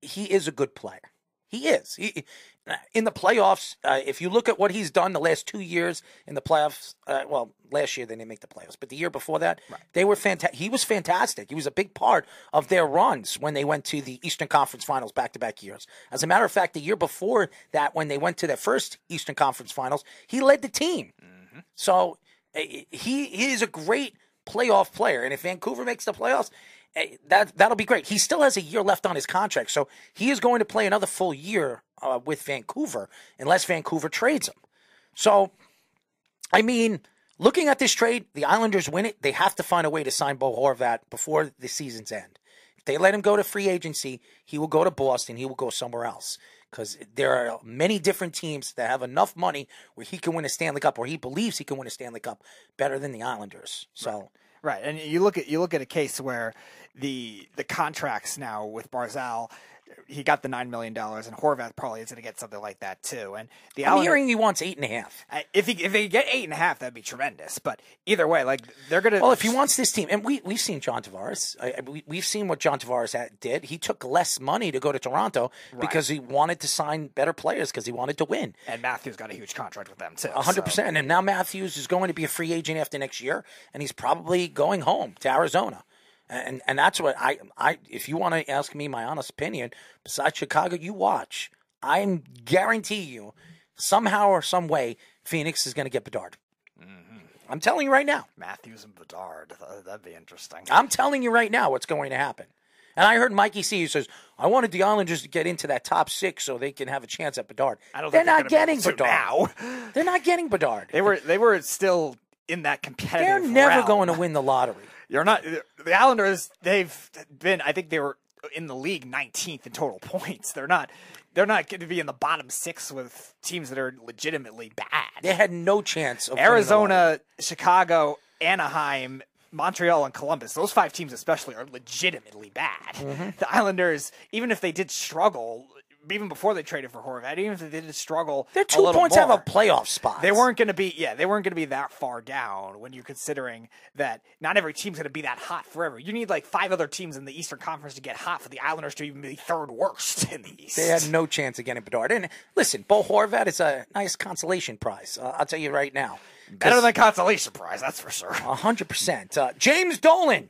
he is a good player. He is. He, in the playoffs, uh, if you look at what he's done the last two years in the playoffs, uh, well, last year they didn't make the playoffs, but the year before that, they were fantastic. He was fantastic. He was a big part of their runs when they went to the Eastern Conference Finals back to back years. As a matter of fact, the year before that, when they went to their first Eastern Conference Finals, he led the team. So uh, he, he is a great playoff player. And if Vancouver makes the playoffs, eh, that that'll be great. He still has a year left on his contract, so he is going to play another full year uh, with Vancouver unless Vancouver trades him. So, I mean, looking at this trade, the Islanders win it. They have to find a way to sign Bo Horvat before the season's end. If they let him go to free agency, he will go to Boston. He will go somewhere else because there are many different teams that have enough money where he can win a Stanley Cup, or he believes he can win a Stanley Cup better than the Islanders. So. Right, and you look at you look at a case where the the contracts now with Barzal, he got the nine million dollars, and Horvat probably is going to get something like that too. And the I'm Islanders- hearing he wants eight and a half. If he if they get eight and a half, that'd be tremendous. But either way, like they're gonna. Well, if he wants this team, and we we've seen John Tavares, I, we, we've seen what John Tavares had, did. He took less money to go to Toronto because he wanted to sign better players because he wanted to win. and Matthews got a huge contract with them too. Hundred so- percent. And now Matthews is going to be a free agent after next year, and he's probably going home to Arizona. And and that's what I I if you want to ask me my honest opinion, besides Chicago, you watch. I'm guarantee you, somehow or some way, Phoenix is going to get Bedard. Mm-hmm. I'm telling you right now. Matthews and Bedard, that'd be interesting. I'm telling you right now what's going to happen. And I heard Mikey C. who says, I wanted the Islanders to get into that top six so they can have a chance at Bedard. I don't they're not getting Bedard. They're not getting Bedard. They were they were still in that competitive. They're never realm. going to win the lottery. You're not the Islanders. They've been. I think they were in the league 19th in total points. They're not. They're not going to be in the bottom six with teams that are legitimately bad. They had no chance of winning the lottery. Arizona, Chicago, Anaheim, Montreal, and Columbus. Those five teams, especially, are legitimately bad. Mm-hmm. The Islanders, even if they did struggle, even before they traded for Horvat, even if they didn't struggle, They're two points more, out of a playoff spot. They weren't going to be, yeah, they weren't going to be that far down when you're considering that not every team's going to be that hot forever. You need like five other teams in the Eastern Conference to get hot for the Islanders to even be third worst in the East. They had no chance of getting Bedard. And listen, Bo Horvat is a nice consolation prize. Uh, I'll tell you right now. Better than consolation prize, that's for sure. A hundred percent. Uh, James Dolan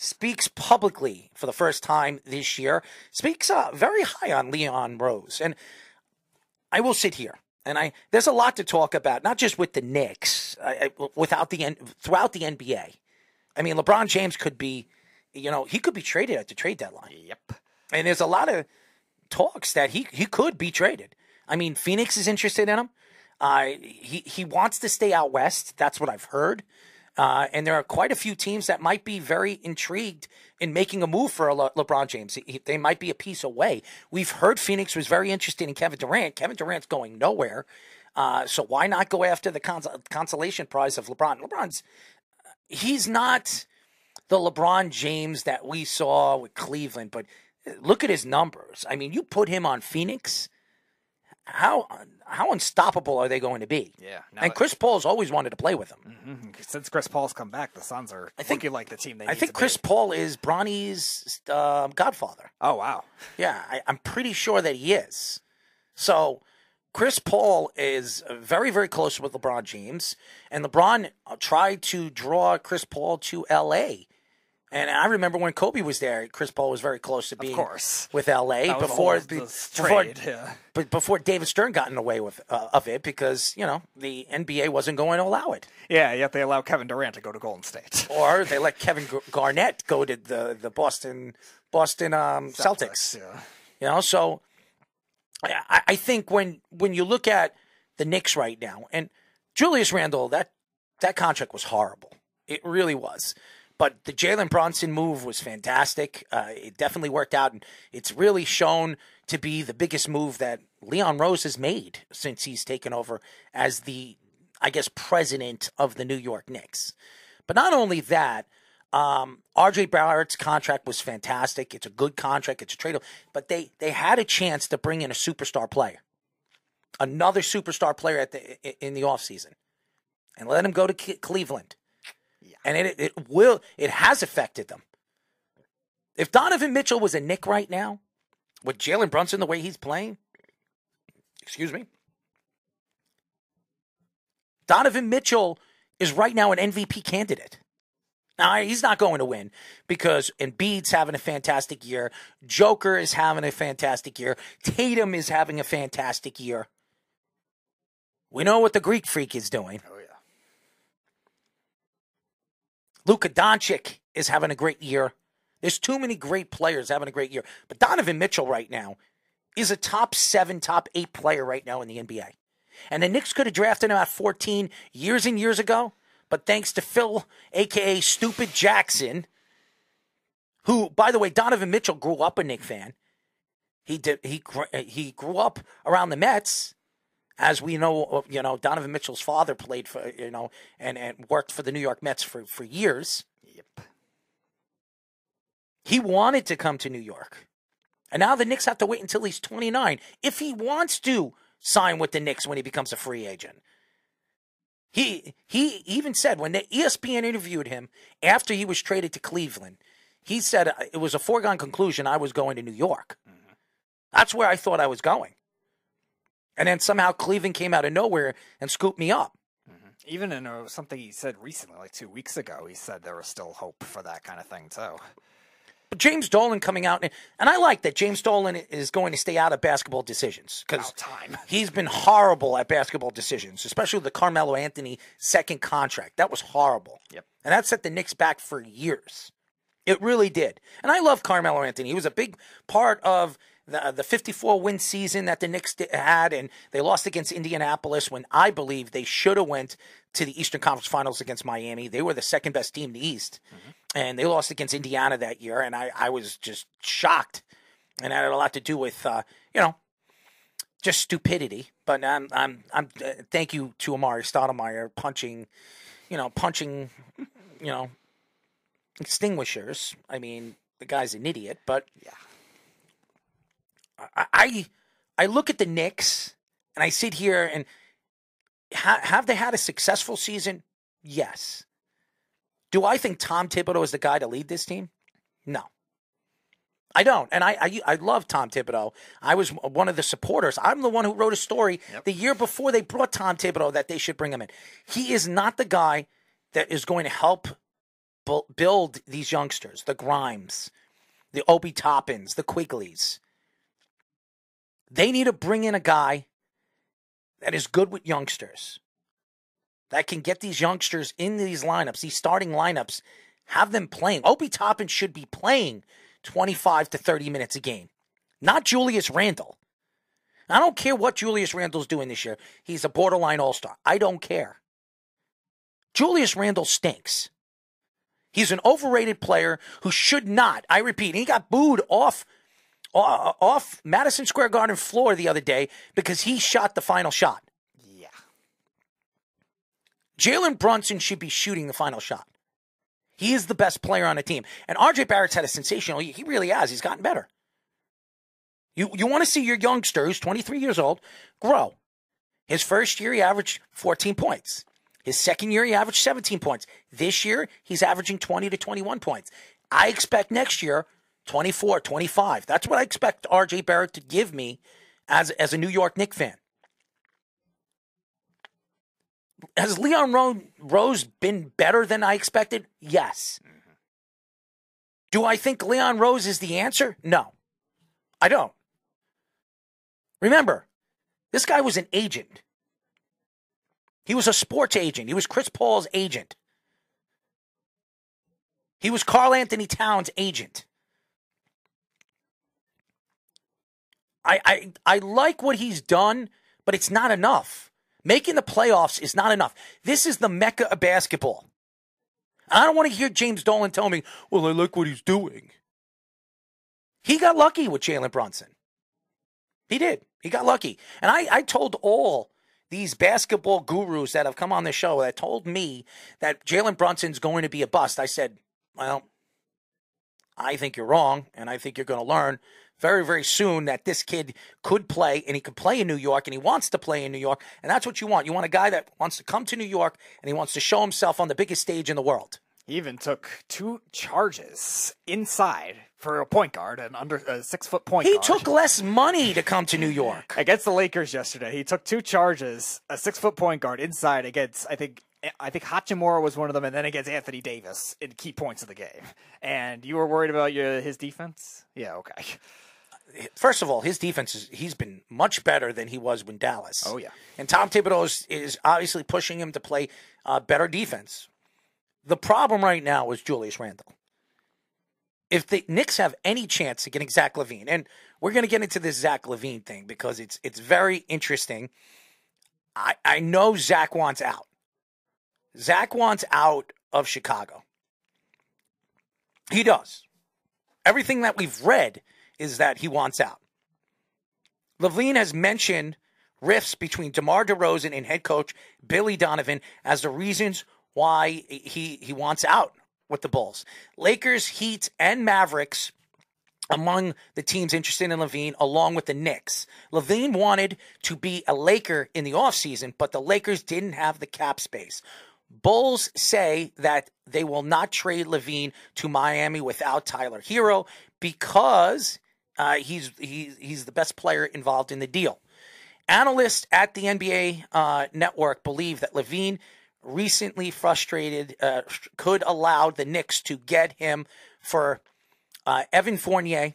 speaks publicly for the first time this year. Speaks uh, very high on Leon Rose, and I will sit here and I. There's a lot to talk about, not just with the Knicks, I, I, without the throughout the NBA. I mean, LeBron James could be, you know, he could be traded at the trade deadline. Yep. And there's a lot of talks that he he could be traded. I mean, Phoenix is interested in him. Uh, he he wants to stay out west. That's what I've heard. Uh, and there are quite a few teams that might be very intrigued in making a move for Le- LeBron James. He- they might be a piece away. We've heard Phoenix was very interested in Kevin Durant. Kevin Durant's going nowhere. Uh, so why not go after the cons- consolation prize of LeBron? LeBron's he's not the LeBron James that we saw with Cleveland, but look at his numbers. I mean, you put him on Phoenix, how how unstoppable are they going to be? Yeah. and Chris Paul's always wanted to play with him. Mhm. Since Chris Paul's come back, the Suns are looking like the team they I think Chris be. Paul is Bronny's uh, godfather. Oh wow. Yeah, I, I'm pretty sure that he is. So Chris Paul is very, very close with LeBron James, and LeBron tried to draw Chris Paul to L.A. And I remember when Kobe was there, Chris Paul was very close to being course. with L.A. Was the before before, trade, yeah. but before David Stern got in the way with uh, of it because you know the NBA wasn't going to allow it, Yeah, yet they allow Kevin Durant to go to Golden State. or they let Kevin Garnett go to the the Boston Boston um, Celtics. Yeah. You know, so I, I think when when you look at the Knicks right now, and Julius Randle, that that contract was horrible. It really was. But the Jalen Brunson move was fantastic. Uh, it definitely worked out, and it's really shown to be the biggest move that Leon Rose has made since he's taken over as the, I guess, president of the New York Knicks. But not only that, um, RJ Barrett's contract was fantastic. It's a good contract. It's a trade, but they they had a chance to bring in a superstar player, another superstar player at the in the offseason, and let him go to Cleveland. And it it will it has affected them. If Donovan Mitchell was a Knick right now, with Jalen Brunson the way he's playing, excuse me, Donovan Mitchell is right now an MVP candidate. Now he's not going to win because Embiid's having a fantastic year. Joker is having a fantastic year. Tatum is having a fantastic year. We know what the Greek freak is doing. Oh yeah. Luka Doncic is having a great year. There's too many great players having a great year. But Donovan Mitchell right now is a top seven, top eight player right now in the NBA. And the Knicks could have drafted him at 14 years and years ago. But thanks to Phil, aka Stupid Jackson, who, by the way, Donovan Mitchell grew up a Knick fan. He did. He he grew up around the Mets, as we know. You know, Donovan Mitchell's father played for you know and and worked for the New York Mets for for years. Yep. He wanted to come to New York. And now the Knicks have to wait until he's 29 if he wants to sign with the Knicks when he becomes a free agent. He he even said when the ESPN interviewed him after he was traded to Cleveland, he said uh, it was a foregone conclusion I was going to New York. That's where I thought I was going. And then somehow Cleveland came out of nowhere and scooped me up. Even in uh, something he said recently, like two weeks ago, he said there was still hope for that kind of thing too. But James Dolan coming out, and, and I like that James Dolan is going to stay out of basketball decisions because he's been horrible at basketball decisions, especially the Carmelo Anthony second contract. That was horrible. Yep. And that set the Knicks back for years. It really did. And I love Carmelo Anthony. He was a big part of the, the 54 win season that the Knicks had, and they lost against Indianapolis when I believe they should have went to the Eastern Conference Finals against Miami. They were the second best team in the East, and they lost against Indiana that year, and I, I was just shocked. And that had a lot to do with, uh, you know, just stupidity. But I'm, I'm, I'm. Uh, thank you to Amar'e Stoudemire punching, you know, punching, you know, extinguishers. I mean, the guy's an idiot, but yeah. I, I, look at the Knicks and I sit here and ha- have they had a successful season? Yes. Do I think Tom Thibodeau is the guy to lead this team? No. I don't, and I, I I love Tom Thibodeau. I was one of the supporters. I'm the one who wrote a story the year before they brought Tom Thibodeau that they should bring him in. He is not the guy that is going to help bu- build these youngsters, the Grimes, the Obi Toppins, the Quickleys. They need to bring in a guy that is good with youngsters, that can get these youngsters in these lineups, these starting lineups, have them playing. Obi Toppin should be playing 25 to 30 minutes a game, not Julius Randle. I don't care what Julius Randle's doing this year. He's a borderline all star. I don't care. Julius Randle stinks. He's an overrated player who should not, I repeat, he got booed off off Madison Square Garden floor the other day because he shot the final shot. Yeah. Jalen Brunson should be shooting the final shot. He is the best player on the team. And RJ Barrett's had a sensational, he really has. He's gotten better. You, you want to see your youngster, who's 23 years old, grow. His first year, he averaged 14 points. His second year, he averaged 17 points. This year, he's averaging 20 to 21 points. I expect next year 24, 25. That's what I expect RJ Barrett to give me as, as a New York Knicks fan. Has Leon Ro- Rose been better than I expected? Yes. Mm-hmm. Do I think Leon Rose is the answer? No. I don't. Remember, this guy was an agent. He was a sports agent. He was Chris Paul's agent. He was Karl-Anthony Towns' agent. I, I I like what he's done, but it's not enough. Making the playoffs is not enough. This is the mecca of basketball. I don't want to hear James Dolan tell me, well, I like what he's doing. He got lucky with Jalen Brunson. He did. He got lucky. And I, I told all these basketball gurus that have come on the show that told me that Jalen Brunson's going to be a bust. I said, well, I think you're wrong, and I think you're going to learn very, very soon that this kid could play and he could play in New York and he wants to play in New York. And that's what you want. You want a guy that wants to come to New York and he wants to show himself on the biggest stage in the world. He even took two charges inside for a point guard, an under a six foot point He guard. took less money to come to New York. against the Lakers yesterday. He took two charges, a six foot point guard inside against I think I think Hachimura was one of them, and then against Anthony Davis in key points of the game. And you were worried about your his defense? Yeah, okay. First of all, his defense is he's been much better than he was when Dallas. Oh, yeah. And Tom Thibodeau is, is obviously pushing him to play uh, better defense. The problem right now is Julius Randle. If the Knicks have any chance to getting Zach LaVine, and we're going to get into this Zach LaVine thing because it's it's very interesting. I, I know Zach wants out. Zach wants out of Chicago. He does. Everything that we've read is that he wants out. LaVine has mentioned rifts between DeMar DeRozan and head coach Billy Donovan as the reasons why he, he wants out with the Bulls. Lakers, Heat, and Mavericks among the teams interested in LaVine, along with the Knicks. LaVine wanted to be a Laker in the offseason, but the Lakers didn't have the cap space. Bulls say that they will not trade LaVine to Miami without Tyler Herro because uh, he's he's he's the best player involved in the deal. Analysts at the NBA uh, network believe that LaVine recently frustrated uh, could allow the Knicks to get him for uh, Evan Fournier,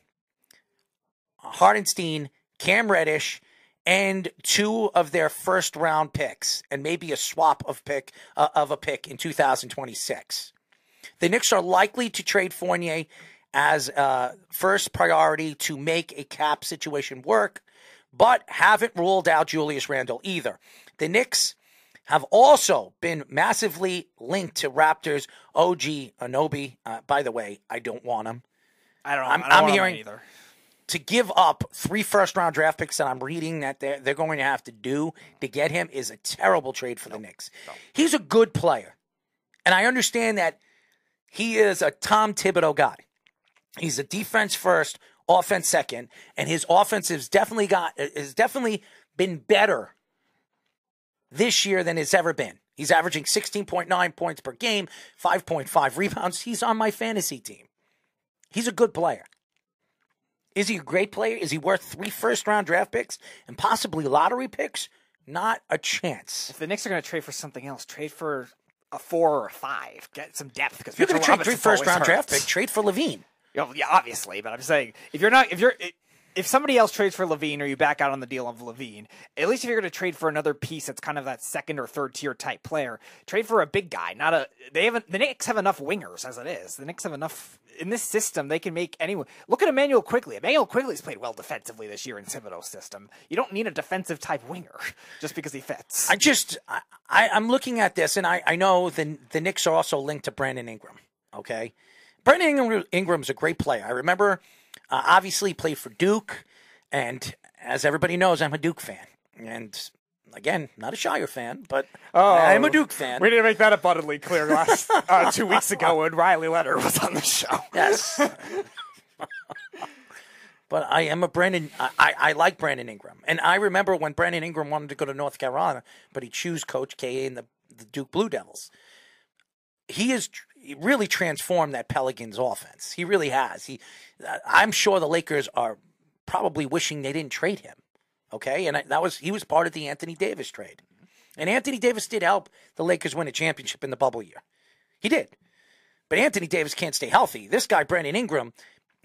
Hartenstein, Cam Reddish, and two of their first round picks, and maybe a swap of pick uh, of a pick in 2026. The Knicks are likely to trade Fournier as uh, first priority to make a cap situation work, but haven't ruled out Julius Randle either. The Knicks have also been massively linked to Raptors OG Anobi. Uh, by the way, I don't want him. I don't. I'm, I don't I'm want him hearing either. To give up three first round draft picks that I'm reading that they're, they're going to have to do to get him is a terrible trade for the Knicks. He's a good player. And I understand that he is a Tom Thibodeau guy. He's a defense first, offense second, and his offense has definitely got has definitely been better this year than it's ever been. He's averaging 16.9 points per game, 5.5 rebounds. He's on my fantasy team. He's a good player. Is he a great player? Is he worth three first round draft picks and possibly lottery picks? Not a chance. If the Knicks are going to trade for something else, trade for a four or a five. Get some depth because you're going to trade three Robinson's first-round hurt. draft pick, trade for LaVine. You know, yeah, obviously, but I'm saying if you're not if you're if somebody else trades for LaVine or you back out on the deal of LaVine, at least if you're going to trade for another piece that's kind of that second or third tier type player, trade for a big guy. Not a they haven't the Knicks have enough wingers as it is. The Knicks have enough in this system. They can make anyone look at Immanuel Quickley. Immanuel Quickley's played well defensively this year in Thibodeau's system. You don't need a defensive type winger just because he fits. I just I, I'm looking at this and I I know the the Knicks are also linked to Brandon Ingram. Okay, Brandon Ingram, Ingram's a great player. I remember uh, obviously played for Duke, and as everybody knows, I'm a Duke fan. And again, not a Shire fan, but I'm a Duke fan. Oh, We didn't make that abundantly clear last uh, two weeks ago when Riley Leonard was on the show. Yes. but I am a Brandon. I, I, I like Brandon Ingram, and I remember when Brandon Ingram wanted to go to North Carolina, but he chose Coach K and the, the Duke Blue Devils. He he really transformed that Pelicans offense. He really has. He, I'm sure the Lakers are probably wishing they didn't trade him. Okay, and I, that was he was part of the Anthony Davis trade, and Anthony Davis did help the Lakers win a championship in the bubble year. He did. But Anthony Davis can't stay healthy. This guy, Brandon Ingram,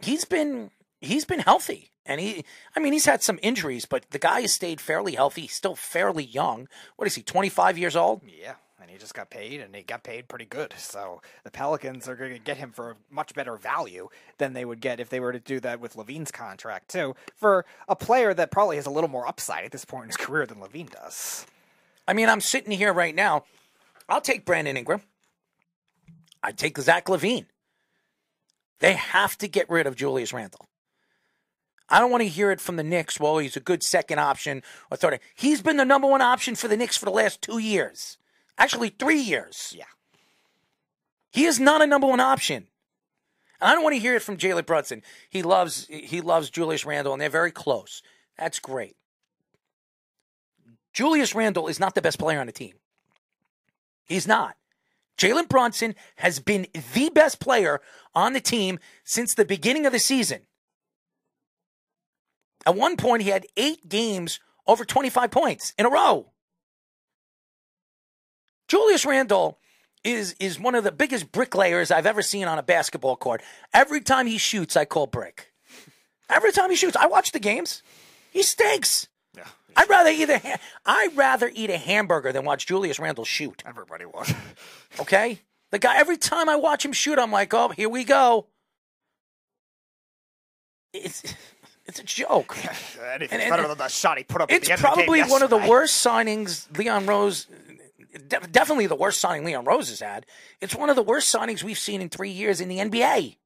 he's been he's been healthy. And he I mean, he's had some injuries, but the guy has stayed fairly healthy. He's still fairly young. What is he, twenty five years old? Yeah, and he just got paid, and he got paid pretty good. So the Pelicans are going to get him for a much better value than they would get if they were to do that with LaVine's contract too, for a player that probably has a little more upside at this point in his career than LaVine does. I mean, I'm sitting here right now. I'll take Brandon Ingram. I'd take Zach LaVine. They have to get rid of Julius Randle. I don't want to hear it from the Knicks. Well, he's a good second option or third. He's been the number one option for the Knicks for the last two years. Actually, three years. Yeah. He is not a number one option. And I don't want to hear it from Jalen Brunson. He loves he loves Julius Randle, and they're very close. That's great. Julius Randle is not the best player on the team. He's not. Jalen Brunson has been the best player on the team since the beginning of the season. At one point, he had eight games over 25 points in a row. Julius Randle is is one of the biggest bricklayers I've ever seen on a basketball court. Every time he shoots, I call brick. Every time he shoots, I watch the games. He stinks. Yeah. I'd rather either ha- I'd rather eat a hamburger than watch Julius Randle shoot. Everybody would. Okay, the guy. Every time I watch him shoot, I'm like, oh, here we go. It's it's a joke. Anything's And- and- better than that shot he put up. at It's the end of the game probably one of the worst signings Leon Rose. De- Definitely the worst signing Leon Rose has had. It's one of the worst signings we've seen in three years in the NBA.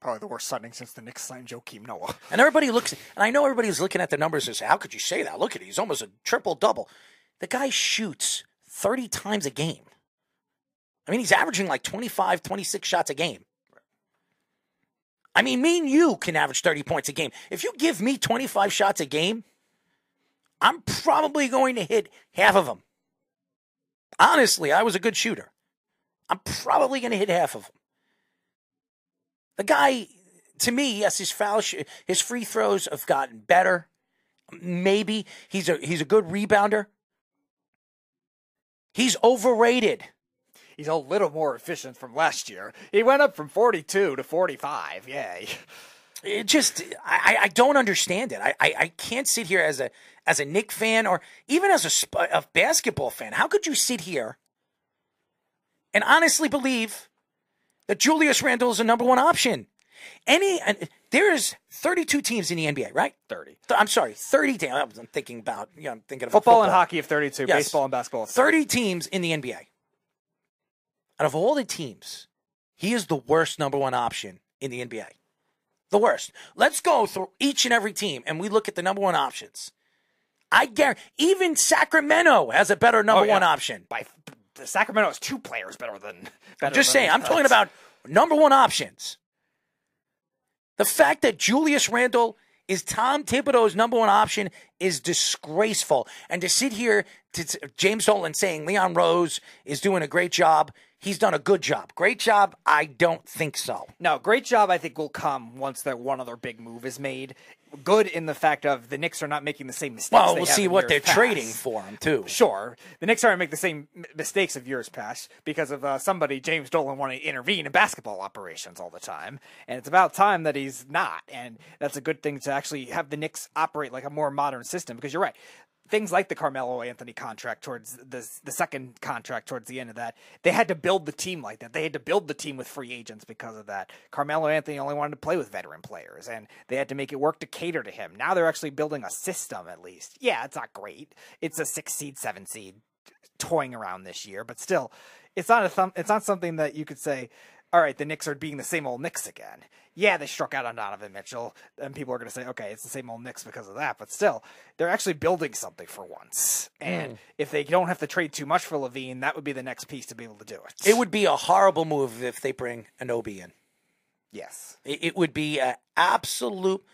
Probably the worst signing since the Knicks signed Joakim Noah. And everybody looks, and I know everybody's looking at the numbers and say, "How could you say that? Look at it; he's almost a triple double." The guy shoots thirty times a game. I mean, he's averaging like 25, 26 shots a game. I mean, me and you can average 30 points a game. If you give me 25 shots a game, I'm probably going to hit half of them. Honestly, I was a good shooter. I'm probably going to hit half of them. The guy, to me, yes, his foul, sh- his free throws have gotten better. Maybe he's a he's a good rebounder. He's overrated. He's a little more efficient from last year. He went up from 42 to 45. Yay. It just I, I don't understand it. I, I, I can't sit here as a as a Knick fan or even as a, a basketball fan. How could you sit here and honestly believe that Julius Randle is the number one option? Any and there's 32 teams in the NBA, right? 30. Th- I'm sorry, 30 teams. I'm thinking about you know, I'm thinking about Football, football, and hockey of 32, Yes. baseball and basketball. 30. 30 teams in the NBA. Out of all the teams, he is the worst number one option in the NBA. The worst. Let's go through each and every team and we look at the number one options. I guarantee even Sacramento has a better number Oh, yeah. one option. By the Sacramento has two players better than. Better Just than saying, I'm talking about number one options. The fact that Julius Randle is Tom Thibodeau's number one option is disgraceful. And to sit here to to James Dolan saying Leon Rose is doing a great job, he's done a good job. Great job? I don't think so. No, great job. I think will come once that one other big move is made. Good in the fact of the Knicks are not making the same mistakes. Well, we'll see what they're past. trading for him too. Sure, the Knicks aren't make the same mistakes of years past because of uh, somebody James Dolan wanting to intervene in basketball operations all the time, and it's about time that he's not. And that's a good thing to actually have the Knicks operate like a more modern system because you're right. Things like the Carmelo Anthony contract towards the the second contract towards the end of that, they had to build the team like that. They had to build the team with free agents because of that. Carmelo Anthony only wanted to play with veteran players, and they had to make it work to cater to him. Now they're actually building a system at least. Yeah, it's not great. It's a six seed, seven seed, toying around this year, but still, it's not a thumb. It's not something that you could say. All right, the Knicks are being the same old Knicks again. Yeah, they struck out on Donovan Mitchell, and people are going to say, okay, it's the same old Knicks because of that. But still, they're actually building something for once. And Mm. if they don't have to trade too much for LaVine, that would be the next piece to be able to do it. It would be a horrible move if they bring an Anobi in. Yes. It, would be an absolute.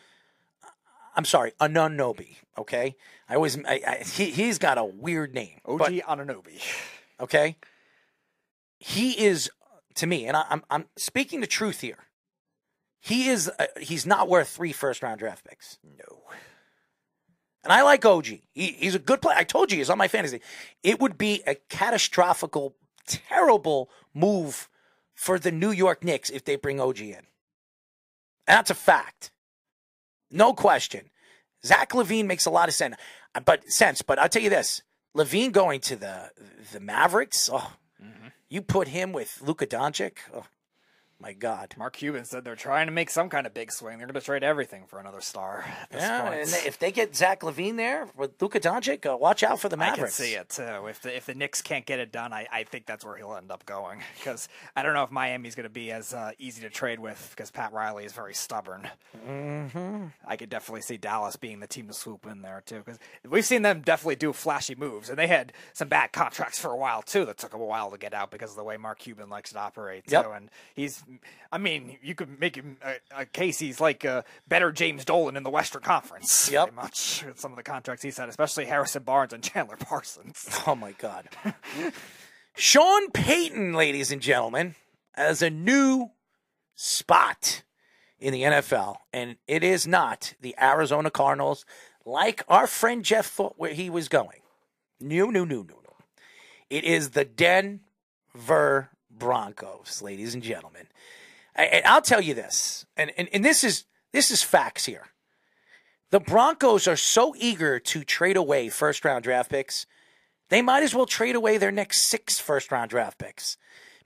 I'm sorry, Anunoby. Okay, I always I, I, he he's got a weird name. OG but- Ananobi. Okay, he is to me, and I, I'm I'm speaking the truth here. He is uh, he's not worth three first round draft picks. No. And I like OG. He, he's a good player. I told you he's on my fantasy. It would be a catastrophical, terrible move for the New York Knicks if they bring OG in. And that's a fact. No question. Zach LaVine makes a lot of sense. But sense. But I'll tell you this: LaVine going to the the Mavericks. Oh, Mm-hmm. you put him with Luka Doncic. Oh, my God. Mark Cuban said they're trying to make some kind of big swing. They're going to trade everything for another star. At this Yeah, point. and if they get Zach LaVine there with Luka Doncic, uh, watch out for the Mavericks. I can see it too. If the if the Knicks can't get it done, I, I think that's where he'll end up going. Because I don't know if Miami's going to be as uh, easy to trade with. Because Pat Riley is very stubborn. Mm-hmm. I could definitely see Dallas being the team to swoop in there too. Because we've seen them definitely do flashy moves, and they had some bad contracts for a while too. That took them a while to get out because of the way Mark Cuban likes to operate. Too. Yep. And he's, I mean, you could make him a, a case he's like a better James Dolan in the Western Conference. Yep. Pretty much with some of the contracts he's had, especially Harrison Barnes and Chandler Parsons. Oh my God. Sean Payton, ladies and gentlemen, as a new spot in the NFL, and it is not the Arizona Cardinals, like our friend Jeff thought where he was going. No, no, no, no, no. It is the Denver Broncos, ladies and gentlemen. And I'll tell you this, and, and, and this is this is facts here. The Broncos are so eager to trade away first round draft picks, they might as well trade away their next six first round draft picks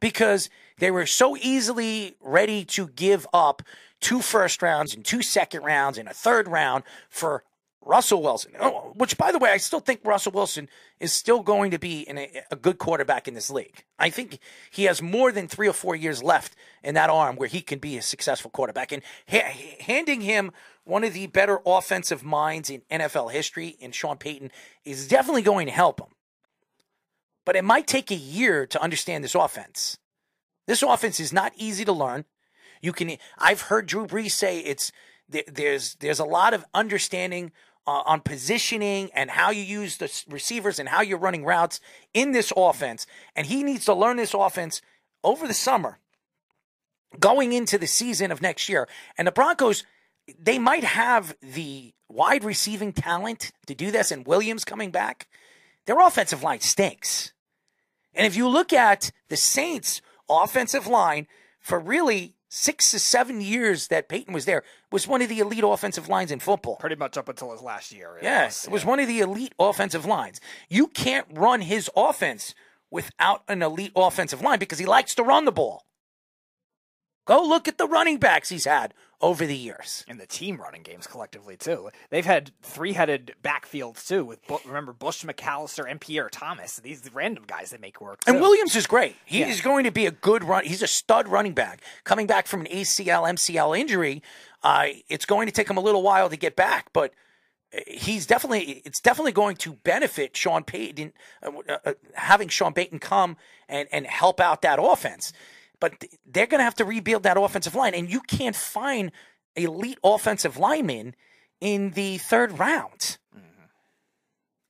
because they were so easily ready to give up two first rounds and two second rounds and a third round for Russell Wilson. Oh, which, by the way, I still think Russell Wilson is still going to be a, a good quarterback in this league. I think he has more than three or four years left in that arm where he can be a successful quarterback. And ha- handing him one of the better offensive minds in NFL history in Sean Payton is definitely going to help him. But it might take a year to understand this offense. This offense is not easy to learn. You can. I've heard Drew Brees say it's there's there's a lot of understanding uh, on positioning and how you use the receivers and how you're running routes in this offense, and he needs to learn this offense over the summer, going into the season of next year. And the Broncos, they might have the wide receiving talent to do this, and Williams coming back. Their offensive line stinks. And if you look at the Saints' offensive line for really six to seven years that Payton was there, was one of the elite offensive lines in football. Pretty much up until his last year. it Yes, was, it was one of the elite offensive lines. You can't run his offense without an elite offensive line because he likes to run the ball. Go look at the running backs he's had over the years. And the team running games collectively too. They've had three-headed backfields too. With remember Bush McAllister and Pierre Thomas. These random guys that make work. And. Williams is great. He Yeah. is going to be a good run. He's a stud running back coming back from an ACL, MCL injury. Uh, it's going to take him a little while to get back, but uh, he's definitely it's definitely going to benefit Sean Payton uh, uh, having Sean Payton come and and help out that offense. But they're going to have to rebuild that offensive line, and you can't find elite offensive linemen in the third round. Mm-hmm.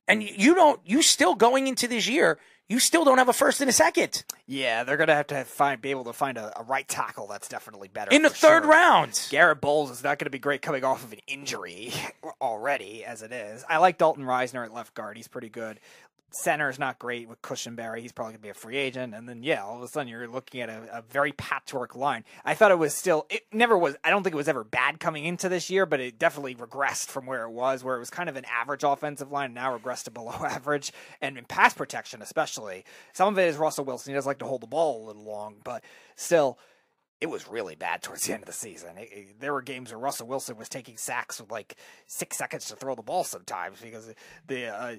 And you- don't. You still going into this year. You still don't have a first and a second Yeah, they're gonna have to find be able to find a, a right tackle that's definitely better in the third sure. round. Garett Bolles is not going to be great coming off of an injury already, as it is. I like Dalton Risner at left guard; he's pretty good. Center is not great with Cushenberry; he's probably going to be a free agent. And then, yeah, all of a sudden you're looking at a, a very patchwork line. I thought it was still, it never was. I don't think it was ever bad coming into this year, but it definitely regressed from where it was, where it was kind of an average offensive line, and now regressed to below average, and in pass protection especially. Some of it is Russell Wilson; he does like to hold the ball a little long, but still it was really bad towards the end of the season. It- it- there were games where Russell Wilson was taking sacks with like six seconds to throw the ball sometimes because the uh,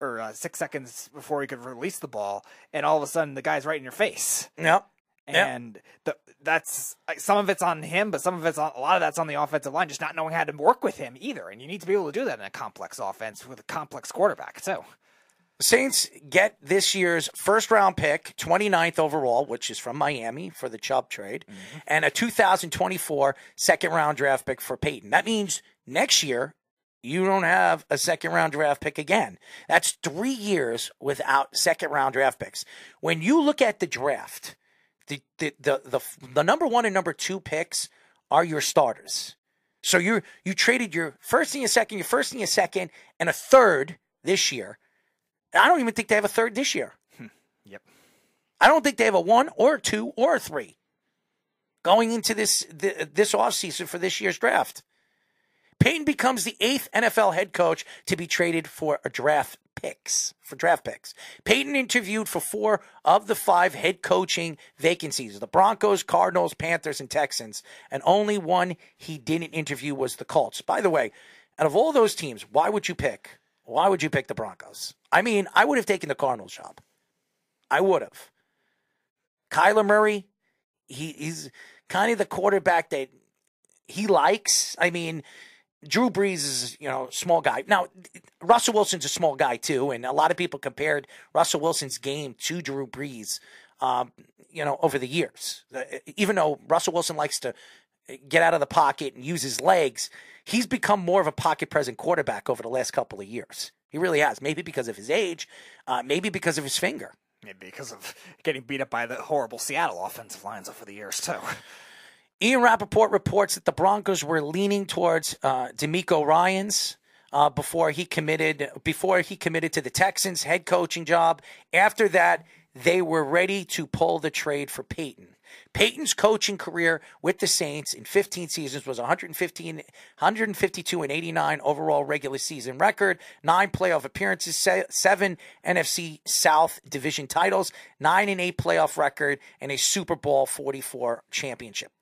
or uh, six seconds before he could release the ball, and all of a sudden the guy's right in your face. Yep. Yep. And the, that's some of it's on him, but some of it's on, a lot of that's on the offensive line, just not knowing how to work with him either. And you need to be able to do that in a complex offense with a complex quarterback too. Saints get this year's first round pick, 29th overall, which is from Miami for the Chubb trade, and a 2024 second round draft pick for Payton. That means next year you don't have a second round draft pick again. That's three years without second round draft picks. When you look at the draft, the the the the, the number one and number two picks are your starters. So you you traded your first and your second, your first and your second, and a third this year. I don't even think they have a third this year. Hmm. Yep. I don't think they have a one or a two or a three going into this th- this offseason for this year's draft. Payton becomes the eighth NFL head coach to be traded for a draft picks for draft picks. Payton interviewed for four of the five head coaching vacancies: the Broncos, Cardinals, Panthers, and Texans, and only one he didn't interview was the Colts. By the way, out of all those teams, why would you pick? Why would you pick the Broncos? I mean, I would have taken the Cardinals job. I would have. Kyler Murray, he, he's kind of the quarterback that he likes. I mean, Drew Brees is, you know, small guy. Now, Russell Wilson's a small guy too, and a lot of people compared Russell Wilson's game to Drew Brees, um, you know, over the years. Even though Russell Wilson likes to get out of the pocket and use his legs, he's become more of a pocket present quarterback over the last couple of years. He really has. Maybe because of his age, uh, maybe because of his finger. Maybe because of getting beat up by the horrible Seattle offensive lines over the years too. Ian Rapoport reports that the Broncos were leaning towards uh, DeMeco Ryans uh, before he committed before he committed to the Texans head coaching job. After that, they were ready to pull the trade for Payton. Payton's coaching career with the Saints in 15 seasons was 115, 152 and 89 overall regular season record, nine playoff appearances, seven NFC South division titles, nine and eight playoff record, and a Super Bowl 44 championship.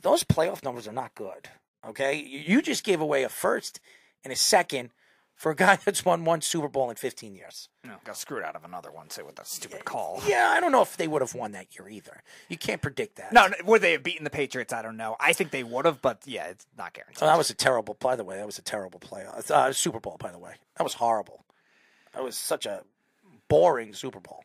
Those playoff numbers are not good. Okay, You- you just gave away a first and a second for a guy that's won one Super Bowl in 15 years. No, got screwed out of another one too with that stupid call. Yeah, I don't know if they would have won that year either. You can't predict that. No, no, would they have beaten the Patriots? I don't know. I think they would have, but yeah, it's not guaranteed. So that was a terrible. By the way, that was a terrible play. Uh, Super Bowl. By the way, that was horrible. That was such a boring Super Bowl.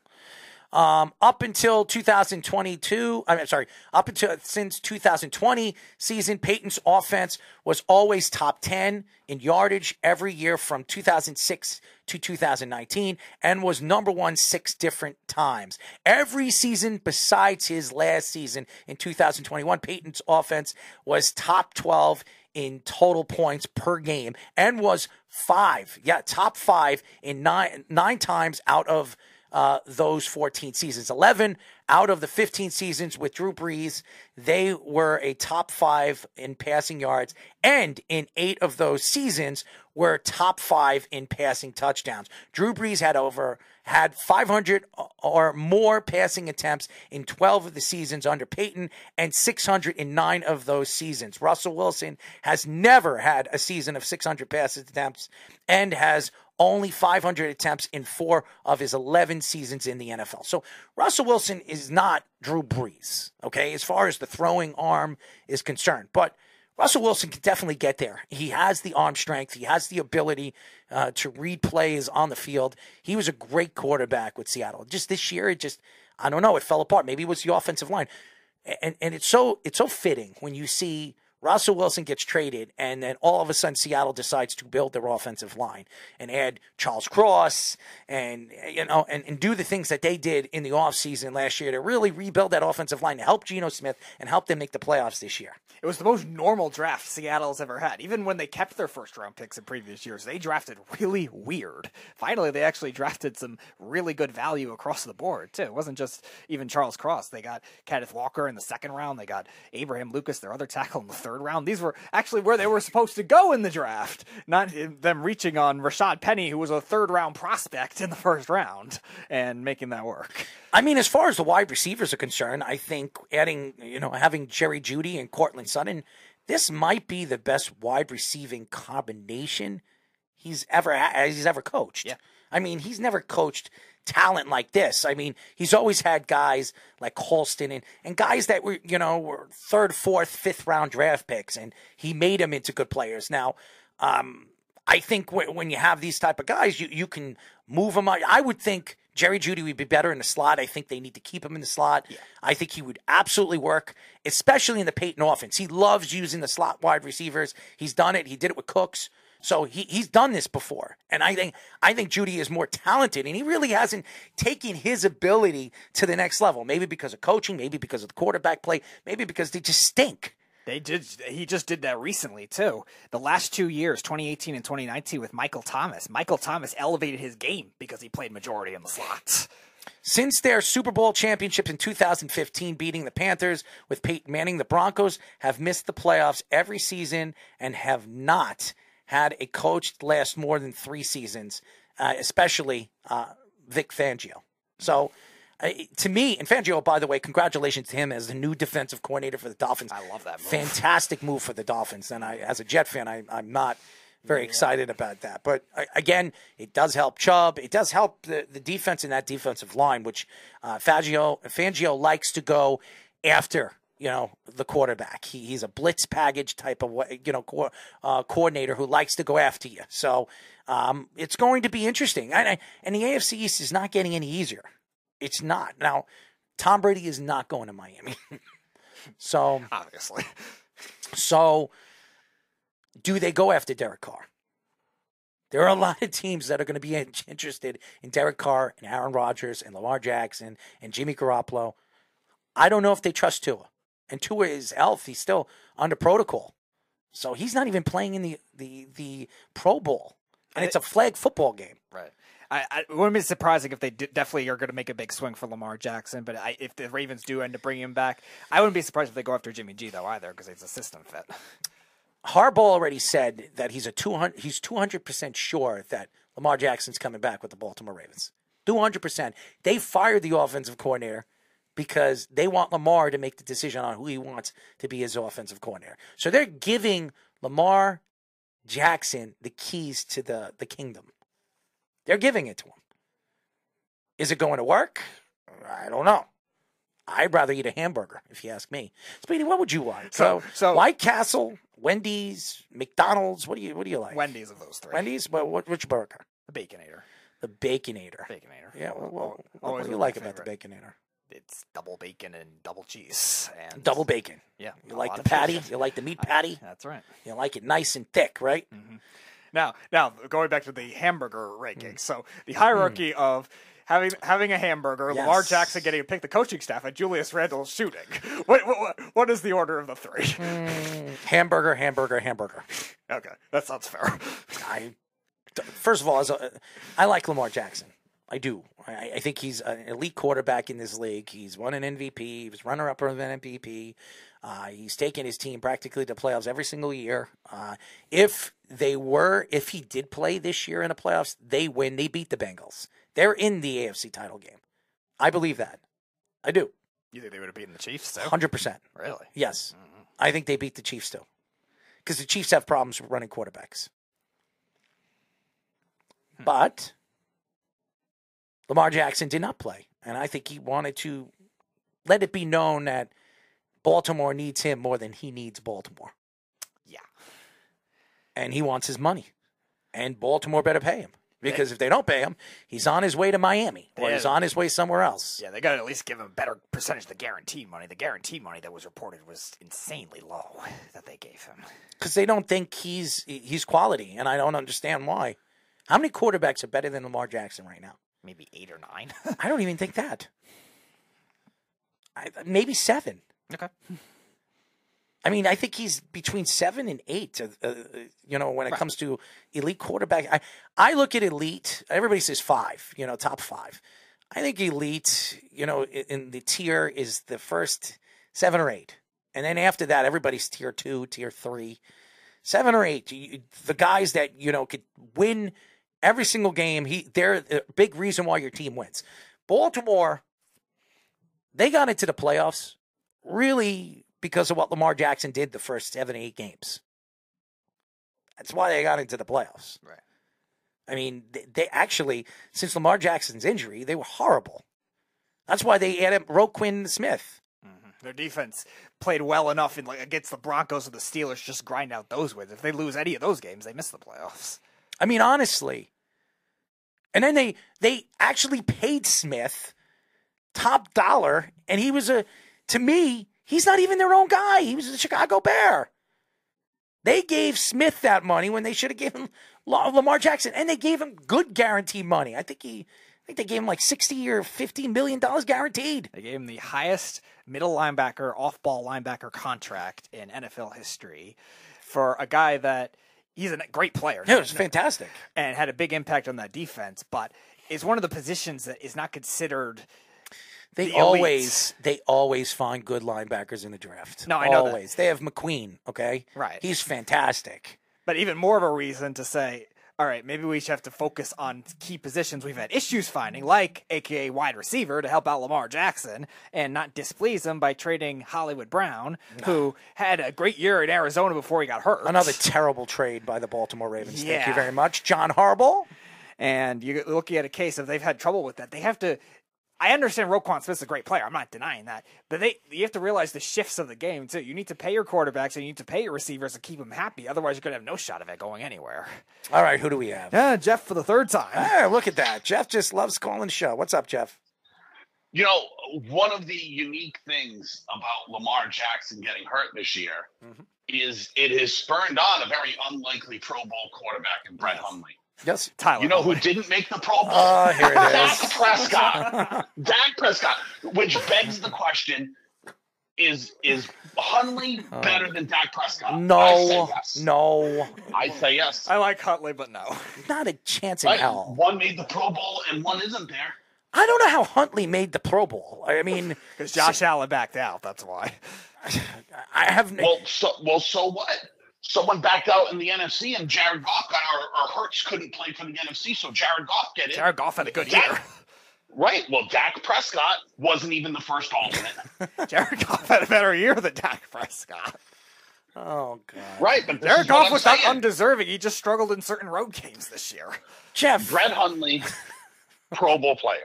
Um, up until 2022, I'm sorry, up until since 2020 season, Payton's offense was always top 10 in yardage every year from 2006 to 2019 and was number one six different times. Every season besides his last season in 2021, Payton's offense was top 12 in total points per game and was five, yeah, top five in nine nine times out of uh, those 14 seasons. 11 out of the 15 seasons with Drew Brees, they were a top five in passing yards, and in eight of those seasons were top five in passing touchdowns. Drew Brees had over had 500 or more passing attempts in 12 of the seasons under Payton and 600 in nine of those seasons. Russell Wilson has never had a season of 600 passing attempts and has only 500 attempts in four of his 11 seasons in the NFL. So Russell Wilson is not Drew Brees, okay, as far as the throwing arm is concerned. But Russell Wilson can definitely get there. He has the arm strength. He has the ability uh, to read plays on the field. He was a great quarterback with Seattle. Just this year, it just I don't know. It fell apart. Maybe it was the offensive line, and and it's so it's so fitting when you see Russell Wilson gets traded, and then all of a sudden Seattle decides to build their offensive line and add Charles Cross and you know and, and do the things that they did in the offseason last year to really rebuild that offensive line to help Geno Smith and help them make the playoffs this year. It was the most normal draft Seattle's ever had. Even when they kept their first round picks in previous years, they drafted really weird. Finally, they actually drafted some really good value across the board, too. It wasn't just even Charles Cross. They got Kenneth Walker in the second round. They got Abraham Lucas, their other tackle, in the third round. These were actually where they were supposed to go in the draft, not them reaching on Rashaad Penny, who was a third round prospect in the first round, and making that work. I mean, as far as the wide receivers are concerned, I think adding, you know, having Jerry Jeudy and Courtland Sutton, this might be the best wide receiving combination he's ever he's ever coached. Yeah. I mean, he's never coached talent like this. I mean, he's always had guys like Colston and, and guys that were, you know, were third, fourth, fifth round draft picks, and he made them into good players. Now, um, I think w- when you have these type of guys, you, you can move them. I would think Jerry Jeudy would be better in the slot. I think they need to keep him in the slot. Yeah. I think he would absolutely work, especially in the Payton offense. He loves using the slot wide receivers. He's done it. He did it with Cooks. So he, he's done this before. And I think I think Jeudy is more talented and he really hasn't taken his ability to the next level. Maybe because of coaching, maybe because of the quarterback play, maybe because they just stink. They did. He just did that recently too. The last two years, 2018 and 2019, with Michael Thomas. Michael Thomas elevated his game because he played majority in the slots. Since their Super Bowl championships in 2015, beating the Panthers with Peyton Manning, the Broncos have missed the playoffs every season and have not had a coach last more than three seasons, uh, especially uh, Vic Fangio. So, uh, to me, and Fangio, by the way, congratulations to him as the new defensive coordinator for the Dolphins. I love that move. Fantastic move for the Dolphins. And I, as a Jet fan, I, I'm not very excited about that. But uh, again, it does help Chubb. It does help the, the defense in that defensive line, which uh, Fangio, Fangio likes to go after you know the quarterback. He, he's a blitz package type of you know co- uh, coordinator who likes to go after you. So um, it's going to be interesting. And, and the AFC East is not getting any easier. It's not now. Tom Brady is not going to Miami. so obviously, so do they go after Derek Carr? There are a lot of teams that are going to be interested in Derek Carr and Aaron Rodgers and Lamar Jackson and Jimmy Garoppolo. I don't know if they trust Tua and Tua is health. He's still under protocol, so he's not even playing in the the the Pro Bowl, and it's a flag football game. Right. I, I it wouldn't be surprising if they d- definitely are going to make a big swing for Lamar Jackson. But I, if the Ravens do end up bringing him back, I wouldn't be surprised if they go after Jimmy G though either because he's a system fit. Harbaugh already said that he's a two hundred he's two hundred percent sure that Lamar Jackson's coming back with the Baltimore Ravens. Two hundred percent. They fired the offensive coordinator because they want Lamar to make the decision on who he wants to be his offensive coordinator. So they're giving Lamar Jackson the keys to the, the kingdom. They're giving it to him. Is it going to work? I don't know. I'd rather eat a hamburger, if you ask me. Speedy, what would you want? So, so White Castle, Wendy's, McDonald's. What do you What do you like? Wendy's of those three. Wendy's. But what, which burger? The Baconator. The Baconator. Baconator. Yeah. Well, well, what do you like about the favorite. Baconator? It's double bacon and double cheese and Double bacon. Yeah, You like the patty? bacon. You like the meat patty? That's right. You like it nice and thick, right? Mm-hmm. Now, now going back to the hamburger Mm. rankings. So the hierarchy mm. of having having a hamburger, Lamar Jackson getting to pick the coaching staff, and Julius Randle shooting. What, what, what- is the order of the three? Mm. Hamburger, hamburger, hamburger. Okay, that sounds fair. I first of all, as a, I like Lamar Jackson. I do. I, I think he's an elite quarterback in this league. He's won an MVP. He was runner up of an MVP. Uh, he's taken his team practically to playoffs every single year. Uh, if they were, if he did play this year in the playoffs, they win. They beat the Bengals. They're in the AFC title game. I believe that. I do. You think they would have beaten the Chiefs? Hundred percent. really? Yes, I think they beat the Chiefs too, because the Chiefs have problems with running quarterbacks. But Lamar Jackson did not play, and I think he wanted to let it be known that Baltimore needs him more than he needs Baltimore. Yeah. and he wants his money, and Baltimore better pay him because if they don't pay him, he's on his way to Miami or They- he's on his way somewhere else. Yeah, they got to at least give him a better percentage of the guaranteed money. The guaranteed money that was reported was insanely low that they gave him. because they don't think he's he's quality, and I don't understand why. How many quarterbacks are better than Lamar Jackson right now? Maybe eight or nine. I don't even think that. I, maybe seven. okay. I mean, I think he's between seven and eight. Uh, uh, you know, when it comes to elite quarterback, I I look at elite. Everybody says five. You know, top five. I think elite. You know, in, in the tier is the first seven or eight, and then after that, everybody's tier two, tier three, seven or eight. The guys that you know could win every single game. He they're a big reason why your team wins. Baltimore, they got into the playoffs really because of what Lamar Jackson did the first seven, eight games. That's why they got into the playoffs. Right. I mean, they, they actually, since Lamar Jackson's injury, they were horrible. That's why they added Roquan Smith. Mm-hmm. Their defense played well enough in like against the Broncos and the Steelers, just grind out those wins. If they lose any of those games, they miss the playoffs. I mean, honestly. And then they they actually paid Smith top dollar, and he was a to me, he's not even their own guy. He was a Chicago Bear. They gave Smith that money when they should have given La- Lamar Jackson, and they gave him good guarantee money. I think he, I think they gave him like sixty or fifty million dollars guaranteed. They gave him the highest middle linebacker, off-ball linebacker contract in NFL history for a guy that he's a great player. Yeah, it was fantastic. and had a big impact on that defense, but is one of the positions that is not considered. They the always they always find good linebackers in the draft. No, I know that. always. They have McQueen. Okay, Right. He's fantastic. But even more of a reason to say, all right, maybe we should have to focus on key positions we've had issues finding, like AKA wide receiver, to help out Lamar Jackson and not displease him by trading Hollywood Brown, who had a great year in Arizona before he got hurt. Another terrible trade by the Baltimore Ravens. Thank you very much, John Harbaugh. And you're looking at a case of they've had trouble with that. They have to. I understand Roquan Smith's a great player. I'm not denying that, but they you have to realize the shifts of the game too. You need to pay your quarterbacks and you need to pay your receivers to keep them happy. Otherwise, you're going to have no shot of it going anywhere. All right, who do we have? Yeah, Jeff for the third time. Ah, look at that. Jeff just loves calling the show. What's up, Jeff? You know, one of the unique things about Lamar Jackson getting hurt this year is it has spurned on a very unlikely Pro Bowl quarterback in Brett Hundley. Yes, Tyler. You know who didn't make the Pro Bowl? Oh, here it Dak is. Prescott. Dak Prescott. Which begs the question: Is is Hundley uh, better than Dak Prescott? I No, yes. no, I say yes. I like Huntley, but no. not a chance in Right? hell. One made the Pro Bowl and one isn't there. I don't know how Huntley made the Pro Bowl. I mean, Because Josh Allen backed out. That's why. I have no. Well, so well, so what? Someone backed out in the NFC, and Jared Goff got or, or Hurts couldn't play for the NFC, so Jared Goff get it. Jared Goff had a good Dak- year. Right. Well, Dak Prescott wasn't even the first alternate. Jared Goff had a better year than Dak Prescott. Oh God, right. But this Jared Goff I'm was not undeserving. He just struggled in certain road games this year. Jeff. Brett Hundley, Pro Bowl player.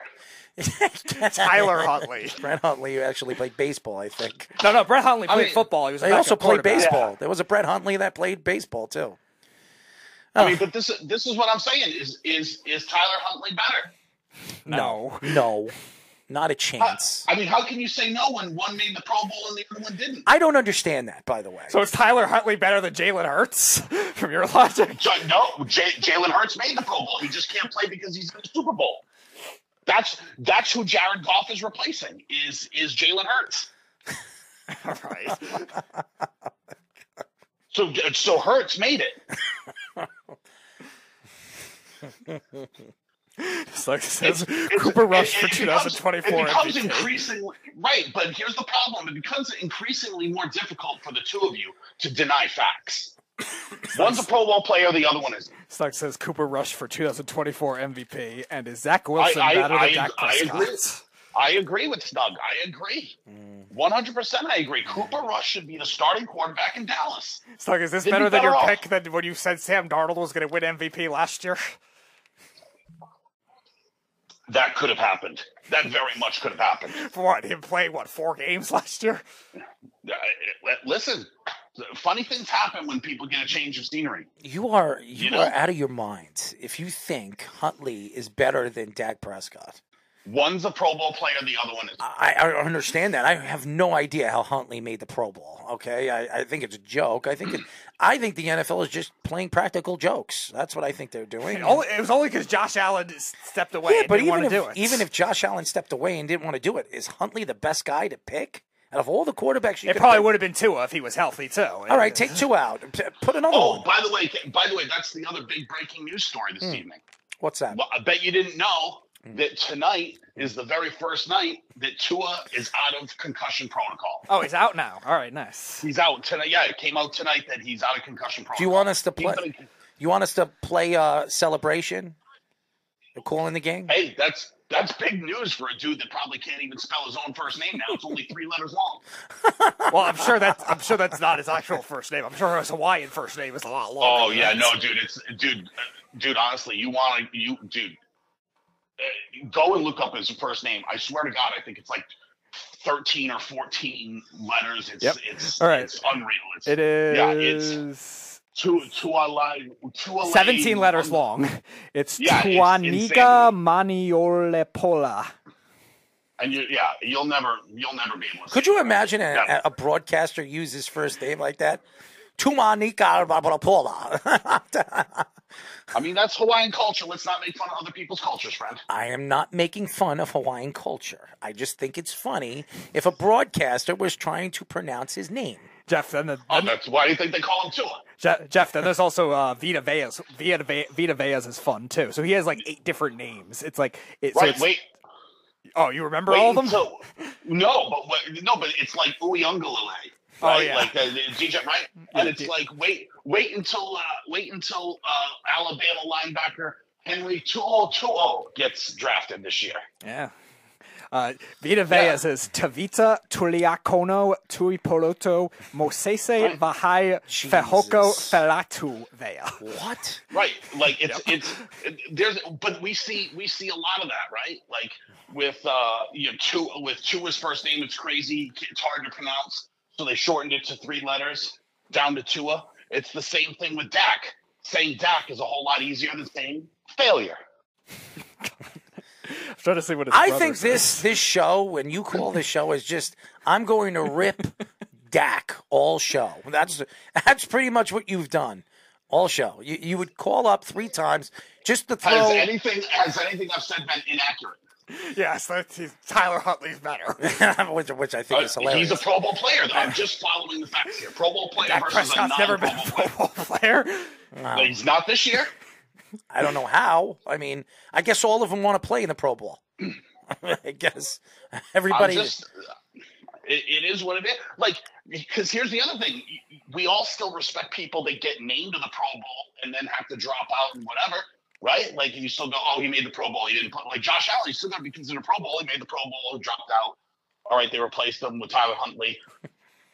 Tyler Huntley. Brett Huntley who actually played baseball. I think No, no, Brett Huntley I played mean, football. He was a they also played quarterback. baseball. There was a Brett Huntley that played baseball too. I mean, but this this is what I'm saying is is is Tyler Huntley better? No. No. Not a chance. I mean, how can you say no when one made the Pro Bowl and the other one didn't? I don't understand that, by the way. So is Tyler Huntley better than Jalen Hurts from your logic? So, no, J- Jalen Hurts made the Pro Bowl. He just can't play because he's in the Super Bowl. That's that's who Jared Goff is replacing. Is is Jalen Hurts? All right. So so Hurts made it. It's like it says Cooper Rush for it becomes- 2024 It becomes MVP. increasingly right, but here's the problem: it becomes increasingly more difficult for the two of you to deny facts. One's a Pro Bowl player, the other one isn't. Says Cooper Rush for 2024 MVP, and is Zach Wilson I, better I, than Dak I, I agree. Prescott? I agree with Snug. I agree. One hundred percent. I agree. Cooper Rush should be the starting quarterback in Dallas. Stuck, is this They'd be better than your off. pick than when you said Sam Darnold was going to win MVP last year? That could have happened. That very much could have happened. For what? Him playing, what, four games last year? Uh, Listen, funny things happen when people get a change of scenery. You are you, You know? are out of your mind if you think Huntley is better than Dak Prescott. One's a Pro Bowl player, the other one is. I, I understand that. I have no idea how Huntley made the Pro Bowl. Okay, I, I think it's a joke. I think it, I think the NFL is just playing practical jokes. That's what I think they're doing. Only, it was only because Josh Allen stepped away yeah, and but didn't even if do it. even if Josh Allen stepped away and didn't want to do it, is Huntley the best guy to pick out of all the quarterbacks? You it probably pick? would have been Tua if he was healthy, too. All right, take two out. Put another Oh, one. by the way, by the way, that's the other big breaking news story this Hmm. evening. What's that? Well, I bet you didn't know that tonight is the very first night that Tua is out of concussion protocol. Oh, he's out now. All right, nice. He's out tonight. Yeah, it came out tonight that he's out of concussion protocol. Do you want us to play? gonna- You want us to play uh, celebration? They're calling the game. Hey, that's that's big news for a dude that probably can't even spell his own first name now. It's only three letters long. Well, I'm sure that's I'm sure that's not his actual first name. I'm sure his Hawaiian first name is a lot longer. Oh yeah, no, dude, it's dude, dude. Honestly, you want to, you, dude, uh, go and look up his first name. I swear to God, I think it's like thirteen or fourteen letters. It's Yep. it's All right. it's unreal. It's, It is yeah, it's two two line two 17 letters long. It's Yeah, Tuaniga Maniolepola. and you yeah, you'll never you'll never be able to. Could you imagine a, Yeah. a broadcaster use his first name like that? Tumanika Paula. I mean, that's Hawaiian culture. Let's not make fun of other people's cultures, friend. I am not making fun of Hawaiian culture. I just think it's funny if a broadcaster was trying to pronounce his name. Jeff, then the, Oh, that's why do you think they call him Tua? Je- Jeff, then there's also uh, Vita Veas. Vita, Ve- Vita Veas is fun too. So he has like eight different names. It's like it, so it's- wait, Oh, you remember wait all of them? until- no, but what, no, but it's like Uyunglele. Oh, Right? yeah. Like uh, the DJ, right? Yeah, And it's D- like wait, wait until uh, wait until uh, Alabama linebacker Henry To'oTo'o gets drafted this year. Yeah. Uh, Vita Veas is Tavita Tuliakono Tuipulotu Mosese Vahai Fehoko Faletau Vea. What? Right, like it's it's it, there's, but we see we see a lot of that, right? Like with uh, you know, two with Tua's first name, it's crazy, it's hard to pronounce, so they shortened it to three letters down to Tua. It's the same thing with Dak. Saying Dak is a whole lot easier than saying failure. I'm trying to see what his I think says. this this show, when you call this show, is just I'm going to rip Dak all show. That's that's pretty much what you've done all show. You you would call up three times just to Has throw. anything has anything I've said been inaccurate? Yes, that's, Tyler Huntley's better. which, which I think Uh, is hilarious. he's a Pro Bowl player. Though. I'm just following the facts here. Pro Bowl player Dak versus a Prescott's non never Pro been a Bowl Pro player. Bowl player. But He's not this year. I don't know how. I mean, I guess all of them want to play in the Pro Bowl. I guess everybody. Just, it, it is what it is. Like, because here's the other thing: we all still respect people that get named to the Pro Bowl and then have to drop out and whatever, right? Like, you still go, "Oh, he made the Pro Bowl. He didn't play." Like Josh Allen, he's still going to be considered a Pro Bowl. He made the Pro Bowl, dropped out. All right, they replaced him with Tyler Huntley.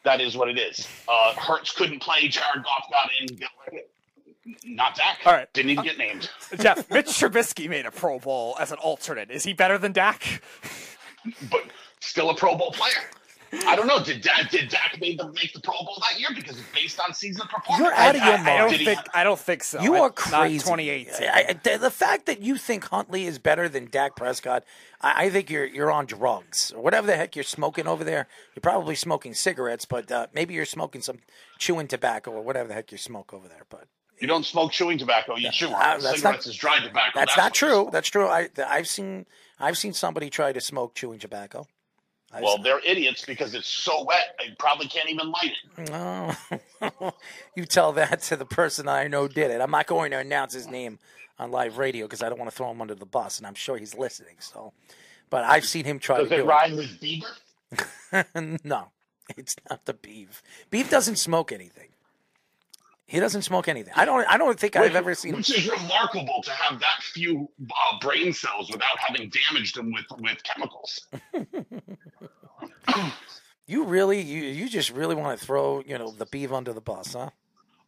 That is what it is. Uh, Hurts couldn't play. Jared Goff got in. Not Dak. All right. Didn't even get named. Jeff, Mitch Trubisky made a Pro Bowl as an alternate. Is he better than Dak? But still a Pro Bowl player. I don't know. Did Dak, did Dak make the, make the Pro Bowl that year because it's based on season performance? You're out of your I, I don't Did he- think. I don't think so. You I- are Not crazy. 2018. I, I- the, the fact that you think Huntley is better than Dak Prescott, I, I think you're you're on drugs or whatever the heck you're smoking over there. You're probably smoking cigarettes, but uh, maybe you're smoking some chewing tobacco or whatever the heck you smoke over there. But You don't smoke chewing tobacco. You chew on Uh, it. that's Cigarettes not- is dry tobacco. that's what not true. That's true. I I've seen I've seen somebody try to smoke chewing tobacco. I've Well, they're idiots because it's so wet. They probably can't even light it. Oh, you tell that to the person I know did it. I'm not going to announce his name on live radio because I don't want to throw him under the bus, and I'm sure he's listening. So, but I've seen him try Does to it do rhyme with beaver? no, it's not the beef. Beef doesn't smoke anything. He doesn't smoke anything. I don't. I don't think I've ever seen him. Which is remarkable to have that few uh, brain cells without having damaged them with, with chemicals. You really, you you just really want to throw you know the beef under the bus, huh?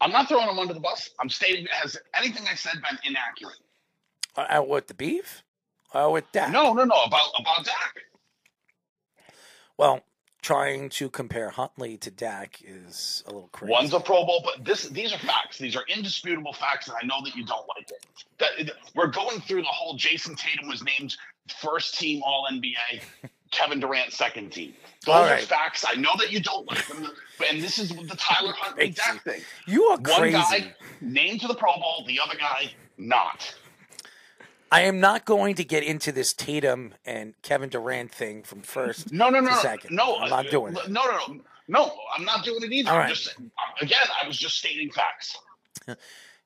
I'm not throwing him under the bus. I'm stating has anything I said been inaccurate? Uh, uh, what the beef? Oh, with Dak. No, no, no. About about Dak. Well, trying to compare Huntley to Dak is a little crazy. One's a Pro Bowl, but this these are facts. These are indisputable facts, and I know that you don't like it. That, we're going through the whole. Jayson Tatum was named first team All NBA. Kevin Durant second team. Those All are facts. I know that you don't like them, and this is the Tyler Huntley Dak thing. You are One crazy. guy named to the Pro Bowl, the other guy not. I am not going to get into this Tatum and Kevin Durant thing from first No, no, no, second. no. I'm not uh, doing it. No, no, no, no. I'm not doing it either. All I'm just again, I was just stating facts.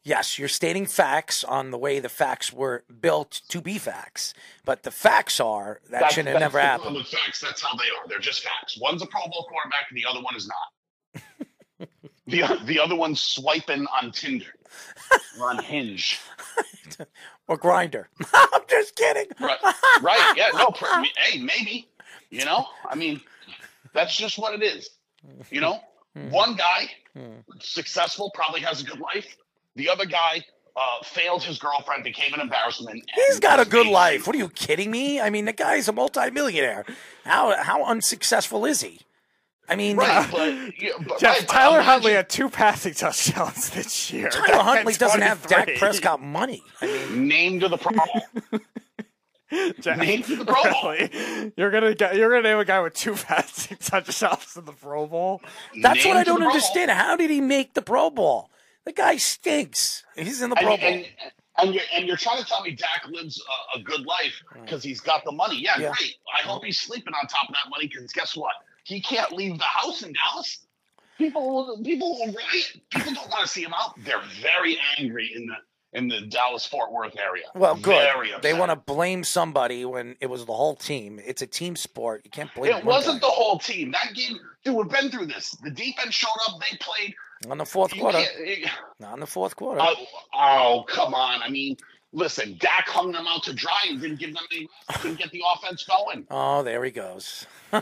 Yes, you're stating facts on the way the facts were built to be facts, but the facts are that That's- should have never happened. Facts. That's how they are. They're just facts. One's a Pro Bowl quarterback, and the other one is not. the the other one's swiping on Tinder on Hinge. Or Grindr. I'm just kidding. Right. Right. Yeah. No. hey, maybe. You know. I mean, that's just what it is. You know, one guy successful probably has a good life. The other guy uh, failed his girlfriend, became an embarrassment. He's got a good life. What are you kidding me? I mean, the guy's a multimillionaire. How how unsuccessful is he? I mean, Right, uh, but, yeah, but, Jeff, right, but Tyler imagine- Huntley had two passing touchdowns this year. Tyler Dak Huntley doesn't have Dak Prescott money. I mean, name to the Pro Bowl. Jeff, named to the Pro Bowl. really? You're gonna get, you're gonna name a guy with two passing touchdowns in the Pro Bowl. that's what I don't Pro Bowl. understand. How did he make the Pro Bowl? The guy stinks. He's in the and, Pro Bowl. and, and you're and you're trying to tell me Dak lives a, a good life because he's got the money. Yeah, Yeah. great. I hope he's sleeping on top of that money because guess what? He can't leave the house in Dallas. People, people will riot. People don't want to see him out. They're very angry in the in the Dallas Fort Worth area. Well, good. They want to blame somebody when it was the whole team. It's a team sport. You can't blame It wasn't guy. the whole team. That game, dude, we've been through this. The defense showed up. They played. on the fourth quarter. you- Not in the fourth quarter. Oh, oh, come on. I mean, listen, Dak hung them out to dry and didn't give them any, couldn't get the offense going. oh, there he goes.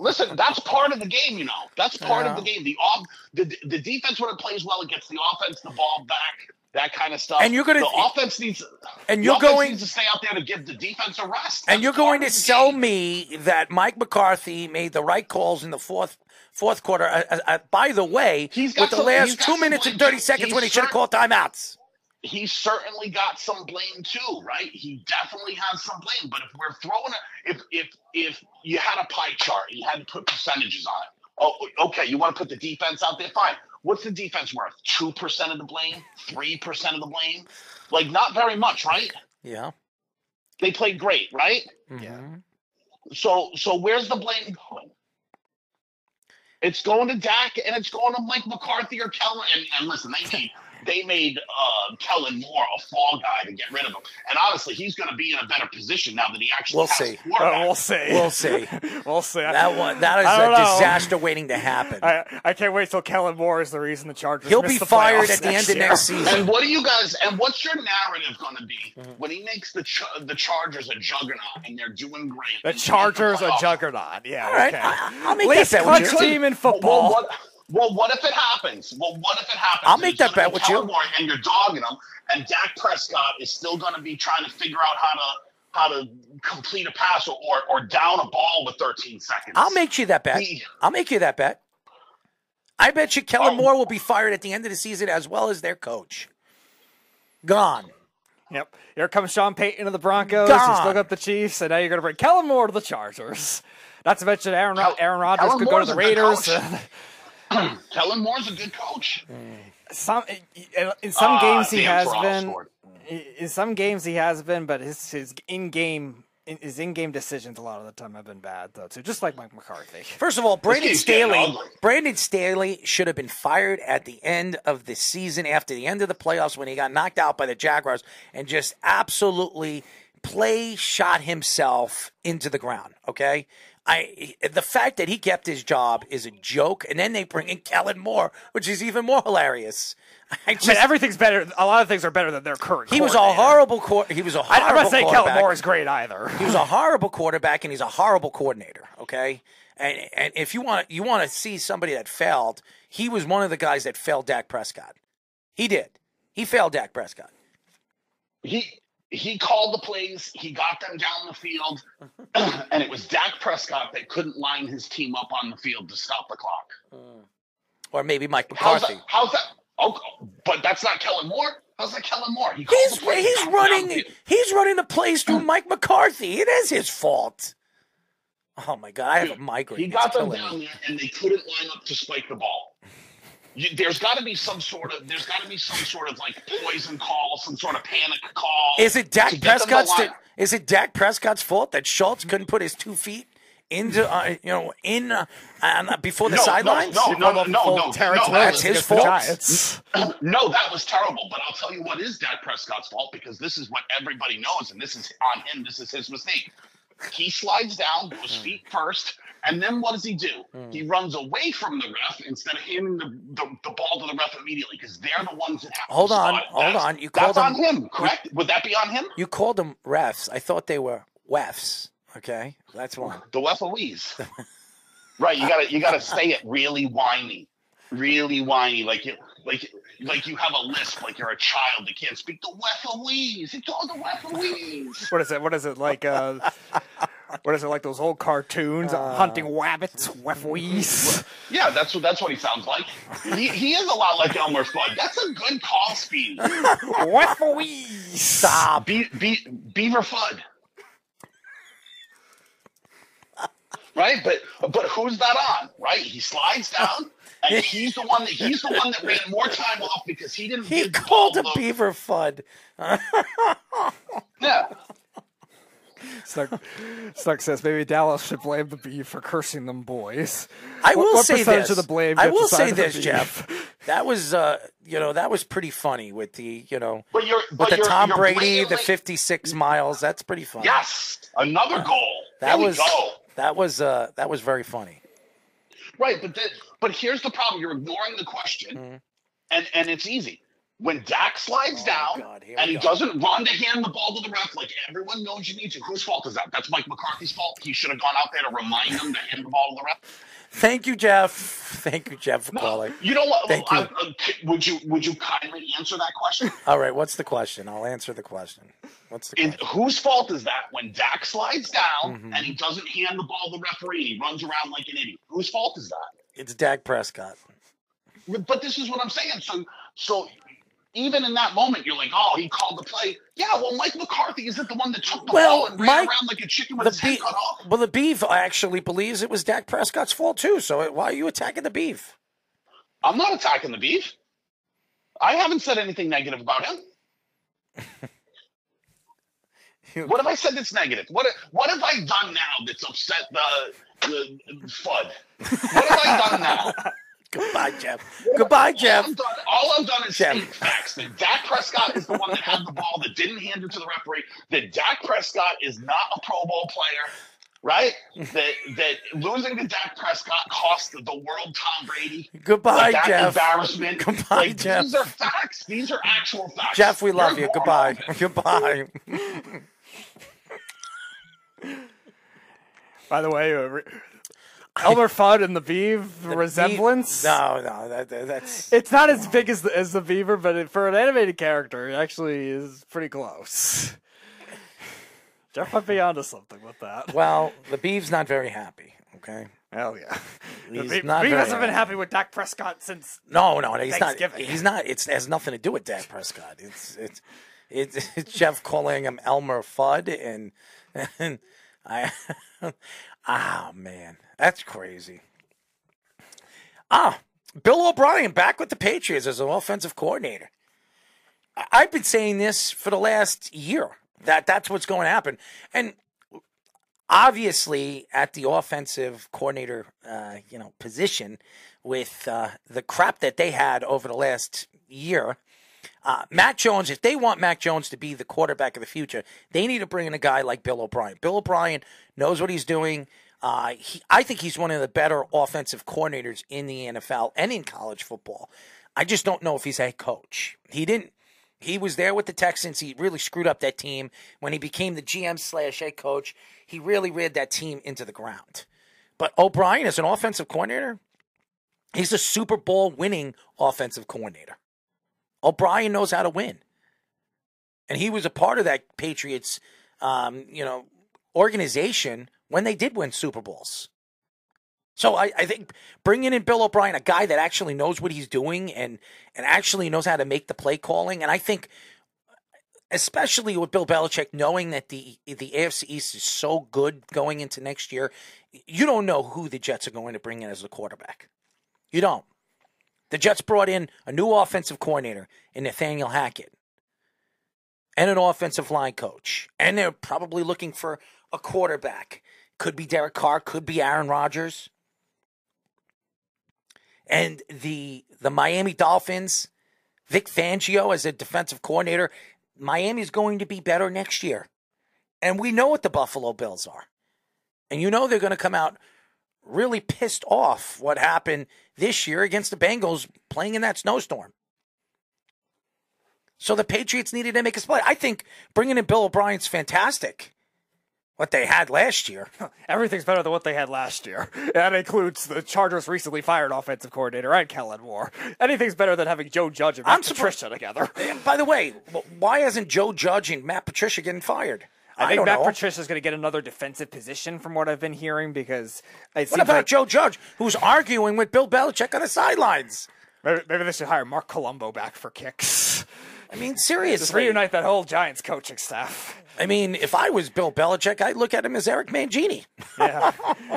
Listen, that's part of the game, you know. That's part of the game. The off, the, the defense when it plays well, it gets the offense the ball back, that kind of stuff. And you're gonna- the offense needs and you're going- to stay out there to give the defense a rest. and you're going to sell game. me that Mike McCarthy made the right calls in the fourth fourth quarter. Uh, uh, uh, by the way, He's got with the some- last two minutes and thirty seconds when he should have called timeouts. He certainly got some blame too, right? He definitely has some blame. But if we're throwing a, if if if you had a pie chart, you had to put percentages on it. Oh, okay, you want to put the defense out there? Fine. What's the defense worth? Two percent of the blame, three percent of the blame, like not very much, right? Yeah. They played great, right? Yeah. Mm-hmm. So so where's the blame going? It's going to Dak and it's going to Mike McCarthy or Kellen. And, and listen, they made they made uh, Kellen Moore a fall guy to get rid of him. And honestly, he's going to be in a better position now that he actually We'll has see. a. Uh, we'll see. We'll see. we'll see. That one that is I a don't know. disaster waiting to happen. I, I can't wait till Kellen Moore is the reason the Chargers. He'll miss be the fired at the end of next season. And what do you guys? And what's your narrative going to be Mm-hmm. when he makes the Ch- the Chargers a juggernaut and they're doing great? The and they make Chargers the a juggernaut. Yeah. All right, okay. I- I'll make Least that bet with clutch you. team in Well, football. what, well, what if it happens? Well, what if it happens? I'll make that bet be with you. Kellen Moore And you're dogging him, and Dak Prescott is still going to be trying to figure out how to how to complete a pass or, or, or down a ball with 13 seconds. I'll make you that bet. He- I'll make you that bet. I bet you Kellen oh. Moore will be fired at the end of the season as well as their coach. Gone. Yep. Here comes Sean Payton to the Broncos. Gone. You still got the Chiefs, and now you're going to bring Kellen Moore to the Chargers. Not to mention Aaron, Aaron Rodgers Kellen could go to the Raiders. coach. Kellen Moore's a good coach. some in- in some Ah, games he has Frost been. scored. In some games he has been, but his his in game his in game decisions a lot of the time have been bad though too. Just like Mike McCarthy. First of all, Brandon game's getting Staley. Brandon Staley should have been fired at the end of the season, after the end of the playoffs, when he got knocked out by the Jaguars, and just absolutely play shot himself into the ground. Okay, I the fact that he kept his job is a joke, and then they bring in Kellen Moore, which is even more hilarious. I I mean, everything's better. A lot of things are better than their current. he was a horrible. Cor- he was a I, horrible. I'm not saying Kellen quarterback. Moore is great either. He was a horrible quarterback, and he's a horrible coordinator. Okay, and and if you want you want to see somebody that failed, he was one of the guys that failed Dak Prescott. He did. He failed Dak Prescott. He he called the plays, he got them down the field, and it was Dak Prescott that couldn't line his team up on the field to stop the clock. Hmm. Or maybe Mike How's McCarthy. that? How's that? Oh, but that's not Kellen Moore. How's that Kellen Moore? He He's he's them running he's running the plays through Mike McCarthy. It is his fault. Oh my god, I have a migraine. He It's got them killing down me. there, and they couldn't line up to spike the ball. You, there's got to be some sort of there's got to be some sort of like poison call, some sort of panic call. Is it Dak to get them to Prescott's? is it Dak Prescott's fault that Schultz couldn't put his two feet into uh, you know in uh, uh, before the No, no, sidelines? No, no, no, no, no, Terrence no, Williams that's his fault. No, that was terrible. But I'll tell you what is Dak Prescott's fault because this is what everybody knows, and this is on him. This is his mistake. He slides down, goes Hmm. feet first, and then what does he do? He runs away from the ref instead of handing the, the, the ball to the ref immediately because they're the ones that have to Hold on, spot hold That's- on. You that's called on him- correct? Would that be on him? You called them refs. I thought they were wefs. Okay, that's one. The referees. right, you gotta you gotta say it really whiny, really whiny, like you like like you have a lisp, like you're a child that can't speak. The referees, it's all the referees. What is it? What is it like? Uh, what is it like? Those old cartoons, Uh, hunting wabbits, wefwees. Yeah, that's what that's what he sounds like. He, he is a lot like Elmer Fudd. That's a good call, Speedy. Wefwees. Stop. Be, be, Beaver Fudd. Right, but but who's that on? Right, he slides down, and he's the one that he's the one that ran more time off because he didn't. He the called a beaver Fudd. Yeah, Stuck, Stuck says maybe Dallas should blame the beef for cursing them boys. I will what say percentage this. of the blame I will say this. Jeff. That was, uh, you know, that was pretty funny with the, you know, but you're with the you're, Tom you're Brady, the 56 miles. That's pretty funny. Yes, another goal. that there was we go. that was uh, that was very funny. Right, but the, but here's the problem: you're ignoring the question, Mm-hmm. and and it's easy. When Dak slides down Oh, God, and he go. doesn't run to hand the ball to the ref like everyone knows you need to, whose fault is that? That's Mike McCarthy's fault. He should have gone out there to remind them to hand the ball to the ref. Thank you, Jeff. Thank you, Jeff, for calling. You know what? Thank I- you. uh, would you would you kindly answer that question? All right, what's the question? I'll answer the question. What's the question? whose fault is that when Dak slides down Mhm. and he doesn't hand the ball to the referee? He runs around like an idiot. Whose fault is that? It's Dak Prescott. But this is what I'm saying. So, so even in that moment, you're like, oh, he called the play. Yeah, well, Mike McCarthy isn't the one that took the Well, ball and ran Mike- around like a chicken with his head beef, cut off. well, the beef actually believes it was Dak Prescott's fault too. So why are you attacking the beef? I'm not attacking the beef. I haven't said anything negative about him. What have I said that's negative? What what have I done now that's upset the the FUD? What have I done now? Goodbye, Jeff. Goodbye, Jeff. All I've done, all I've done is Jeff. state facts. That Dak Prescott is the one that had the ball that didn't hand it to the referee. That Dak Prescott is not a Pro Bowl player, right? that that losing to Dak Prescott cost the world Tom Brady. Goodbye, like Jeff. Embarrassment. Goodbye, like, Jeff. These are facts. These are actual facts. Jeff, we love You're you. Goodbye. Goodbye. By the way, uh, re- Elmer Fudd and the Beav resemblance. No, no, that, that- that's It's not as big as the, as the Beaver, but it, for an animated character, it actually is pretty close. Jeff might be onto something with that. Well, the Beeves not very happy. Okay. Hell yeah. He's He, not very hasn't been happy. happy with Dak Prescott since No, no, he's not. He's not. It's, it has nothing to do with Dak Prescott. It's it's it's, it's Jeff calling him Elmer Fudd, and, and I. ah man, that's crazy. Ah, Bill O'Brien back with the Patriots as an offensive coordinator. I've been saying this for the last year that that's what's going to happen, and obviously at the offensive coordinator, uh, you know, position with uh, the crap that they had over the last year. Uh, Mac Jones, if they want Mac Jones to be the quarterback of the future, they need to bring in a guy like Bill O'Brien. Bill O'Brien knows what he's doing. Uh, he, I think he's one of the better offensive coordinators in the NFL and in college football. I just don't know if he's a head coach. He didn't. He was there with the Texans. He really screwed up that team when he became the GM slash head coach. He really reared that team into the ground. But O'Brien, as an offensive coordinator, he's a Super Bowl winning offensive coordinator. O'Brien knows how to win, and he was a part of that Patriots, um, you know, organization when they did win Super Bowls. So I, I think bringing in Bill O'Brien, a guy that actually knows what he's doing and and actually knows how to make the play calling, and I think especially with Bill Belichick knowing that the the AFC East is so good going into next year, you don't know who the Jets are going to bring in as the quarterback. You don't. The Jets brought in a new offensive coordinator in Nathaniel Hackett and an offensive line coach, and they're probably looking for a quarterback. Could be Derek Carr, could be Aaron Rodgers. And the the Miami Dolphins, Vic Fangio as a defensive coordinator, Miami's going to be better next year. And we know what the Buffalo Bills are. And you know they're going to come out really pissed off what happened this year against the Bengals playing in that snowstorm. So the Patriots needed to make a split. I think bringing in Bill O'Brien's fantastic. What they had last year. Everything's better than what they had last year. That includes the Chargers' recently fired offensive coordinator and Kellen Moore. Anything's better than having Joe Judge and Matt I'm Patricia together. By the way, why isn't Joe Judge and Matt Patricia getting fired? I think Matt Patricia is going to get another defensive position from what I've been hearing because it What seems about like Joe Judge, who's arguing with Bill Belichick on the sidelines? maybe, maybe they should hire Marc Colombo back for kicks. I mean, Just seriously. reunite that whole Giants coaching staff. I mean, if I was Bill Belichick, I'd look at him as Eric Mangini. Yeah,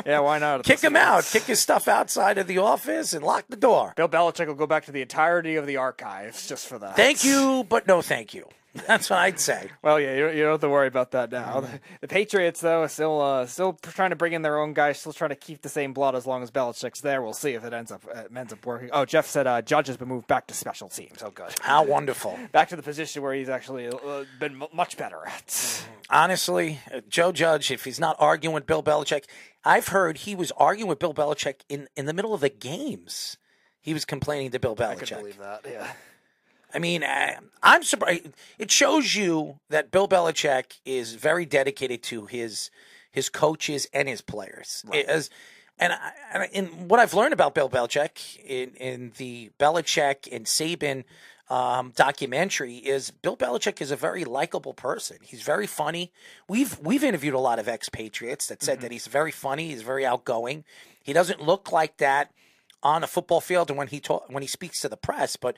yeah. Why not? Kick him out, kick his stuff outside of the office, and lock the door. Bill Belichick will go back to the entirety of the archives just for that. Thank you, but no thank you. That's what I'd say. Well, yeah, you, you don't have to worry about that now. Mm-hmm. The, the Patriots, though, are still uh, still trying to bring in their own guys, still trying to keep the same blood as long as Belichick's there. We'll see if it ends up uh, ends up working. Oh, Jeff said uh, Judge has been moved back to special teams. Oh, good. How wonderful. Back to the position where he's actually uh, been m- much better at. Honestly, uh, Joe Judge, if he's not arguing with Bill Belichick, I've heard he was arguing with Bill Belichick in, in the middle of the games. He was complaining to Bill Belichick. I can believe that. Yeah. I mean, I, I'm surprised. It shows you that Bill Belichick is very dedicated to his his coaches and his players. As, and, I, and what I've learned about Bill Belichick in, in the Belichick and Saban um, documentary is Bill Belichick is a very likable person. He's very funny. We've we've interviewed a lot of expatriates that said that he's very funny. He's very outgoing. He doesn't look like that on a football field and when he talk, when he speaks to the press, but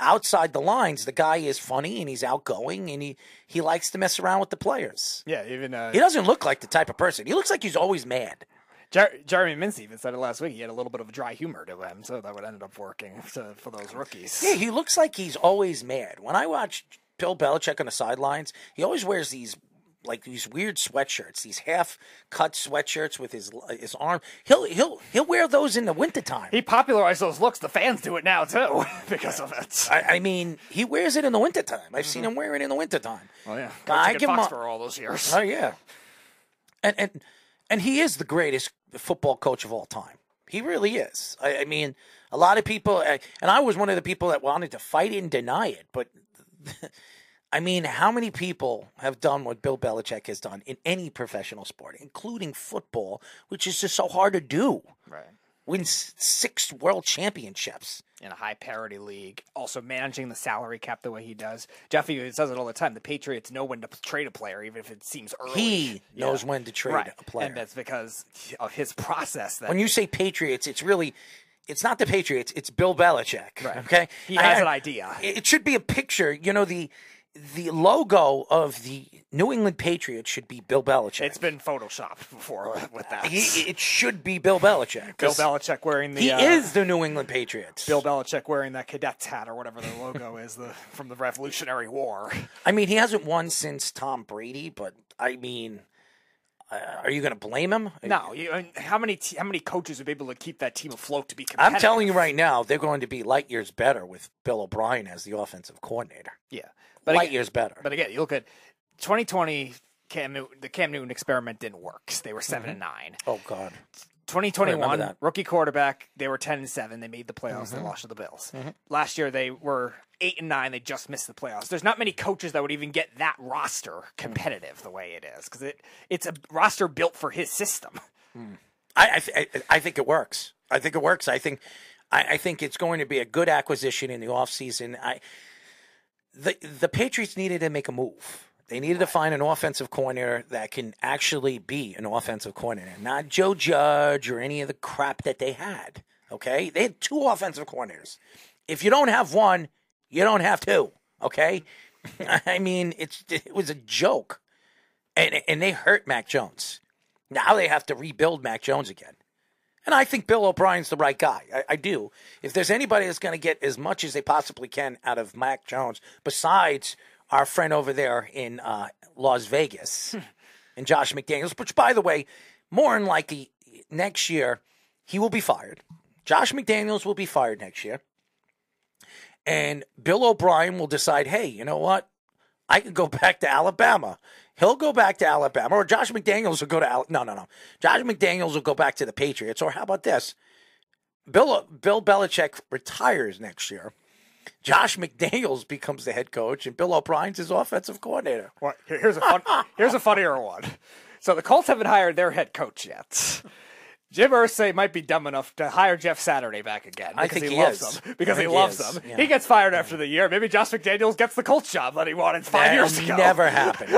outside the lines, the guy is funny and he's outgoing and he he likes to mess around with the players. Yeah, even uh, He doesn't look like the type of person. He looks like he's always mad. Jer- Jeremy Mincey even said it last week. He had a little bit of a dry humor to him, so that would end up working to, for those rookies. Yeah, he looks like he's always mad. When I watch Bill Belichick on the sidelines, he always wears these like these weird sweatshirts, these half cut sweatshirts with his uh, his arm. He'll he'll he'll wear those in the wintertime. He popularized those looks. The fans do it now too because of it. I, I mean, he wears it in the wintertime. I've seen mm-hmm. him wear it in the wintertime. Oh yeah, I Coaching give him Foxborough all those years. Oh yeah, and and and he is the greatest football coach of all time. He really is. I, I mean, a lot of people, and I was one of the people that wanted to fight and deny it. But I mean, how many people have done what Bill Belichick has done in any professional sport, including football, which is just so hard to do? Right. Win six world championships. in a high parity league, also managing the salary cap the way he does. Jeffy says it all the time. The Patriots know when to trade a player, even if it seems early. He knows when to trade right. a player. and that's because of his process. When you say Patriots, it's really it's not the Patriots, it's Bill Belichick. Right. Okay, He has I- an idea. It should be a picture. You know the the logo of the New England Patriots should be Bill Belichick. it's been photoshopped before with that. He- it should be Bill Belichick. Bill Belichick wearing the He uh, is the New England Patriots. Bill Belichick wearing that cadet's hat or whatever the logo is the from the Revolutionary War. I mean, he hasn't won since Tom Brady, but I mean, uh, are you going to blame him? No, you, I mean, how many te- how many coaches would be able to keep that team afloat to be I'm telling you right now, they're going to be light years better with Bill O'Brien as the offensive coordinator. Yeah, light again- years better. But again, you look at 2020. Cam Newton, the Cam Newton experiment didn't work. They were 7 and nine. Oh God. 2021 rookie quarterback. They were 10 and seven. They made the playoffs. They Mhm. lost to the Bills. Mhm. Last year they were eight and nine. They just missed the playoffs. There's not many coaches that would even get that roster competitive the way it is because it it's a roster built for his system. I I, th- I I think it works. I think it works. I think I, I think it's going to be a good acquisition in the offseason. I the the Patriots needed to make a move. They needed to find an offensive coordinator that can actually be an offensive coordinator, not Joe Judge or any of the crap that they had. Okay, they had two offensive coordinators. If you don't have one, you don't have two. Okay, I mean it's it was a joke, and and they hurt Mac Jones. Now they have to rebuild Mac Jones again. And I think Bill O'Brien's the right guy. I, I do. If there's anybody that's going to get as much as they possibly can out of Mac Jones, besides our friend over there in uh, Las Vegas, and Josh McDaniels, which, by the way, more than likely next year, he will be fired. Josh McDaniels will be fired next year. And Bill O'Brien will decide, hey, you know what? I can go back to Alabama. He'll go back to Alabama, or Josh McDaniels will go to Al- no, no, no. Josh McDaniels will go back to the Patriots, or how about this? Bill Bill Belichick retires next year. Josh McDaniels becomes the head coach, and Bill O'Brien's his offensive coordinator. What? Here's a fun. here's a funnier one. So the Colts haven't hired their head coach yet. Jim Irsay might be dumb enough to hire Jeff Saturday back again I because think he, he loves is. them. Because he loves them. yeah. He gets fired after the year. Maybe Josh McDaniels gets the Colts job that he wanted five That'll years ago. never happen.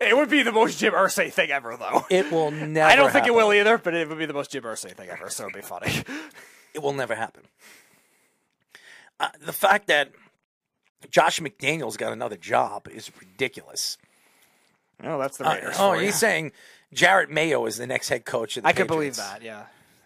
it would be the most Jim Irsay thing ever, though. It will never. I don't think it will either, but it would be the most Jim Irsay thing ever. So it'd be funny. It will never happen. Uh, the fact that Josh McDaniels got another job is ridiculous. No, that's the Uh, oh, for you. he's saying Jerod Mayo is the next head coach of the I could believe Patriots. that. Yeah,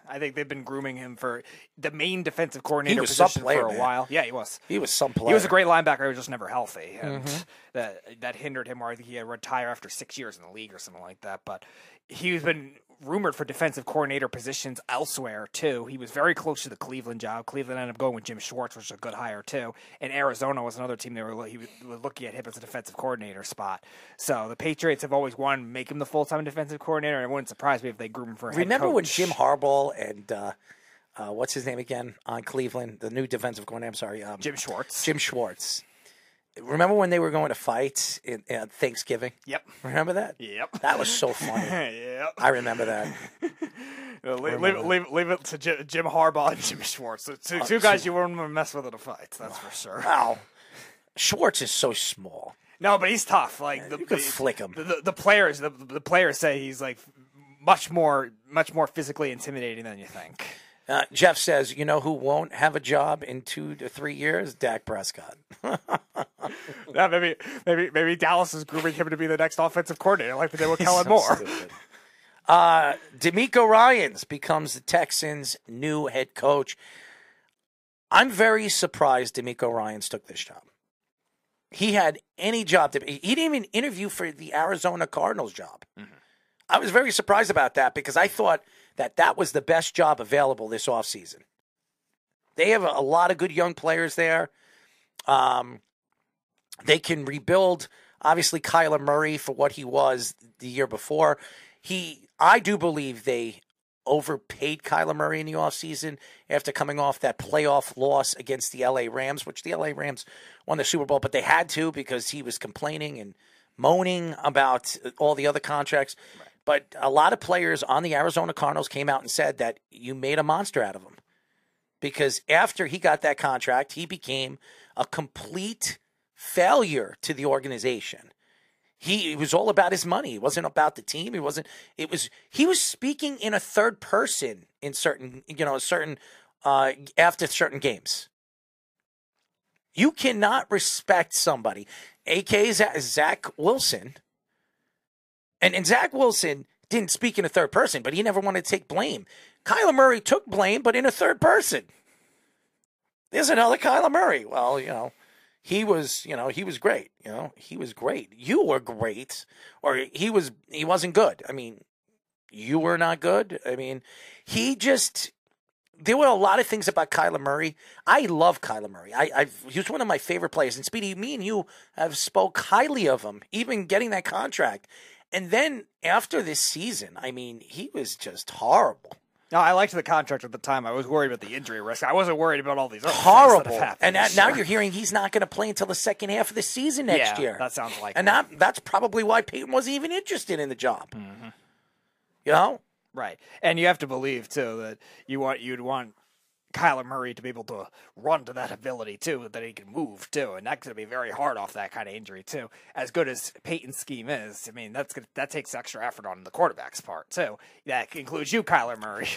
I think they've been grooming him for the main defensive coordinator was some position player, for a man. while. Yeah, he was. He was some player. He was a great linebacker. He was just never healthy, and Mhm. that that hindered him. Or I think he had to retire after six years in the league or something like that. But he's been rumored for defensive coordinator positions elsewhere too. He was very close to the Cleveland job. Cleveland ended up going with Jim Schwartz, which is a good hire too. And Arizona was another team they were he was looking at him as a defensive coordinator spot. So the Patriots have always wanted to make him the full time defensive coordinator, and it wouldn't surprise me if they groom him for Remember when. Jim Harbaugh and uh, uh, what's his name again on Cleveland, the new defensive coordinator? I'm sorry, um, Jim Schwartz. Jim Schwartz. Remember when they were going to fight in, uh, Thanksgiving? Yep. Remember that? Yep. That was so funny. yep. I remember that. Uh, leave, Remember leave, leave, leave it to Jim, Jim Harbaugh and Jim Schwartz. So two, Oh, two guys you wouldn't want to mess with in a fight. That's for sure. Wow. Schwartz is so small. No, but he's tough. Like the, you could the- flick him. The, the, the players, the, the players say he's like much more, much more physically intimidating than you think. Uh, Jeff says, you know who won't have a job in two to three years? Dak Prescott. Yeah, maybe, maybe, maybe Dallas is grooming him to be the next offensive coordinator, I like they did with Kellen So Moore. stupid. Uh, DeMeco Ryans becomes the Texans' new head coach. I'm very surprised DeMeco Ryans took this job. He had any job. To, be. he didn't even interview for the Arizona Cardinals job. I was very surprised about that because I thought that that was the best job available this offseason. They have a, lot of good young players there. Um, they can rebuild. Obviously, Kyler Murray for what he was the year before. He, I do believe they overpaid Kyler Murray in the offseason after coming off that playoff loss against the LA Rams, which the LA Rams won the Super Bowl, but they had to because he was complaining and moaning about all the other contracts. But a lot of players on the Arizona Cardinals came out and said that you made a monster out of him. because after he got that contract, he became a complete failure to the organization. He it was all about his money. It wasn't about the team. It wasn't. It was. He was speaking in a third person in certain, you know, certain uh, after certain games. You cannot respect somebody, aka Zach Wilson. And and Zach Wilson didn't speak in a third person, but he never wanted to take blame. Kyler Murray took blame, but in a third person. There's another Kyler Murray. Well, you know, he was, you know, he was great. You know, he was great. You were great, or he was, he wasn't good. I mean, you were not good. I mean, he just. There were a lot of things about Kyler Murray. I love Kyler Murray. I, I've, he was one of my favorite players. And Speedy, me and you have spoke highly of him, even getting that contract. And then after this season, I mean, he was just horrible. No, I liked the contract at the time. I was worried about the injury risk. I wasn't worried about all these other horrible. That and now you're hearing he's not going to play until the second half of the season next Yeah, year. that sounds like and that, that's probably why Payton wasn't even interested in the job. Mm-hmm. You know, Right. And you have to believe too that you want you'd want Kyler Murray to be able to run to that ability too, that he can move too, and that's going to be very hard off that kind of injury too. As good as Payton's scheme is, I mean that's gonna, that takes extra effort on the quarterback's part too. That includes you, Kyler Murray.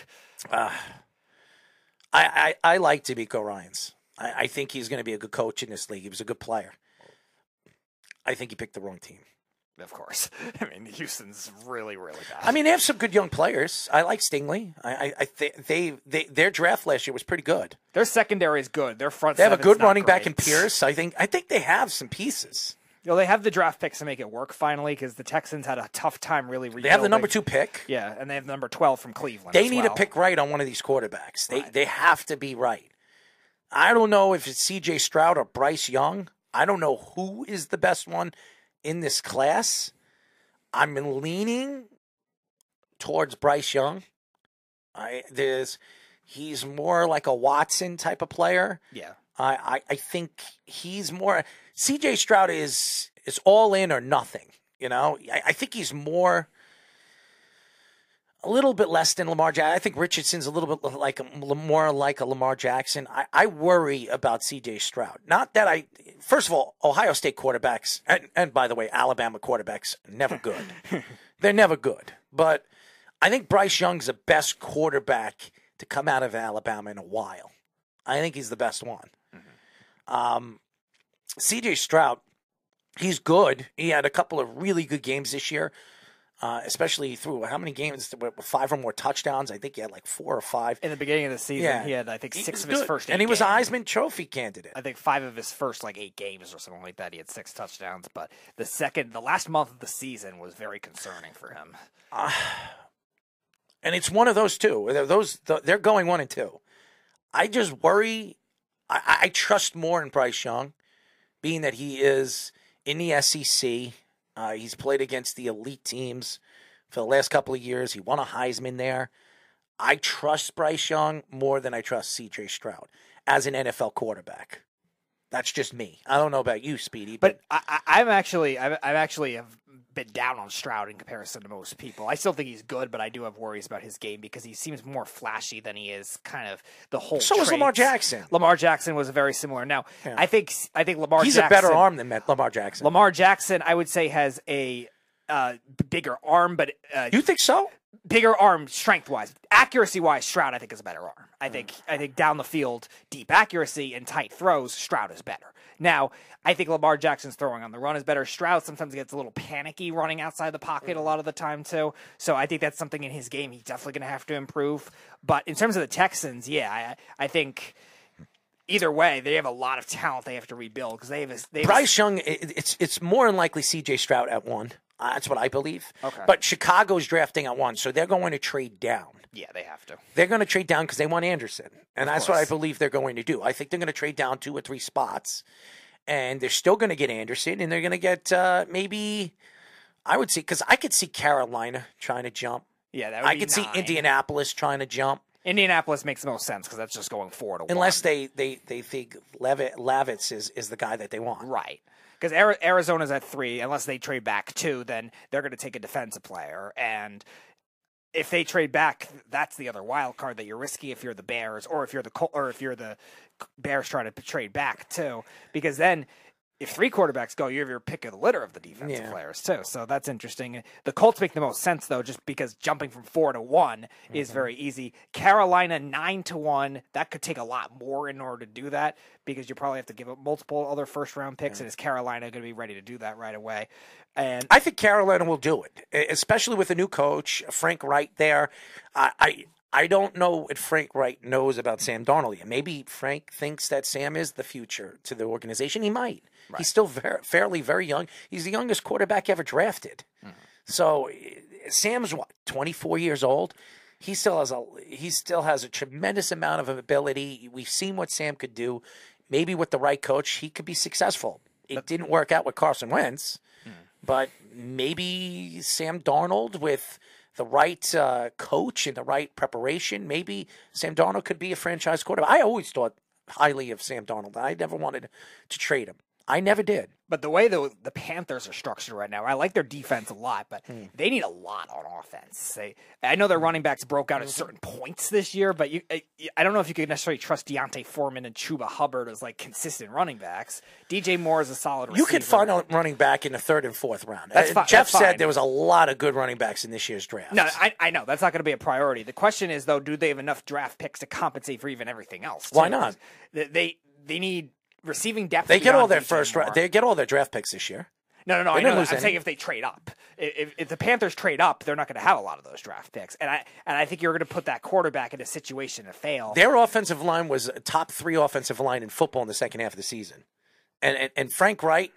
uh, I, I I like DeMeco Ryan's. I, I think he's going to be a good coach in this league. He was a good player. I think he picked the wrong team. Of course, I mean Houston's really really bad. I mean, they have some good young players. I like Stingley. I, I, I th- they, they, their draft last year was pretty good. Their secondary is good. Their front They have a good not running back in. Pierce. I think, I think they have some pieces. You know, they have the draft picks to make it work finally because the Texans had a tough time really. Rebuilding. They have the number two pick. Yeah, and they have the number twelve from Cleveland. They as need well. to pick right on one of these quarterbacks. They they have to be right. I don't know if it's C.J. Stroud or Bryce Young. I don't know who is the best one in this class. I'm leaning towards Bryce Young. I there's he's more like a Watson type of player. Yeah. I, I, I think he's more CJ Stroud is is all in or nothing. You know, I, I think he's more a little bit less than Lamar Jackson. I think Richardson's a little bit like a, more like a Lamar Jackson. I, I worry about CJ Stroud. Not that I first of all, Ohio State quarterbacks and, and by the way, Alabama quarterbacks never good. They're never good. But I think Bryce Young's the best quarterback to come out of Alabama in a while. I think he's the best one. Um, CJ Stroud, he's good. He had a couple of really good games this year, uh, especially through how many games? Five or more touchdowns. I think he had like four or five. In the beginning of the season, Yeah. he had I think six of his good. first, and he was a games. Heisman Trophy candidate. I think five of his first like eight games or something like that. He had six touchdowns, but the second, the last month of the season was very concerning for him. and it's one of those two. Those they're going one and two. I just worry. I, I trust more in Bryce Young, being that he is in the SEC. Uh, he's played against the elite teams for the last couple of years. He won a Heisman there. I trust Bryce Young more than I trust C.J. Stroud as an NFL quarterback. That's just me. I don't know about you, Speedy, but, But I, I, I'm actually, I've, I've actually have been down on Stroud in comparison to most people. I still think he's good, but I do have worries about his game because he seems more flashy than he is kind of the whole. So is Lamar. Jackson. Lamar Jackson was very similar. Now, Yeah. I think I think Lamar. he's Jackson, a better arm than Lamar Jackson. Lamar Jackson, I would say, has a uh, bigger arm, but uh, you think so? Bigger arm, strength wise, accuracy wise, Stroud I think is a better arm. I think I think down the field, deep accuracy and tight throws, Stroud is better. Now, I think Lamar Jackson's throwing on the run is better. Stroud sometimes gets a little panicky running outside the pocket a mm-hmm. lot of the time too. So I think that's something in his game he's definitely going to have to improve. But in terms of the Texans, yeah, I, I think either way they have a lot of talent they have to rebuild because they have a, they have a- Bryce Young, it's it's more than likely C.J. Stroud at one. Uh, that's what I believe. Okay. But Chicago's drafting at one, so they're going to trade down. yeah, they have to. They're going to trade down because they want Anderson, and Of that's what I believe they're going to do. I think they're going to trade down two or three spots, and they're still going to get Anderson, and they're going to get uh, maybe. I would see because I could see Carolina trying to jump. Yeah, that would I be could see nine. Indianapolis trying to jump. Indianapolis makes the most sense because that's just going to Unless they, they, they think Levitt, Lavitz is, is the guy that they want. Right. Because Arizona's at three. Unless they trade back two, then they're going to take a defensive player. And if they trade back, that's the other wild card that you're risky if you're the Bears or if you're the or if you're the Bears trying to trade back too, because then if three quarterbacks go, you have your pick of the litter of the defensive Yeah. players too. So that's interesting. The Colts make the most sense though, just because jumping from four to one is Mm-hmm. very easy. Carolina nine to one, that could take a lot more in order to do that because you probably have to give up multiple other first round picks, and is Carolina going to be ready to do that right away? And I think Carolina will do it, especially with a new coach, Frank Reich there. I, I I don't know what Frank Reich knows about Sam Darnold yet. Maybe Frank thinks that Sam is the future to the organization. He might. He's still ver- fairly very young. He's the youngest quarterback ever drafted. So eh, Sam's what twenty four years old. He still has a he still has a tremendous amount of ability. We've seen what Sam could do. Maybe with the right coach, he could be successful. It didn't work out with Carson Wentz, but maybe Sam Darnold with the right uh, coach and the right preparation, maybe Sam Darnold could be a franchise quarterback. I always thought highly of Sam Darnold. I never wanted to trade him. I never did. But the way the the Panthers are structured right now, I like their defense a lot, but Hmm. they need a lot on offense. They, I know their running backs broke out at certain points this year, but you, I, I don't know if you could necessarily trust D'Onta Foreman and Chuba Hubbard as like consistent running backs. DJ Moore is a solid. You could find a running back in the third and fourth round. That's Uh, fi- Jeff that's said fine. there was a lot of good running backs in this year's draft. No, I, I know that's not going to be a priority. The question is though, do they have enough draft picks to compensate for even everything else? Why not? They, they need receiving depth. They get all their DJ first. Moore. Ra- they get all their draft picks this year. No, no, no. They I know. I'm any. saying if they trade up, if, if the Panthers trade up, they're not going to have a lot of those draft picks, and I and I think you're going to put that quarterback in a situation to fail. Their offensive line was a top three offensive line in football in the second half of the season, and and, and Frank Reich,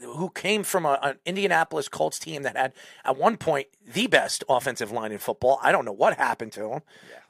who came from a, an Indianapolis Colts team that had at one point the best offensive line in football. I don't know what happened to him.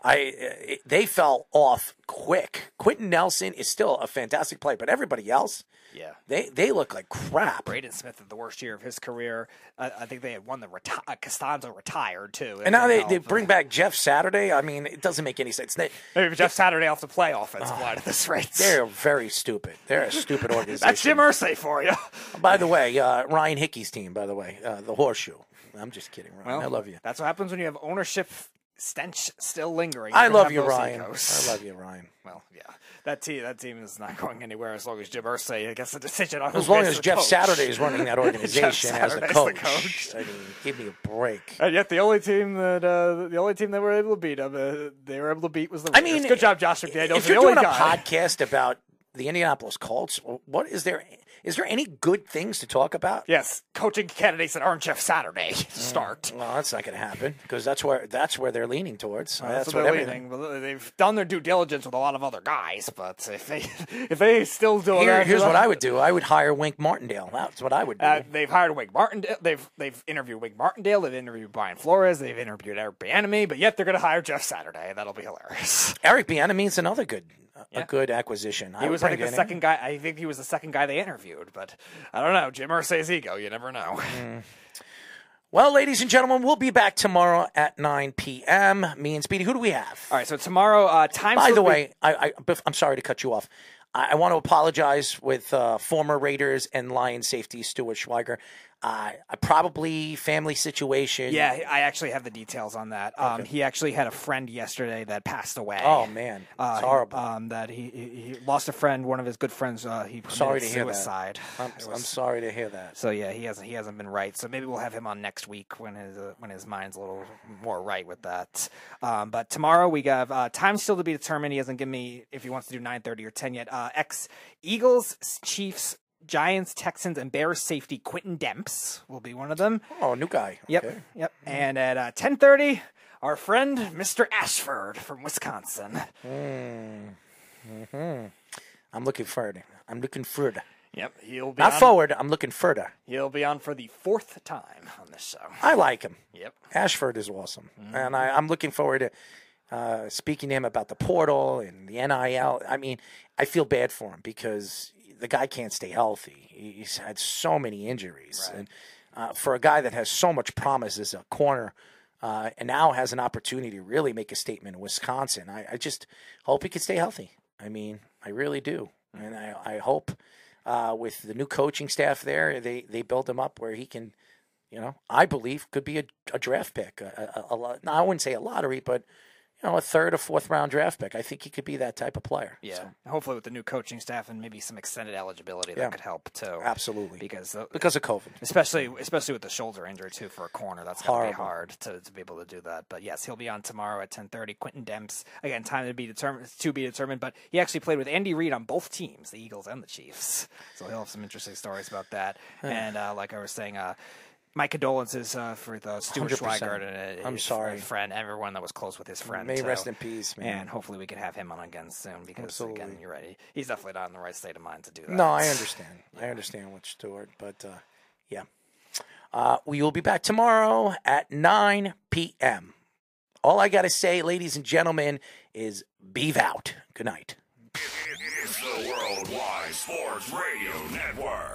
I uh, they fell off quick. Quenton Nelson is still a fantastic player, but everybody else, yeah, they they look like crap. Braden Smith had the worst year of his career. I, I think they had won the reti- uh, Castonzo retired too. And now they, they bring back Jeff Saturday. I mean, it doesn't make any sense. They, maybe Jeff Saturday off the play offensive line at this rate. they're very stupid. They're a stupid organization. That's Jim Irsay for you. By the way, uh, Ryan Hickey's team. By the way, uh, the Horseshoe. I'm just kidding, Ryan. Well, I love you. That's what happens when you have ownership stench still lingering. I love you, Ryan. I love you, Ryan. Well, yeah, that team that team is not going anywhere as long as Jim Irsay gets the decision on. As long as Jeff coach. Saturday is running that organization as a Saturday's coach. the coach. I mean, give me a break. And yet, the only team that uh, the only team that were able to beat them, uh, they were able to beat was the. I Raiders. mean, good job, Josh McDaniels. If the you're doing a guy. podcast about the Indianapolis Colts, what is there? Is there any good things to talk about? yes, coaching candidates that aren't Jeff Saturday Mm. start. Well, that's not going to happen because that's where that's where they're leaning towards. Well, that's that's, what everything. leaning. They've done their due diligence with a lot of other guys, but if they if they still do Here- that, here's what I would do. I would hire Wink Martindale. That's what I would do. Uh, they've hired Wink Martindale. They've they've interviewed Wink Martindale. They've interviewed Brian Flores. They've interviewed Eric Bieniemy. But yet they're going to hire Jeff Saturday. That'll be hilarious. Eric Bieniemy's another good, a good acquisition. He I was think the second guy. I think he was the second guy they interviewed. But I don't know. Jim Irsay's ego. You never know. Well, ladies and gentlemen, we'll be back tomorrow at 9 p.m. Me and Speedy. Who do we have? All right. So tomorrow, uh, time. By the way, I, I, I'm sorry to cut you off. I, I want to apologize with uh, former Raiders and Lions safety Stuart Schweigert. Uh, probably family situation. Yeah, I actually have the details on that. Um, he actually had a friend yesterday that passed away. Oh man, Uh, horrible. um, that he, he he lost a friend, one of his good friends. Uh, he committed sorry to hear suicide. that. I'm, It I'm sorry to hear that. So yeah, he hasn't he hasn't been right. So maybe we'll have him on next week when his uh, when his mind's a little more right with that. Um, but tomorrow we have uh, time still to be determined. He hasn't given me if he wants to do nine thirty or ten yet. Uh, Ex Eagles, Chiefs, Giants, Texans, and Bears safety Quintin Demps will be one of them. Oh, new guy. Yep, Okay. yep. And at uh, ten thirty, our friend Mr. Ashford from Wisconsin. Mm. hmm I'm looking forward. I'm looking forward. Yep, he'll be Not on, forward. I'm looking further. He'll be on for the fourth time on this show. I like him. Yep. Ashford is awesome, Mm-hmm. and I, I'm looking forward to uh, speaking to him about the portal and the NIL. I mean, I feel bad for him because the guy can't stay healthy. He's had so many injuries, and uh, for a guy that has so much promise as a corner. Uh, and now has an opportunity to really make a statement in Wisconsin. I, I just hope he can stay healthy. I mean, I really do, and I, I hope uh, with the new coaching staff there, they they build him up where he can, you know, I believe could be a, a draft pick. A, a, a, lot- no, I wouldn't say a lottery, but you know, a third or fourth round draft pick. I think he could be that type of player. Yeah, So, hopefully with the new coaching staff and maybe some extended eligibility that Yeah. could help too. Absolutely. because uh, because of COVID. especially especially with the shoulder injury too for a corner, that's gonna be hard to, to be able to do that. But yes, he'll be on tomorrow at ten thirty. Quintin Demps again, time to be determined to be determined. But he actually played with Andy Reid on both teams, the Eagles and the Chiefs. So he'll have some interesting stories about that. and uh, like I was saying, uh, my condolences uh, for the Stuart 100%. Schweigert and uh, I'm his sorry. friend, everyone that was close with his friend. May too. rest in peace, man. And hopefully we can have him on again soon because Absolutely. again, you're right. He's definitely not in the right state of mind to do that. No, I understand. I understand what Stuart, but uh, yeah. Uh, we will be back tomorrow at 9 p.m. All I got to say, ladies and gentlemen, is beeve out. Good night. It's the Worldwide Sports Radio Network.